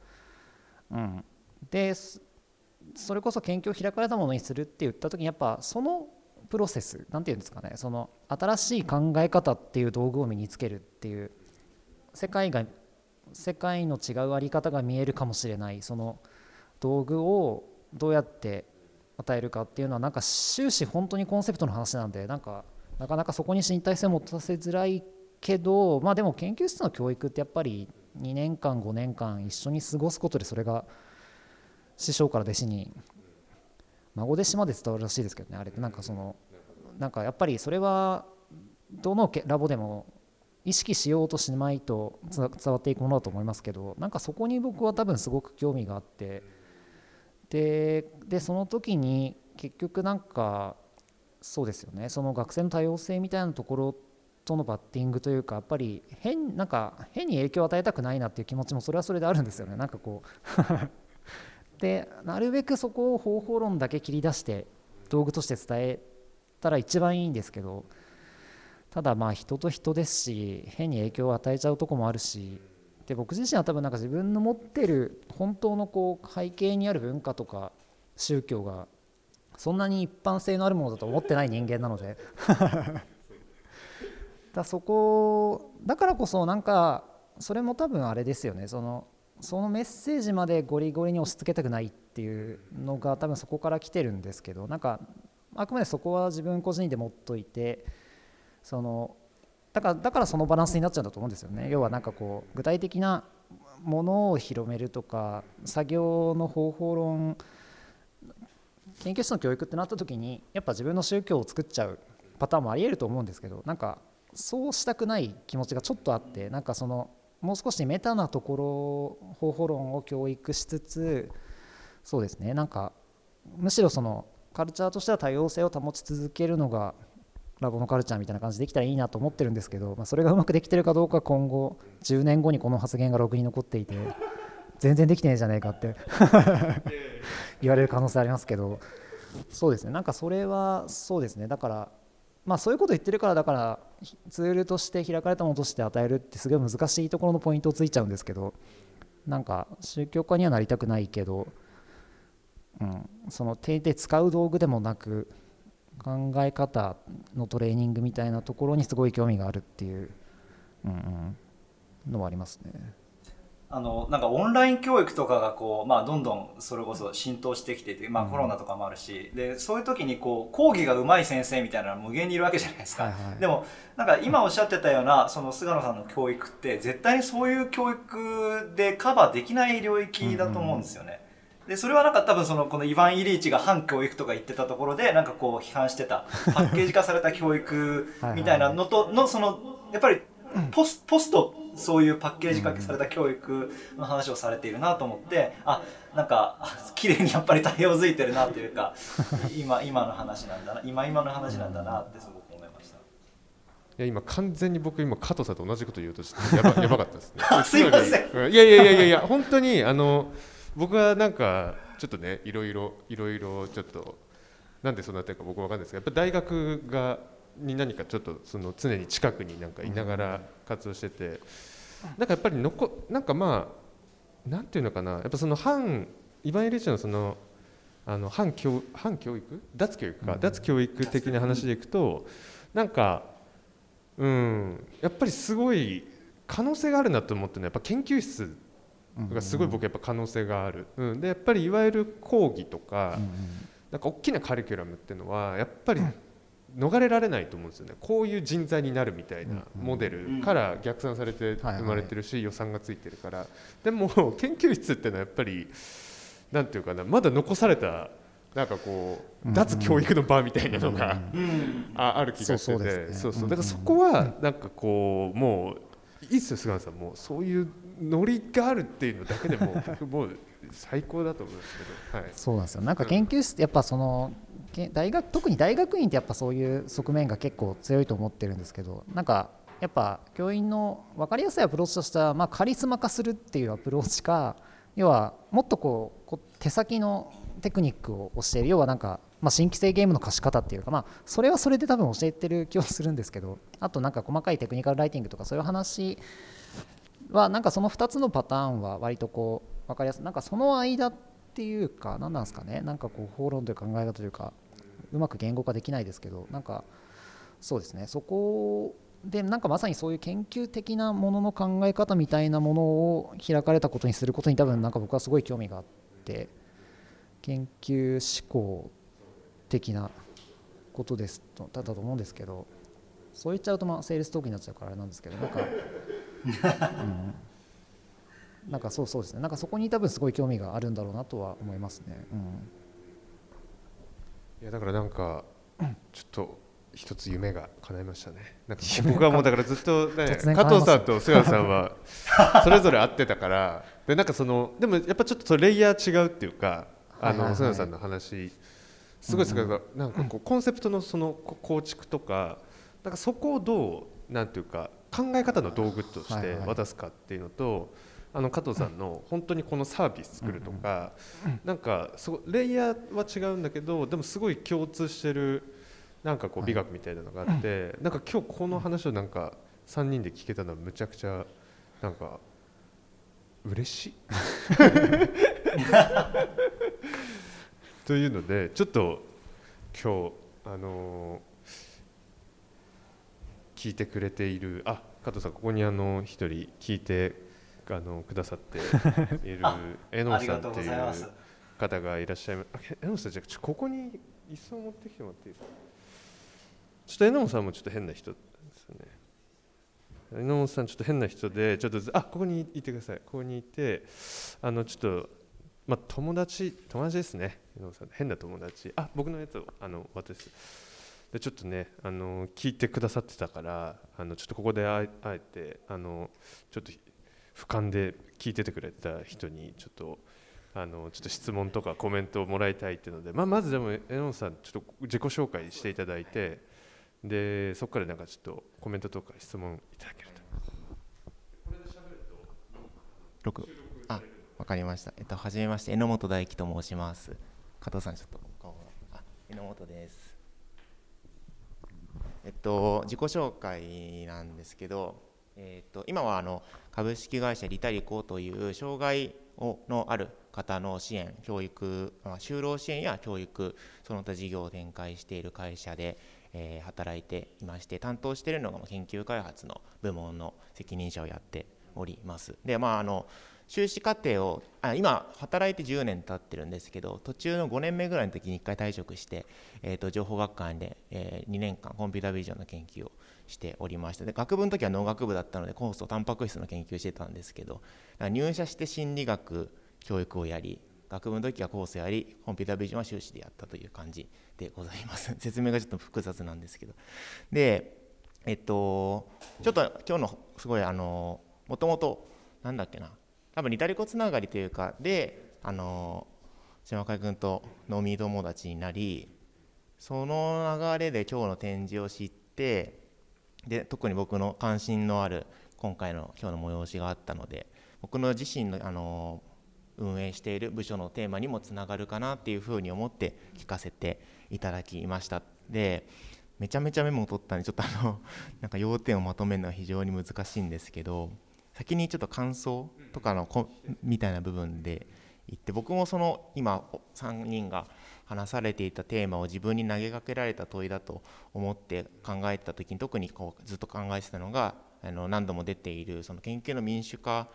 うん、でそれこそ研究を開かれたものにするって言った時にやっぱそのプロセス何て言うんですかねその新しい考え方っていう道具を身につけるっていう世界が世界の違うあり方が見えるかもしれない。その道具をどうやって与えるかっていうのはなんか終始本当にコンセプトの話なんでなんかなかなかそこに身体性を持たせづらいけどまあでも研究室の教育ってやっぱり2年間5年間一緒に過ごすことでそれが師匠から弟子に孫弟子まで伝わるらしいですけどねあれって。なんかそのなんかやっぱりそれはどのラボでも意識しようとしないと伝わっていくものだと思いますけどなんかそこに僕は多分すごく興味があってででその時に結局なんかそうですよね。その学生の多様性みたいなところとのバッティングというかやっぱり変なんか変に影響を与えたくないなっていう気持ちもそれはそれであるんですよね。なんかこう でなるべくそこを方法論だけ切り出して道具として伝えたら一番いいんですけどただまあ人と人ですし変に影響を与えちゃうとこもあるしで僕自身は多分なんか自分の持ってる本当のこう背景にある文化とか宗教がそんなに一般性のあるものだと思ってない人間なので。だそこだからこそなんかそれも多分あれですよね。そのそのメッセージまでゴリゴリに押し付けたくないっていうのが多分そこから来てるんですけどなんかあくまでそこは自分個人で持っといてそのだからだからそのバランスになっちゃうんだと思うんですよね。要はなんかこう具体的なものを広めるとか作業の方法論研究室の教育ってなった時にやっぱ自分の宗教を作っちゃうパターンもありえると思うんですけどなんかそうしたくない気持ちがちょっとあってなんかそのもう少しメタなところ方法論を教育しつつそうですねなんかむしろそのカルチャーとしては多様性を保ち続けるのがラボのカルチャーみたいな感じできたらいいなと思ってるんですけど、まあ、それがうまくできてるかどうか今後10年後にこの発言がログに残っていて全然できてねえじゃねえかって 言われる可能性ありますけどそうですね。なんかそれはそうですね。だからまあそういうこと言ってるからだからツールとして開かれたものとして与えるってすごい難しいところのポイントをついちゃうんですけどなんか宗教家にはなりたくないけど、うん、その手で使う道具でもなく考え方のトレーニングみたいなところにすごい興味があるっていう、うんうん、のはありますね。あのなんかオンライン教育とかがこう、まあ、どんどんそれこそ浸透してきてて、まあ、コロナとかもあるし、うん、でそういう時にこう講義が上手い先生みたいなの無限にいるわけじゃないですか、はいはい、でもなんか今おっしゃってたようなその菅野さんの教育って絶対にそういう教育でカバーできない領域だと思うんですよね。うんうんでそれはなんか多分そのこのイヴァン・イリーチが反教育とか言ってたところでなんかこう批判してたパッケージ化された教育みたいなのとのそのやっぱりポスポストそういうパッケージ化された教育の話をされているなと思ってあなんか綺麗にやっぱり対応づいてるなというか今今の話なんだな今今の話なんだなってすごく思いました。いや今完全に僕今加藤さんと同じこと言おうとしてやばやばかったですね。すいません。いやいやいやいやいや本当にあの僕はなんかちょっとねいろいろいろいろちょっとなんでそうなってるか僕わかんないですけどやっぱ大学がに何かちょっとその常に近くになんかいながら活動してて、なんかやっぱりのこなんかまあなんていうのかなやっぱその反イヴァン・エリッチのそのあの反教反教育？脱教育か、脱教育的な話でいくとなんかうんやっぱりすごい可能性があるなと思ってのはやっぱ研究室がすごい僕やっぱ可能性がある、うん、でやっぱりいわゆる講義とか、なんか大きなカリキュラムっていうのはやっぱり逃れられないと思うんですよね。こういう人材になるみたいなモデルから逆算されて生まれてるし予算がついてるから。でも研究室っていうのはやっぱりなんていうかなまだ残されたなんかこう脱教育の場みたいなのがあある気がしてて。そうそうだからそこはなんかこうもういいっすよ菅野さん。もそういうノリがあるっていうのだけでも 僕もう最高だと思うんですけど、はい、そうなんですよ。なんか研究室ってやっぱその大学特に大学院ってやっぱそういう側面が結構強いと思ってるんですけどなんかやっぱ教員の分かりやすいアプローチとしては、まあ、カリスマ化するっていうアプローチか要はもっとこう手先のテクニックを教える要はなんか、まあ、新規性ゲームの貸し方っていうか、まあ、それはそれで多分教えてる気はするんですけどあとなんか細かいテクニカルライティングとかそういう話はなんかその2つのパターンは割とこう分かりやすい。なんかその間っていうか何なんですかね。なんかこう法論という考え方というかうまく言語化できないですけどなんかそうですね。そこでなんかまさにそういう研究的なものの考え方みたいなものを開かれたことにすることに多分なんか僕はすごい興味があって研究思考的なことですとだと思うんですけどそう言っちゃうとまあセールストークになっちゃうからあれなんですけどなんか、うん、なんかそうそうですね。なんかそこに多分すごい興味があるんだろうなとは思いますね。うん、いやだからなんかちょっと一つ夢が叶いましたね。なんか僕はもうだからずっと、ね、加藤さんと菅さんはそれぞれ会ってたからでなんかそのでもやっぱちょっとそレイヤー違うっていうかあの菅さんの話すごいですけど、なんかこうコンセプトのその構築とかなんかそこをどうなんていうか考え方の道具として渡すかっていうのと、あの加藤さんの本当にこのサービス作るとか、なんかすごレイヤーは違うんだけどでもすごい共通してるなんかこう美学みたいなのがあって、なんか今日この話をなんか3人で聞けたのはむちゃくちゃなんか嬉しい？というのでちょっと今日あのー、聞いてくれている。あ加藤さんここにあの一人聞いてあのくださって いる榎本さんっていう方がいらっしゃいます榎本さんじゃあここに椅子を持ってきてもらっていいですか？ちょっと榎本さんもちょっと変な人ですよね。榎本さんちょっと変な人でちょっとあここにいてください。ここにいてあのちょっとまあ友達友達ですね。榎本さん変な友達。あ僕のやつをあの渡すでちょっとねあの聞いてくださってたからあのちょっとここであえてあのちょっと俯瞰で聞いててくれた人にちょっとあのちょっと質問とかコメントをもらいたいっていうので、まあ、まずでも榎本さんちょっと自己紹介していただいてでそこからなんかちょっとコメントとか質問いただけると。これで喋ると6あわかりました。えっと初めまして榎本大樹と申します。加藤さんちょっと顔あ榎本です。えっと自己紹介なんですけど、えっと今はあの株式会社リタリコという障害をのある方の支援、教育、まあ、就労支援や教育その他事業を展開している会社で。えー、働いていまして担当しているのが研究開発の部門の責任者をやっておりますでまああの修士課程をあ今働いて10年経ってるんですけど途中の5年目ぐらいの時に1回退職して、えーと、情報学館で、えー、2年間コンピュータービジョンの研究をしておりました。で学部の時は農学部だったので酵素タンパク質の研究してたんですけど入社して心理学教育をやり学部の時はコースやりコンピュータービジョンは修士でやったという感じでございます。説明がちょっと複雑なんですけど。でえっとちょっと今日のすごいあのもともとなんだっけな多分リタリコつながりというかであの島海君と飲み友達になりその流れで今日の展示を知ってで特に僕の関心のある今回の今日の催しがあったので僕の自身のあの運営している部署のテーマにもつながるかなっていうふうに思って聞かせていただきました。でめちゃめちゃメモを取ったんでちょっとあのなんか要点をまとめるのは非常に難しいんですけど先にちょっと感想とかのこみたいな部分で言って僕もその今3人が話されていたテーマを自分に投げかけられた問いだと思って考えた時に特にこうずっと考えてたのがあの何度も出ているその研究の民主化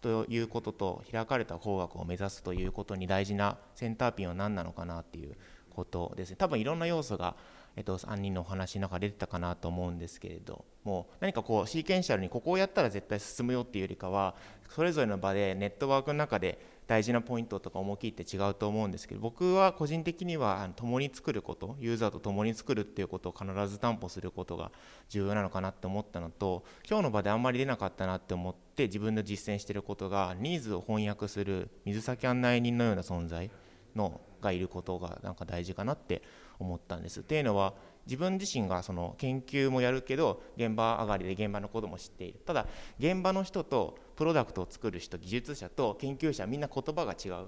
ということと開かれた工学を目指すということに大事なセンターピンは何なのかなっていうことですね。多分いろんな要素が、えっと、3人のお話の中で出てたかなと思うんですけれども何かこうシーケンシャルにここをやったら絶対進むよっていうよりかはそれぞれの場でネットワークの中で大事なポイントとか思い切って違うと思うんですけど僕は個人的には共に作ることユーザーと共に作るっていうことを必ず担保することが重要なのかなって思ったのと今日の場であんまり出なかったなって思って自分で実践してることがニーズを翻訳する水先案内人のような存在のがいることがなんか大事かなって思ったんです。っていうのは自分自身がその研究もやるけど現場上がりで現場のことも知っているただ現場の人とプロダクトを作る人技術者と研究者みんな言葉が違う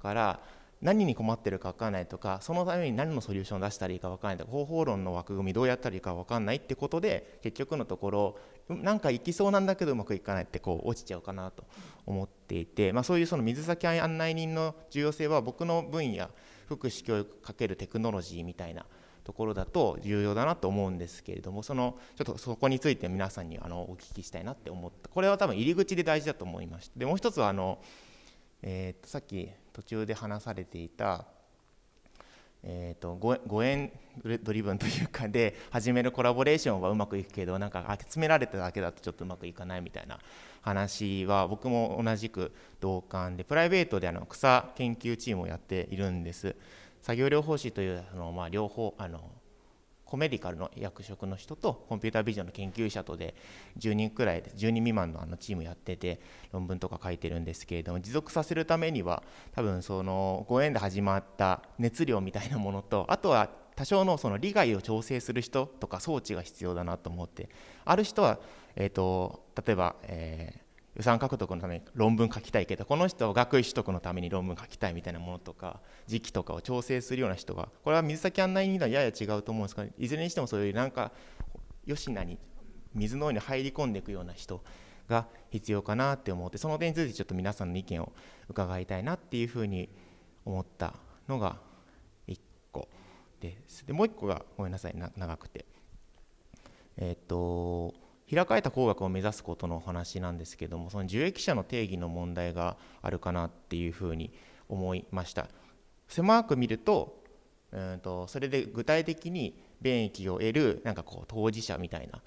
から何に困ってるか分からないとかそのために何のソリューションを出したらいいか分からないとか方法論の枠組みどうやったらいいか分からないってことで結局のところなんかいきそうなんだけどうまくいかないってこう落ちちゃうかなと思っていて、まあ、そういうその水先案内人の重要性は僕の分野福祉教育×テクノロジーみたいなところだと重要だなと思うんですけれどもそのちょっとそこについて皆さんにあのお聞きしたいなって思った。これは多分入り口で大事だと思いましたでもう一つはあの、えー、とさっき途中で話されていたえーと、ご縁ドリブンというかで始めるコラボレーションはうまくいくけどなんか集められただけだとちょっとうまくいかないみたいな話は僕も同じく同感でプライベートであの草研究チームをやっているんです。作業療法士というあの、まあ、両方あのコメディカルの役職の人とコンピュータービジョンの研究者とで10人くらい10人未満のあのチームやってて論文とか書いてるんですけれども持続させるためには多分そのご縁で始まった熱量みたいなものとあとは多少のその利害を調整する人とか装置が必要だなと思ってある人は、えーと、例えば、えー予算獲得のために論文書きたいけどこの人は学位取得のために論文書きたいみたいなものとか時期とかを調整するような人がこれは水先案内人はやや違うと思うんですがいずれにしてもそういうなんか吉名に水のように入り込んでいくような人が必要かなって思ってその点についてちょっと皆さんの意見を伺いたいなっていうふうに思ったのが1個です。でもう1個がごめんなさい長くて。えっ、と開かれた工学を目指すことのお話なんですけどもその受益者の定義の問題があるかなっていうふうに思いました。狭く見るとうんとそれで具体的に便益を得るなんかこう当事者みたいな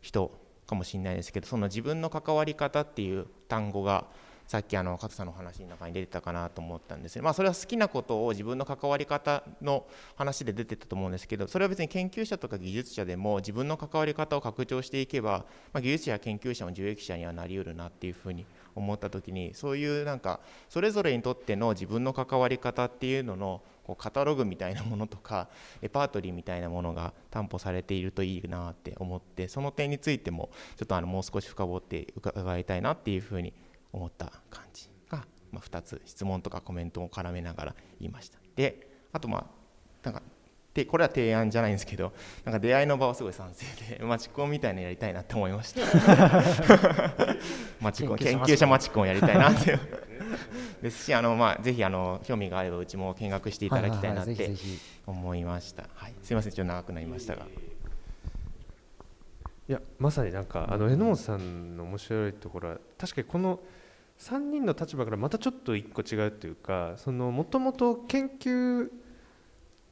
人かもしれないですけどその自分の関わり方っていう単語がさっきあの加藤さんの話の中に出てたかなと思ったんですね、まあ、それは好きなことを自分の関わり方の話で出てたと思うんですけどそれは別に研究者とか技術者でも自分の関わり方を拡張していけば、まあ、技術者や研究者も受益者にはなりうるなっていうふうに思った時にそういうなんかそれぞれにとっての自分の関わり方っていうののこうカタログみたいなものとかレパートリーみたいなものが担保されているといいなって思ってその点についてもちょっとあのもう少し深掘って伺いたいなっていうふうに思った感じが、まあ、2つ質問とかコメントも絡めながら言いました。であとまあなんかでこれは提案じゃないんですけどなんか出会いの場はすごい賛成で マチコンみたいなやりたいなって思いました。マチコン研究者マチコン。やりたいなって。ですしあの、まあ、ぜひあの興味があればうちも見学していただきたいなって思いました、はい、すみませんちょっと長くなりましたが。いやまさになんかあの榎本さんの面白いところは確かにこの3人の立場からまたちょっと一個違うというかもともと研究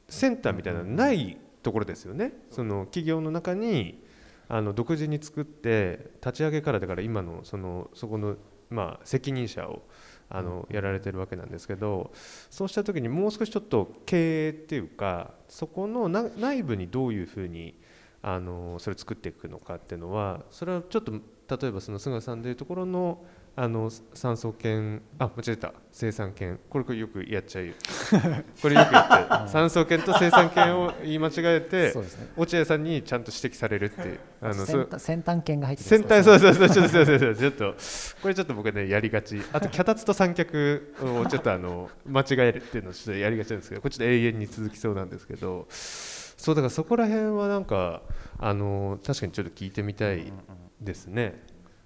センターみたいなのないところですよね。その企業の中にあの独自に作って立ち上げからだから今のそのそこのまあ責任者をあのやられてるわけなんですけどそうした時にもう少しちょっと経営っていうかそこの内部にどういうふうにあのそれを作っていくのかっていうのはそれはちょっと例えばその菅さんでいうところのあの酸素犬あ間違えた。生産犬これよくやっちゃう これよくやって。酸素犬と生産犬を言い間違えて、ね、落合さんにちゃんと指摘されるっていう。あの先端犬が入って先端そうそうそうちょっとそうそうそう。ちょっとこれちょっと僕ねやりがち。あと脚立と三脚をちょっとあの間違えるっていうのをちょっとやりがちなんですけどこれちょっと永遠に続きそうなんですけどそうだからそこら辺はなんかあの確かにちょっと聞いてみたいですね。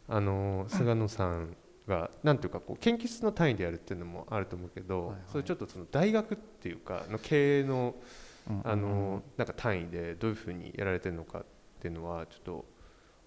あの菅野さんがなんていうかこう研究室の単位でやるっていうのもあると思うけど、はいはい、それちょっとその大学っていうかの経営のあのなんか単位でどういうふうにやられてるのかっていうのはちょっと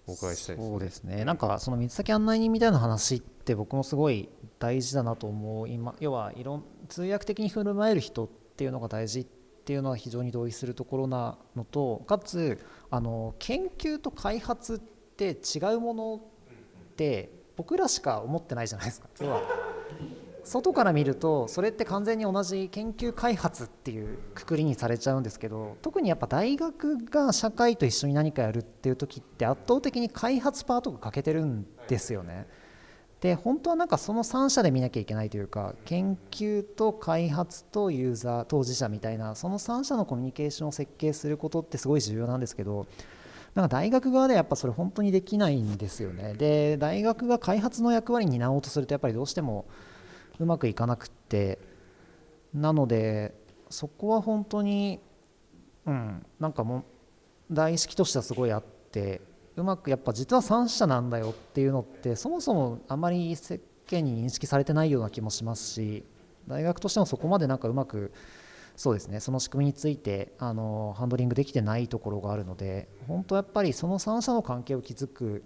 お伺いしたいですね。そうですね。なんかその水先案内人みたいな話って僕もすごい大事だなと思う。今要はいろん通訳的に振る舞える人っていうのが大事っていうのは非常に同意するところなのとかつあの研究と開発って違うものって僕らしか思ってないじゃないですか要は外から見るとそれって完全に同じ研究開発っていうくくりにされちゃうんですけど特にやっぱ大学が社会と一緒に何かやるっていう時って圧倒的に開発パートが欠けてるんですよね。で本当はなんかその3者で見なきゃいけないというか研究と開発とユーザー当事者みたいなその3者のコミュニケーションを設計することってすごい重要なんですけどなんか大学側ではやっぱそれ本当にできないんですよね。で大学が開発の役割に担おうとするとやっぱりどうしてもうまくいかなくってなのでそこは本当にうんなんかも大意識としてはすごいあってうまくやっぱ実は3社なんだよっていうのってそもそもあまり世間に認識されてないような気もしますし大学としてもそこまでなんかうまくそうですねその仕組みについてあのハンドリングできてないところがあるので本当やっぱりその3社の関係を築く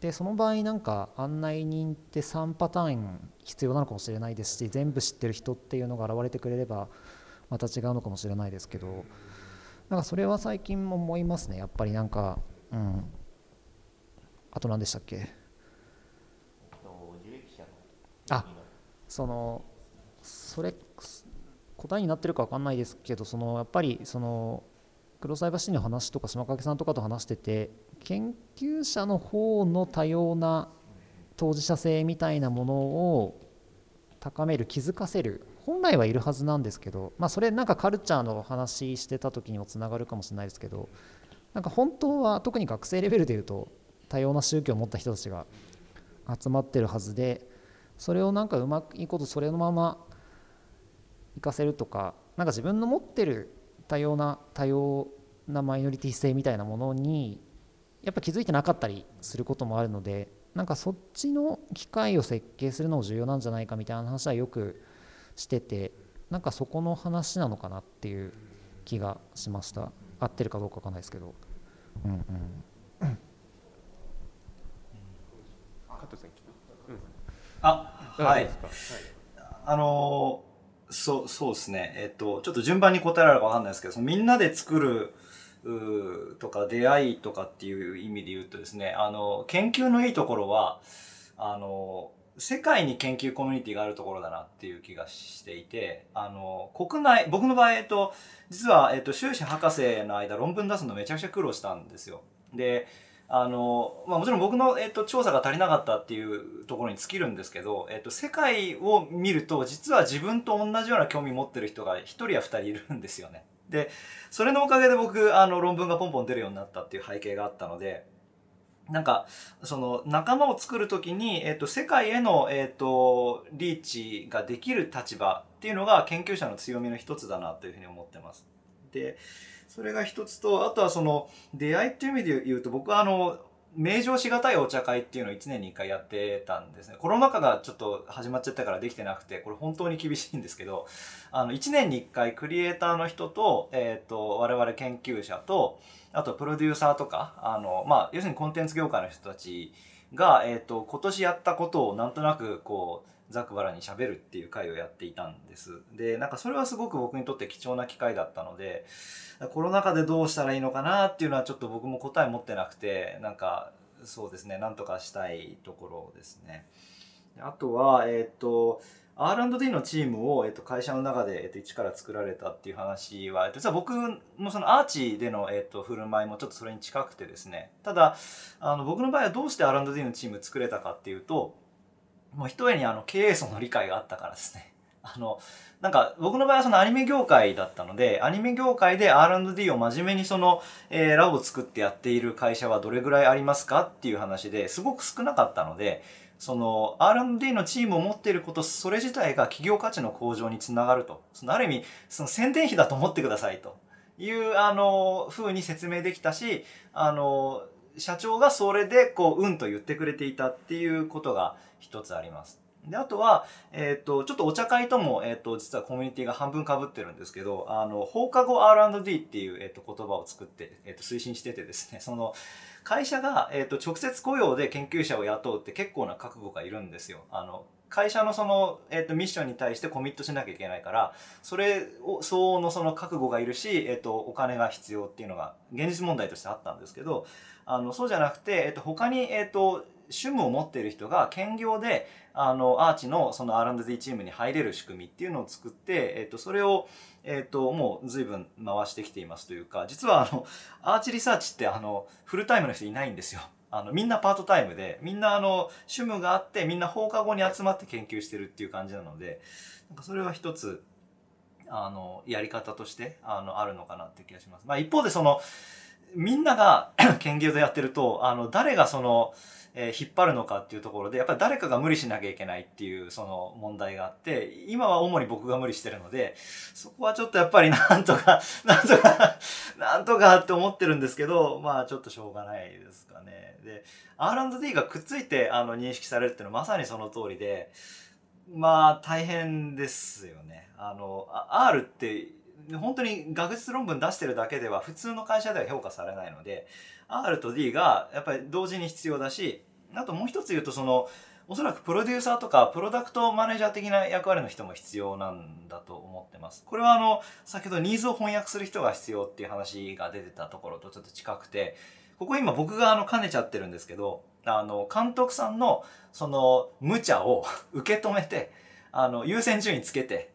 でその場合なんか案内人って3パターン必要なのかもしれないですし全部知ってる人っていうのが現れてくれればまた違うのかもしれないですけどなんかそれは最近も思いますねやっぱりなんかうん。あと何でしたっけ？あそのそれ答えになってるか分かんないですけどそのやっぱりその黒沢橋の話とか島掛さんとかと話してて研究者の方の多様な当事者性みたいなものを高める気づかせる本来はいるはずなんですけど、まあ、それなんかカルチャーの話してた時にもつながるかもしれないですけどなんか本当は特に学生レベルでいうと多様な宗教を持った人たちが集まってるはずでそれをなんかうまくいいことそれのまま活かせるとかなんか自分の持ってる多様な多様なマイノリティ性みたいなものにやっぱ気づいてなかったりすることもあるのでなんかそっちの機会を設計するのも重要なんじゃないかみたいな話はよくしててなんかそこの話なのかなっていう気がしました。合ってるかどうかわかんないですけど。うんうん。加藤さんあはいあのーそうそうですねえっとちょっと順番に答えられるかわかんないですけどそのみんなで作るうとか出会いとかっていう意味で言うとですねあの研究のいいところはあの世界に研究コミュニティがあるところだなっていう気がしていてあの国内僕の場合、えっと、実は、えっと、修士博士の間論文出すのめちゃくちゃ苦労したんですよ。であのまあ、もちろん僕の、えっと、調査が足りなかったっていうところに尽きるんですけど、えっと、世界を見ると実は自分と同じような興味持ってる人が1人や2人いるんですよね。でそれのおかげで僕あの論文がポンポン出るようになったっていう背景があったのでなんかその仲間を作る時に、えっと、世界への、えっと、リーチができる立場っていうのが研究者の強みの一つだなというふうに思ってます。でそれが一つとあとはその出会いっていう意味で言うと僕はあの名城しがたいお茶会っていうのを1年に1回やってたんですね。コロナ禍がちょっと始まっちゃったからできてなくて、これ本当に厳しいんですけど、あの、1年に1回クリエイターの人と、えっ、と、我々研究者と、あとプロデューサーとか、あの、まあ、要するにコンテンツ業界の人たちが、えっ、と、今年やったことをなんとなく、こう、ざくばらにしゃべるっていう会をやっていたんです。で、なんかそれはすごく僕にとって貴重な機会だったので、コロナ禍でどうしたらいいのかなっていうのはちょっと僕も答え持ってなくて、なんかそうですね、なんとかしたいところですね。あとは、えっ、と、R&D のチームを、えっと、会社の中で、えっと、一から作られたっていう話は、えっと、実は僕のそのアーチでの、えっと、振る舞いもちょっとそれに近くてですね。ただ、あの、僕の場合はどうして R&D のチーム作れたかっていうと、もう一重にあの、経営層の理解があったからですね。あの、なんか僕の場合はそのアニメ業界だったので、アニメ業界で R&D を真面目にその、えー、ラボを作ってやっている会社はどれぐらいありますかっていう話ですごく少なかったので、その R&D のチームを持っていること、それ自体が企業価値の向上につながると。そのある意味、その宣伝費だと思ってくださいという、あの、風に説明できたし、あの、社長がそれでこう、うんと言ってくれていたっていうことが一つあります。で、あとは、えっ、ー、と、ちょっとお茶会とも、えっ、ー、と、実はコミュニティが半分被ってるんですけど、あの、放課後 R&D っていう、えっ、ー、と、言葉を作って、えっ、と、推進しててですね、その、会社が、えっ、と、直接雇用で研究者を雇うって結構な覚悟がいるんですよ。あの、会社のその、えっ、と、ミッションに対してコミットしなきゃいけないから、それを、相応のその覚悟がいるし、えっ、と、お金が必要っていうのが、現実問題としてあったんですけど、あの、そうじゃなくて、えっ、と、他に、えっ、と、趣味を持っている人が兼業であのアーチのその R&D チームに入れる仕組みっていうのを作って、えっと、それを、えっと、もう随分回してきていますというか実はあのアーチリサーチってあのフルタイムの人いないんですよ。あのみんなパートタイムでみんなあの趣味があってみんな放課後に集まって研究してるっていう感じなのでなんかそれは一つあのやり方としてあのあるのかなって気がします。まあ、一方でそのみんなが 兼業でやってるとあの誰がそのえー引っ張るのかっていうところでやっぱり誰かが無理しなきゃいけないっていうその問題があって今は主に僕が無理してるのでそこはちょっとやっぱりなんとか なんとかなんとかって思ってるんですけどまあちょっとしょうがないですかね。で R&D がくっついてあの認識されるっていうのはまさにその通りでまあ大変ですよね。あの R って本当に学術論文出してるだけでは普通の会社では評価されないので R と D がやっぱり同時に必要だしあともう一つ言うとそのおそらくプロデューサーとかプロダクトマネージャー的な役割の人も必要なんだと思ってます。これはあの先ほどニーズを翻訳する人が必要っていう話が出てたところとちょっと近くてここ今僕があの兼ねちゃってるんですけどあの監督さんのその無茶を 受け止めてあの優先順位つけて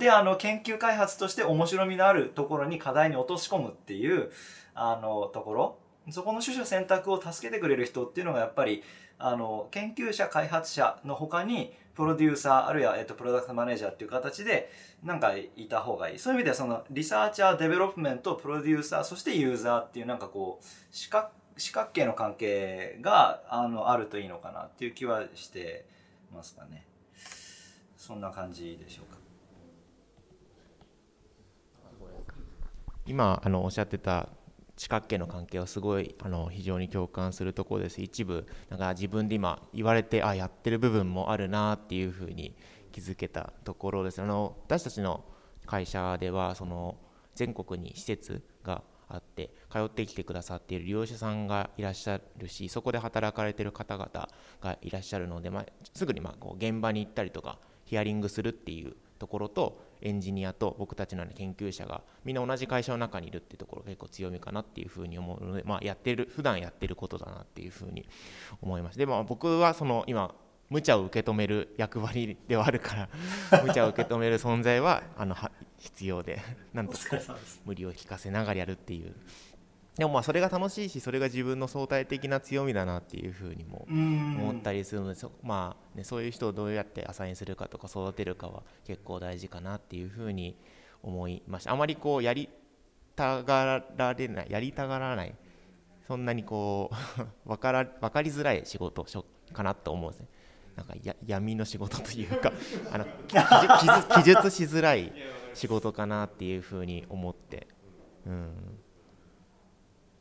であの研究開発として面白みのあるところに課題に落とし込むっていうあのところそこの取捨選択を助けてくれる人っていうのがやっぱりあの研究者開発者の他にプロデューサーあるいは、えっと、プロダクトマネージャーっていう形でなんかいた方がいい。そういう意味ではそのリサーチャー development プロデューサーそしてユーザーっていうなんかこう四角四角形の関係があのあるといいのかなっていう気はしてますかね。そんな感じでしょうか。今あのおっしゃってた四角形の関係はすごいあの非常に共感するところです。一部なんか自分で今言われてあやってる部分もあるなっていうふうに気づけたところです。あの私たちの会社ではその全国に施設があって通ってきてくださっている利用者さんがいらっしゃるしそこで働かれてる方々がいらっしゃるので、まあ、すぐにまこう現場に行ったりとかヒアリングするっていうところとエンジニアと僕たちの研究者がみんな同じ会社の中にいるっていうところが結構強みかなっていうふうに思うので、まあ、やってる普段やってることだなっていうふうに思います。でも僕はその今無茶を受け止める役割ではあるから無茶を受け止める存在はあのは必要でなんとか無理を聞かせながらやるっていうでもまあそれが楽しいしそれが自分の相対的な強みだなっていうふうにも思ったりするのでそ,、まあね、そういう人をどうやってアサインするかとか育てるかは結構大事かなっていうふうに思いましたあまりこうやりたがられないやりたがらないそんなにこう分から分かりづらい仕事かなと思うんですねなんかや闇の仕事というかあの記述記述しづらい仕事かなっていうふうに思ってうん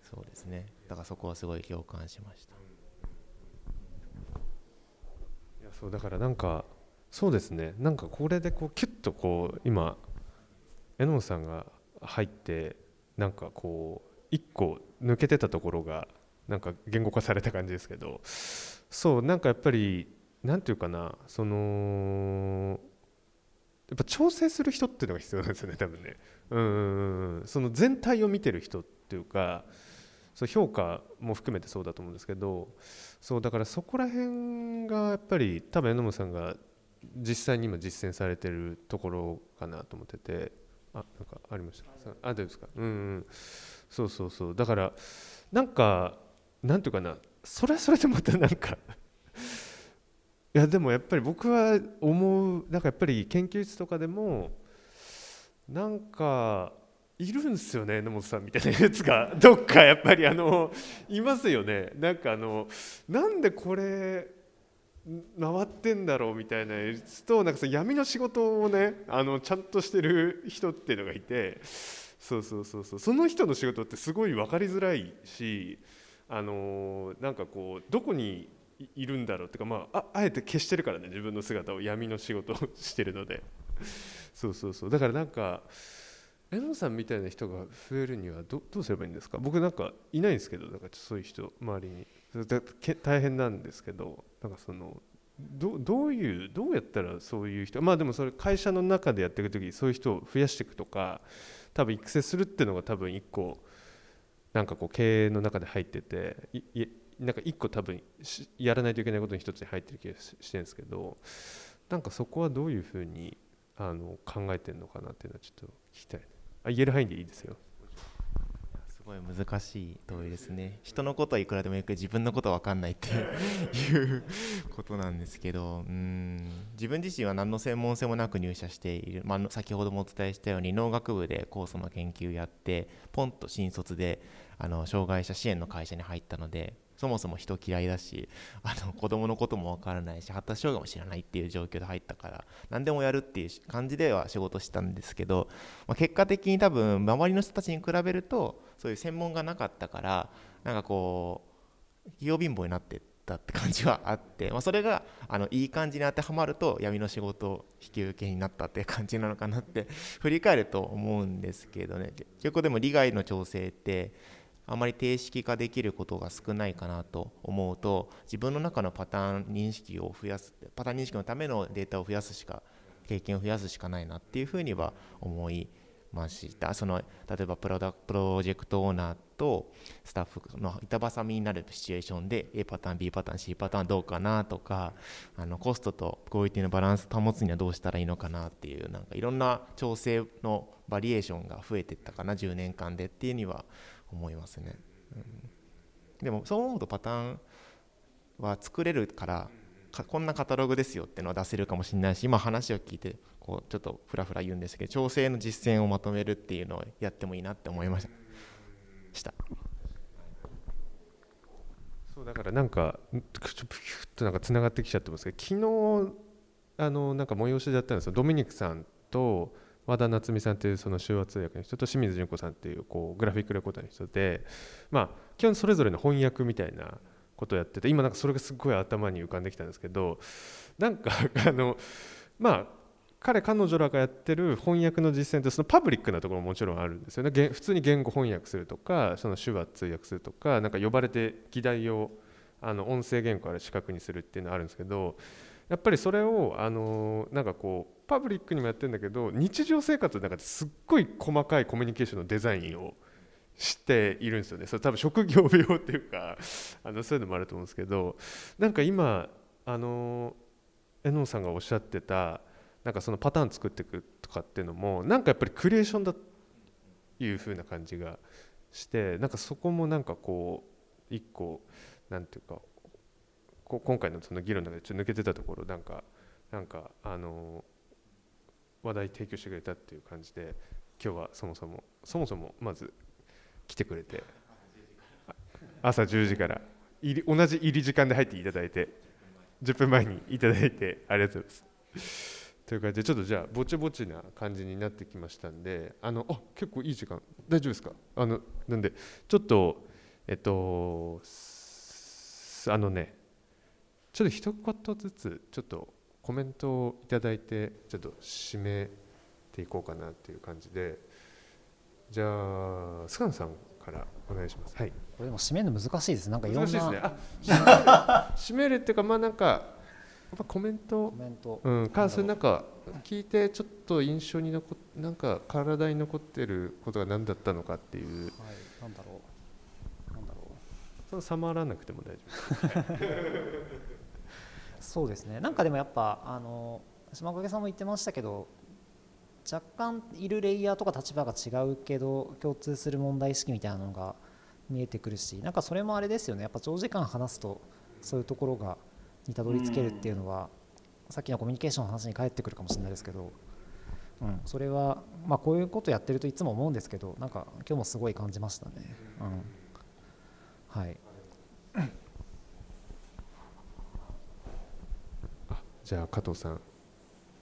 そうですね。だからそこはすごい共感しました。いやそうだからなんかそうですね。なんかこれでこうキュッとこう今榎本さんが入ってなんかこう一個抜けてたところがなんか言語化された感じですけどそうなんかやっぱりなんていうかなそのやっぱ調整する人っていうのが必要なんですよね多分ね。うん。その全体を見てる人っていうかそう評価も含めてそうだと思うんですけどそうだからそこら辺がやっぱり多分榎本さんが実際に今実践されてるところかなと思っててあなんかありました？あ大丈夫ですか？うん、うん、そうそうそう。だからなんかなんていうかなそれはそれでまたなんか いやでもやっぱり僕は思うなんかやっぱり研究室とかでもなんかいるんですよね榎本さんみたいなやつが。どっかやっぱりあのいますよね。なんかあのなんでこれ回ってんだろうみたいなやつとなんかその闇の仕事をねあのちゃんとしてる人っていうのがいて。そうそうそうそう。その人の仕事ってすごい分かりづらいしあのなんかこうどこにいるんだろうっていうか、まあ、ああえて消してるからね自分の姿を。闇の仕事をしてるので。そうそうそう。だからなんか榎本さんみたいな人が増えるにはどどうすればいいんですか？僕なんかいないんですけどなんかそういう人周りに。だけ大変なんですけどなんかそのどどういうどうやったらそういう人まあでもそれ会社の中でやっていく時そういう人を増やしていくとか多分育成するっていうのが多分一個なんかこう経営の中で入ってていいなんか一個多分やらないといけないことに一つに入ってる気がしてるんですけどなんかそこはどういうふうにあの考えてるのかなっていうのはちょっと聞きたいあ言える範囲でいいですよ。すごい難しい問いですね。人のことはいくらでもよく自分のことは分かんないっていう ことなんですけどうん。自分自身は何の専門性もなく入社している、まあ、先ほどもお伝えしたように農学部で酵素の研究やってポンと新卒であの障害者支援の会社に入ったのでそもそも人嫌いだしあの子供のこともわからないし発達障害も知らないっていう状況で入ったから何でもやるっていう感じでは仕事したんですけど、まあ、結果的に多分周りの人たちに比べるとそういう専門がなかったからなんかこう器用貧乏になってったって感じはあって、まあ、それがあのいい感じに当てはまると闇の仕事を引き受けになったって感じなのかなって振り返ると思うんですけどね。結局でも利害の調整ってあまり定式化できることが少ないかなと思うと自分の中のパターン認識を増やすパターン認識のためのデータを増やすしか経験を増やすしかないなっていうふうには思いました。その例えばプロダプロジェクトオーナーとスタッフの板挟みになるシチュエーションで A パターン B パターン C パターンどうかなとかあのコストとクオリティのバランス保つにはどうしたらいいのかなっていうなんかいろんな調整のバリエーションが増えていったかな10年間でっていうには思いますね、うん、でもそう思うとパターンは作れるからこんなカタログですよっていうのは出せるかもしれないし今話を聞いてこうちょっとふらふら言うんですけど調整の実践をまとめるっていうのをやってもいいなって思いました。したそうだからなんかちょっとなんかつながってきちゃってますけど昨日あのなんか催しでやったんですよ。ドミニクさんと和田夏美さんというその手話通訳の人と清水純子さんっていうこうグラフィックレコーダーの人でまあ基本それぞれの翻訳みたいなことをやってて今なんかそれがすごい頭に浮かんできたんですけどなんかあのまあ彼彼女らがやってる翻訳の実践ってそのパブリックなところももちろんあるんですよね。普通に言語翻訳するとかその手話通訳するとかなんか呼ばれて議題をあの音声言語から視覚にするっていうのはあるんですけどやっぱりそれをあのなんかこうパブリックにもやってるんだけど日常生活の中ですっごい細かいコミュニケーションのデザインをしているんですよね。それ多分職業病っていうかあのそういうのもあると思うんですけどなんか今あの榎本さんがおっしゃってたなんかそのパターン作っていくとかっていうのもなんかやっぱりクリエーションだという風な感じがしてなんかそこもなんかこう一個なんていうか今回のその議論の中でちょっと抜けてたところなんかなんかあの話題提供してくれたっていう感じで今日はそもそもそもそもまず来てくれて朝10時から入り同じ入り時間で入っていただいて10分前にいただいてありがとうございます。という感じでちょっとじゃあぼちぼちな感じになってきましたんであのあ結構いい時間大丈夫ですか？あのなんでちょっとえっとあのねちょっと一言ずつちょっとコメントをいただいてちょっと締めていこうかなっていう感じで。じゃあ菅野さんからお願いします。はい。これでも締めるの難しいです。なんかいろんな。難しいですね。めるっていうかまあなんかやっぱコメント。コメント。うんかそれなんか聞いてちょっと印象に残っなんか体に残ってることが何だったのかっていう。はいなんだろう。なんだろう。その様らなくても大丈夫 そうですね。なんかでもやっぱあの島影さんも言ってましたけど若干いるレイヤーとか立場が違うけど共通する問題意識みたいなのが見えてくるしなんかそれもあれですよね。やっぱ長時間話すとそういうところがにたどり着けるっていうのは、さっきのコミュニケーションの話に返ってくるかもしれないですけど、うん、それは、まあ、こういうことやってるといつも思うんですけどなんか今日もすごい感じましたね。うん、はい。じゃあ加藤さん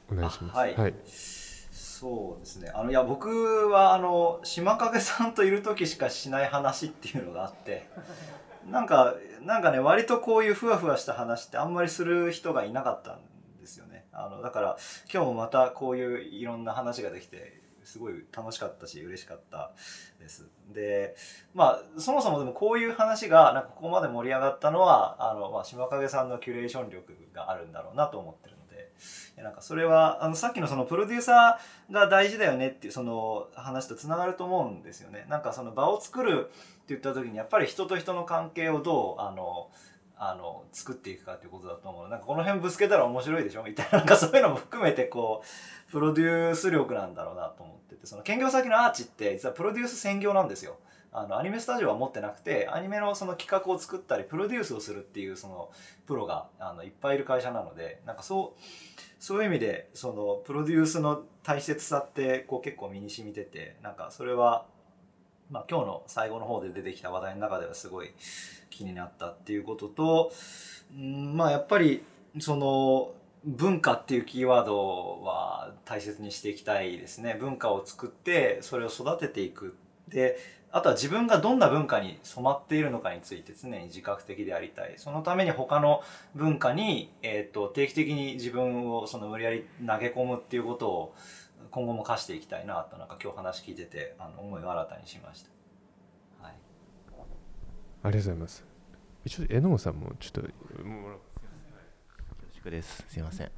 お願いします。はい。はい、そうですね。あのいや僕はあの島影さんといる時しかしない話っていうのがあって なんかなんかね割とこういうふわふわした話ってあんまりする人がいなかったんですよね。あのだから今日もまたこういういろんな話ができてすごい楽しかったし嬉しかったですでまあそもそもでもこういう話がなんかここまで盛り上がったのはあの、まあ、島影さんのキュレーション力があるんだろうなと思ってるのでいやなんかそれはあのさっきのそのプロデューサーが大事だよねっていうその話とつながると思うんですよね。なんかその場を作るって言った時にやっぱり人と人の関係をどうあのあの作っていくかっていうことだと思う。なんかこの辺ぶつけたら面白いでしょ？みたいな。なんかそういうのも含めてこうプロデュース力なんだろうなと思ってて。その兼業先のアーチって実はプロデュース専業なんですよ。あのアニメスタジオは持ってなくてアニメのその企画を作ったりプロデュースをするっていうそのプロがあのいっぱいいる会社なのでなんかそうそういう意味でそのプロデュースの大切さってこう結構身に染みててなんかそれはまあ、今日の最後の方で出てきた話題の中ではすごい気になったっていうことと、うんまあ、やっぱりその文化っていうキーワードは大切にしていきたいですね。文化を作ってそれを育てていく。であとは自分がどんな文化に染まっているのかについて常に自覚的でありたい。そのために他の文化に、えーと、定期的に自分をその無理やり投げ込むっていうことを今後も課していきたいなとなんか今日話聞いててあの思いを新たにしました、はい、ありがとうございます。一応榎本さんもちょっともうです。すいません。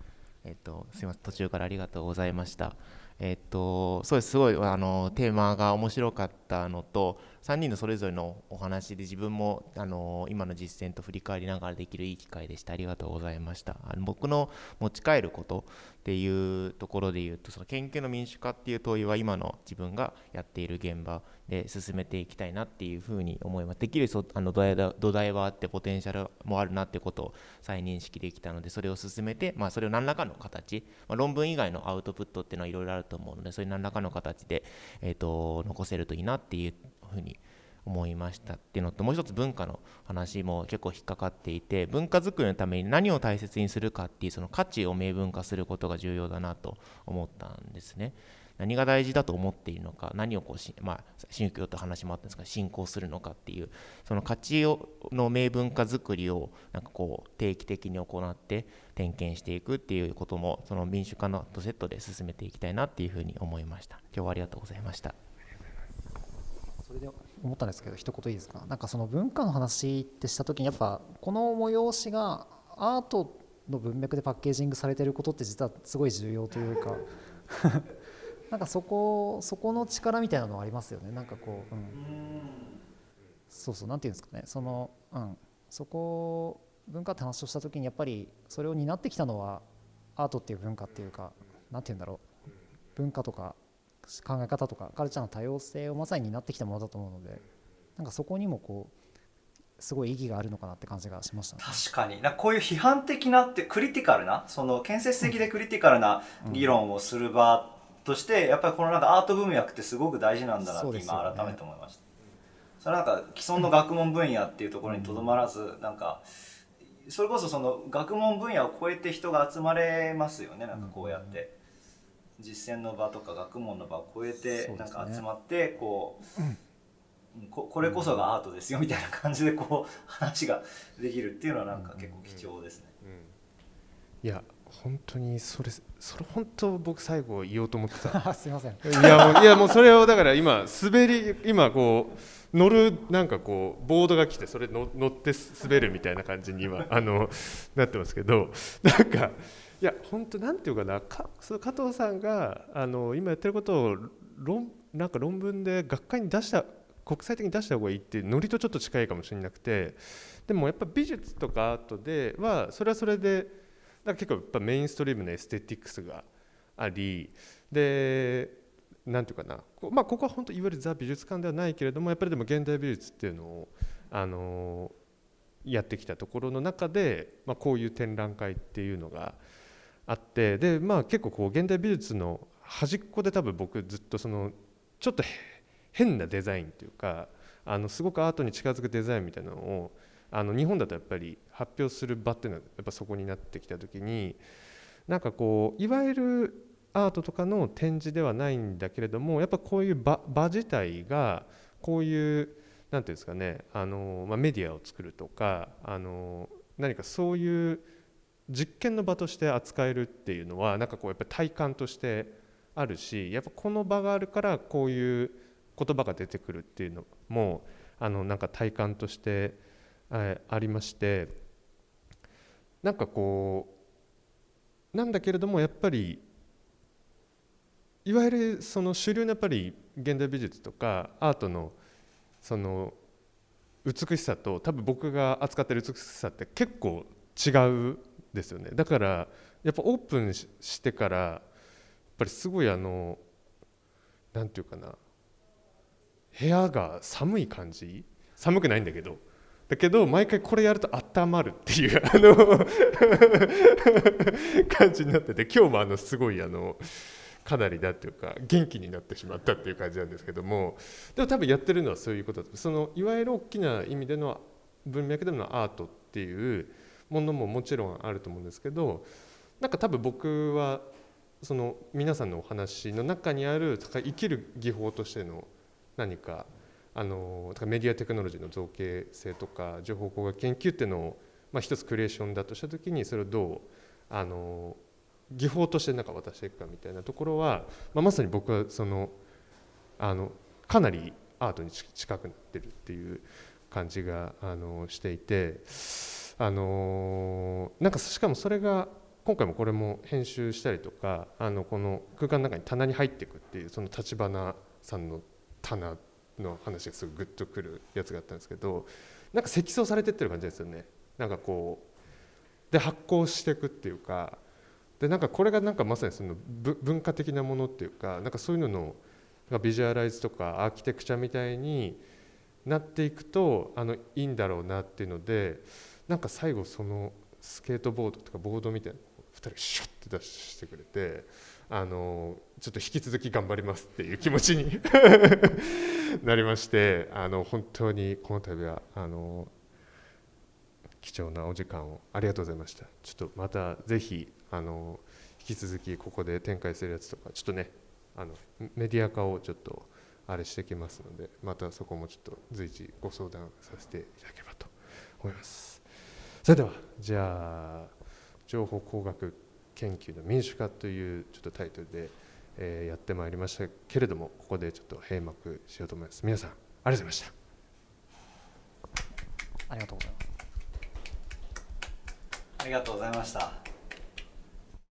えっ、とすいません。途中からありがとうございましたえっ、とそうです。すごいあのテーマが面白かったのと3人のそれぞれのお話で自分もあの今の実践と振り返りながらできるいい機会でした。ありがとうございました。あの僕の持ち帰ることっていうところで言うとその研究の民主化っていう問いは今の自分がやっている現場で進めていきたいなっていうふうに思いますできるあの土台土台はあってポテンシャルもあるなってことを再認識できたのでそれを進めて、まあ、それを何らかの形、まあ、論文以外のアウトプットっていうのはいろいろあると思うのでそれ何らかの形で、えーと残せるといいなっていうふうに思いましたっていうのともう一つ文化の話も結構引っかかっていて文化づくりのために何を大切にするかっていうその価値を明文化することが重要だなと思ったんですね。何が大事だと思っているのか何をこうし、まあ、宗教と話もあったんですが信仰するのかっていうその価値をの明文化づくりをなんかこう定期的に行って点検していくっていうこともその民主化のとセットで進めていきたいなっていうふうに思いました。今日はありがとうございました。それで思ったんですけど一言いいですか？なんかその文化の話ってした時にやっぱこの催しがアートの文脈でパッケージングされてることって実はすごい重要というか。なんかそこそこの力みたいなのはありますよね。なんかこう、うん、そうそうなんていうんですかね。その、うん、そこ文化って話をした時にやっぱりそれを担ってきたのはアートっていう文化っていうかなんていうんだろう。文化とか考え方とかカルチャーの多様性をまさに担ってきたものだと思うのでなんかそこにもこうすごい意義があるのかなって感じがしました、ね、確かに。なこういう批判的なってクリティカルなその建設的でクリティカルな議論をする場として、やっぱりこのなんかアート文脈ってすごく大事なんだなって今改めて思いました。それはなんか既存の学問分野っていうところにとどまらず、なんかそれこそその学問分野を超えて人が集まれますよね。なんかこうやって。実践の場とか学問の場を超えてなんか集まってこう、ここれこそがアートですよみたいな感じでこう話ができるっていうのはなんか結構貴重ですね。いや本当にそれそれ本当僕最後言おうと思ってた。すいません。いやもういやもうそれをだから今滑り今こう乗るなんかこうボードが来てそれ乗って滑るみたいな感じに今 あのなってますけどなんかいや本当なんていうかなかその加藤さんがあの今やってることを論なんか論文で学会に出した国際的に出した方がいいってノリとちょっと近いかもしれなくてでもやっぱ美術とかアートではそれはそれでだから結構やっぱメインストリームのエステティックスがありでなんていうかな。こ,、まあ、ここは本当いわゆるザ美術館ではないけれどもやっぱりでも現代美術っていうのをあのやってきたところの中で、まあ、こういう展覧会っていうのがあってで、まあ、結構こう現代美術の端っこで多分僕ずっとそのちょっと変なデザインというかあのすごくアートに近づくデザインみたいなのをあの日本だとやっぱり発表する場っていうのはやっぱそこになってきた時になんかこういわゆるアートとかの展示ではないんだけれどもやっぱこういう場自体がこういう何ていうんですかねあの、まあ、メディアを作るとかあの何かそういう実験の場として扱えるっていうのはなんかこうやっぱ体感としてあるしやっぱこの場があるからこういう言葉が出てくるっていうのもあのなんか体感としてありましてなんかこうなんだけれどもやっぱりいわゆるその主流のやっぱり現代美術とかアートのその美しさと多分僕が扱ってる美しさって結構違うですよね。だからやっぱオープンしてからやっぱりすごいあの何て言うかな部屋が寒い感じ？寒くないんだけど。だけど毎回これやると温まるっていう あの 感じになってて今日もあのすごいあのかなりだっていうか元気になってしまったっていう感じなんですけどもでも多分やってるのはそういうことだそのいわゆる大きな意味での文脈でのアートっていうものももちろんあると思うんですけどなんか多分僕はその皆さんのお話の中にある生きる技法としての何かあのメディアテクノロジーの造形性とか情報工学研究っていうのを、まあ、一つクリエーションだとした時にそれをどうあの技法としてなんか渡していくかみたいなところは、まあ、まさに僕はそのあのかなりアートに近くなってるっていう感じがあのしていてあのなんかしかもそれが今回もこれも編集したりとかあのこの空間の中に棚に入っていくっていうその立花さんの棚の話がすごいグッとくるやつがあったんですけどなんか積層されてってる感じですよね。なんかこうで発酵していくっていうかでなんかこれがなんかまさにその文化的なものっていうかなんかそういうののビジュアライズとかアーキテクチャみたいになっていくとあのいいんだろうなっていうのでなんか最後そのスケートボードとかボードみたいな2人シュッて出してくれてあのちょっと引き続き頑張りますっていう気持ちに なりましてあの本当にこの度はあの貴重なお時間をありがとうございました。ちょっとまたぜひあの引き続きここで展開するやつとかちょっとねあのメディア化をちょっとあれしてきますのでまたそこもちょっと随時ご相談させていただければと思います。それではじゃあ情報工学研究の民主化というちょっとタイトルで、えー、やってまいりましたけれどもここでちょっと閉幕しようと思います。皆さんありがとうございました。ありがとうございます。ありがとうございました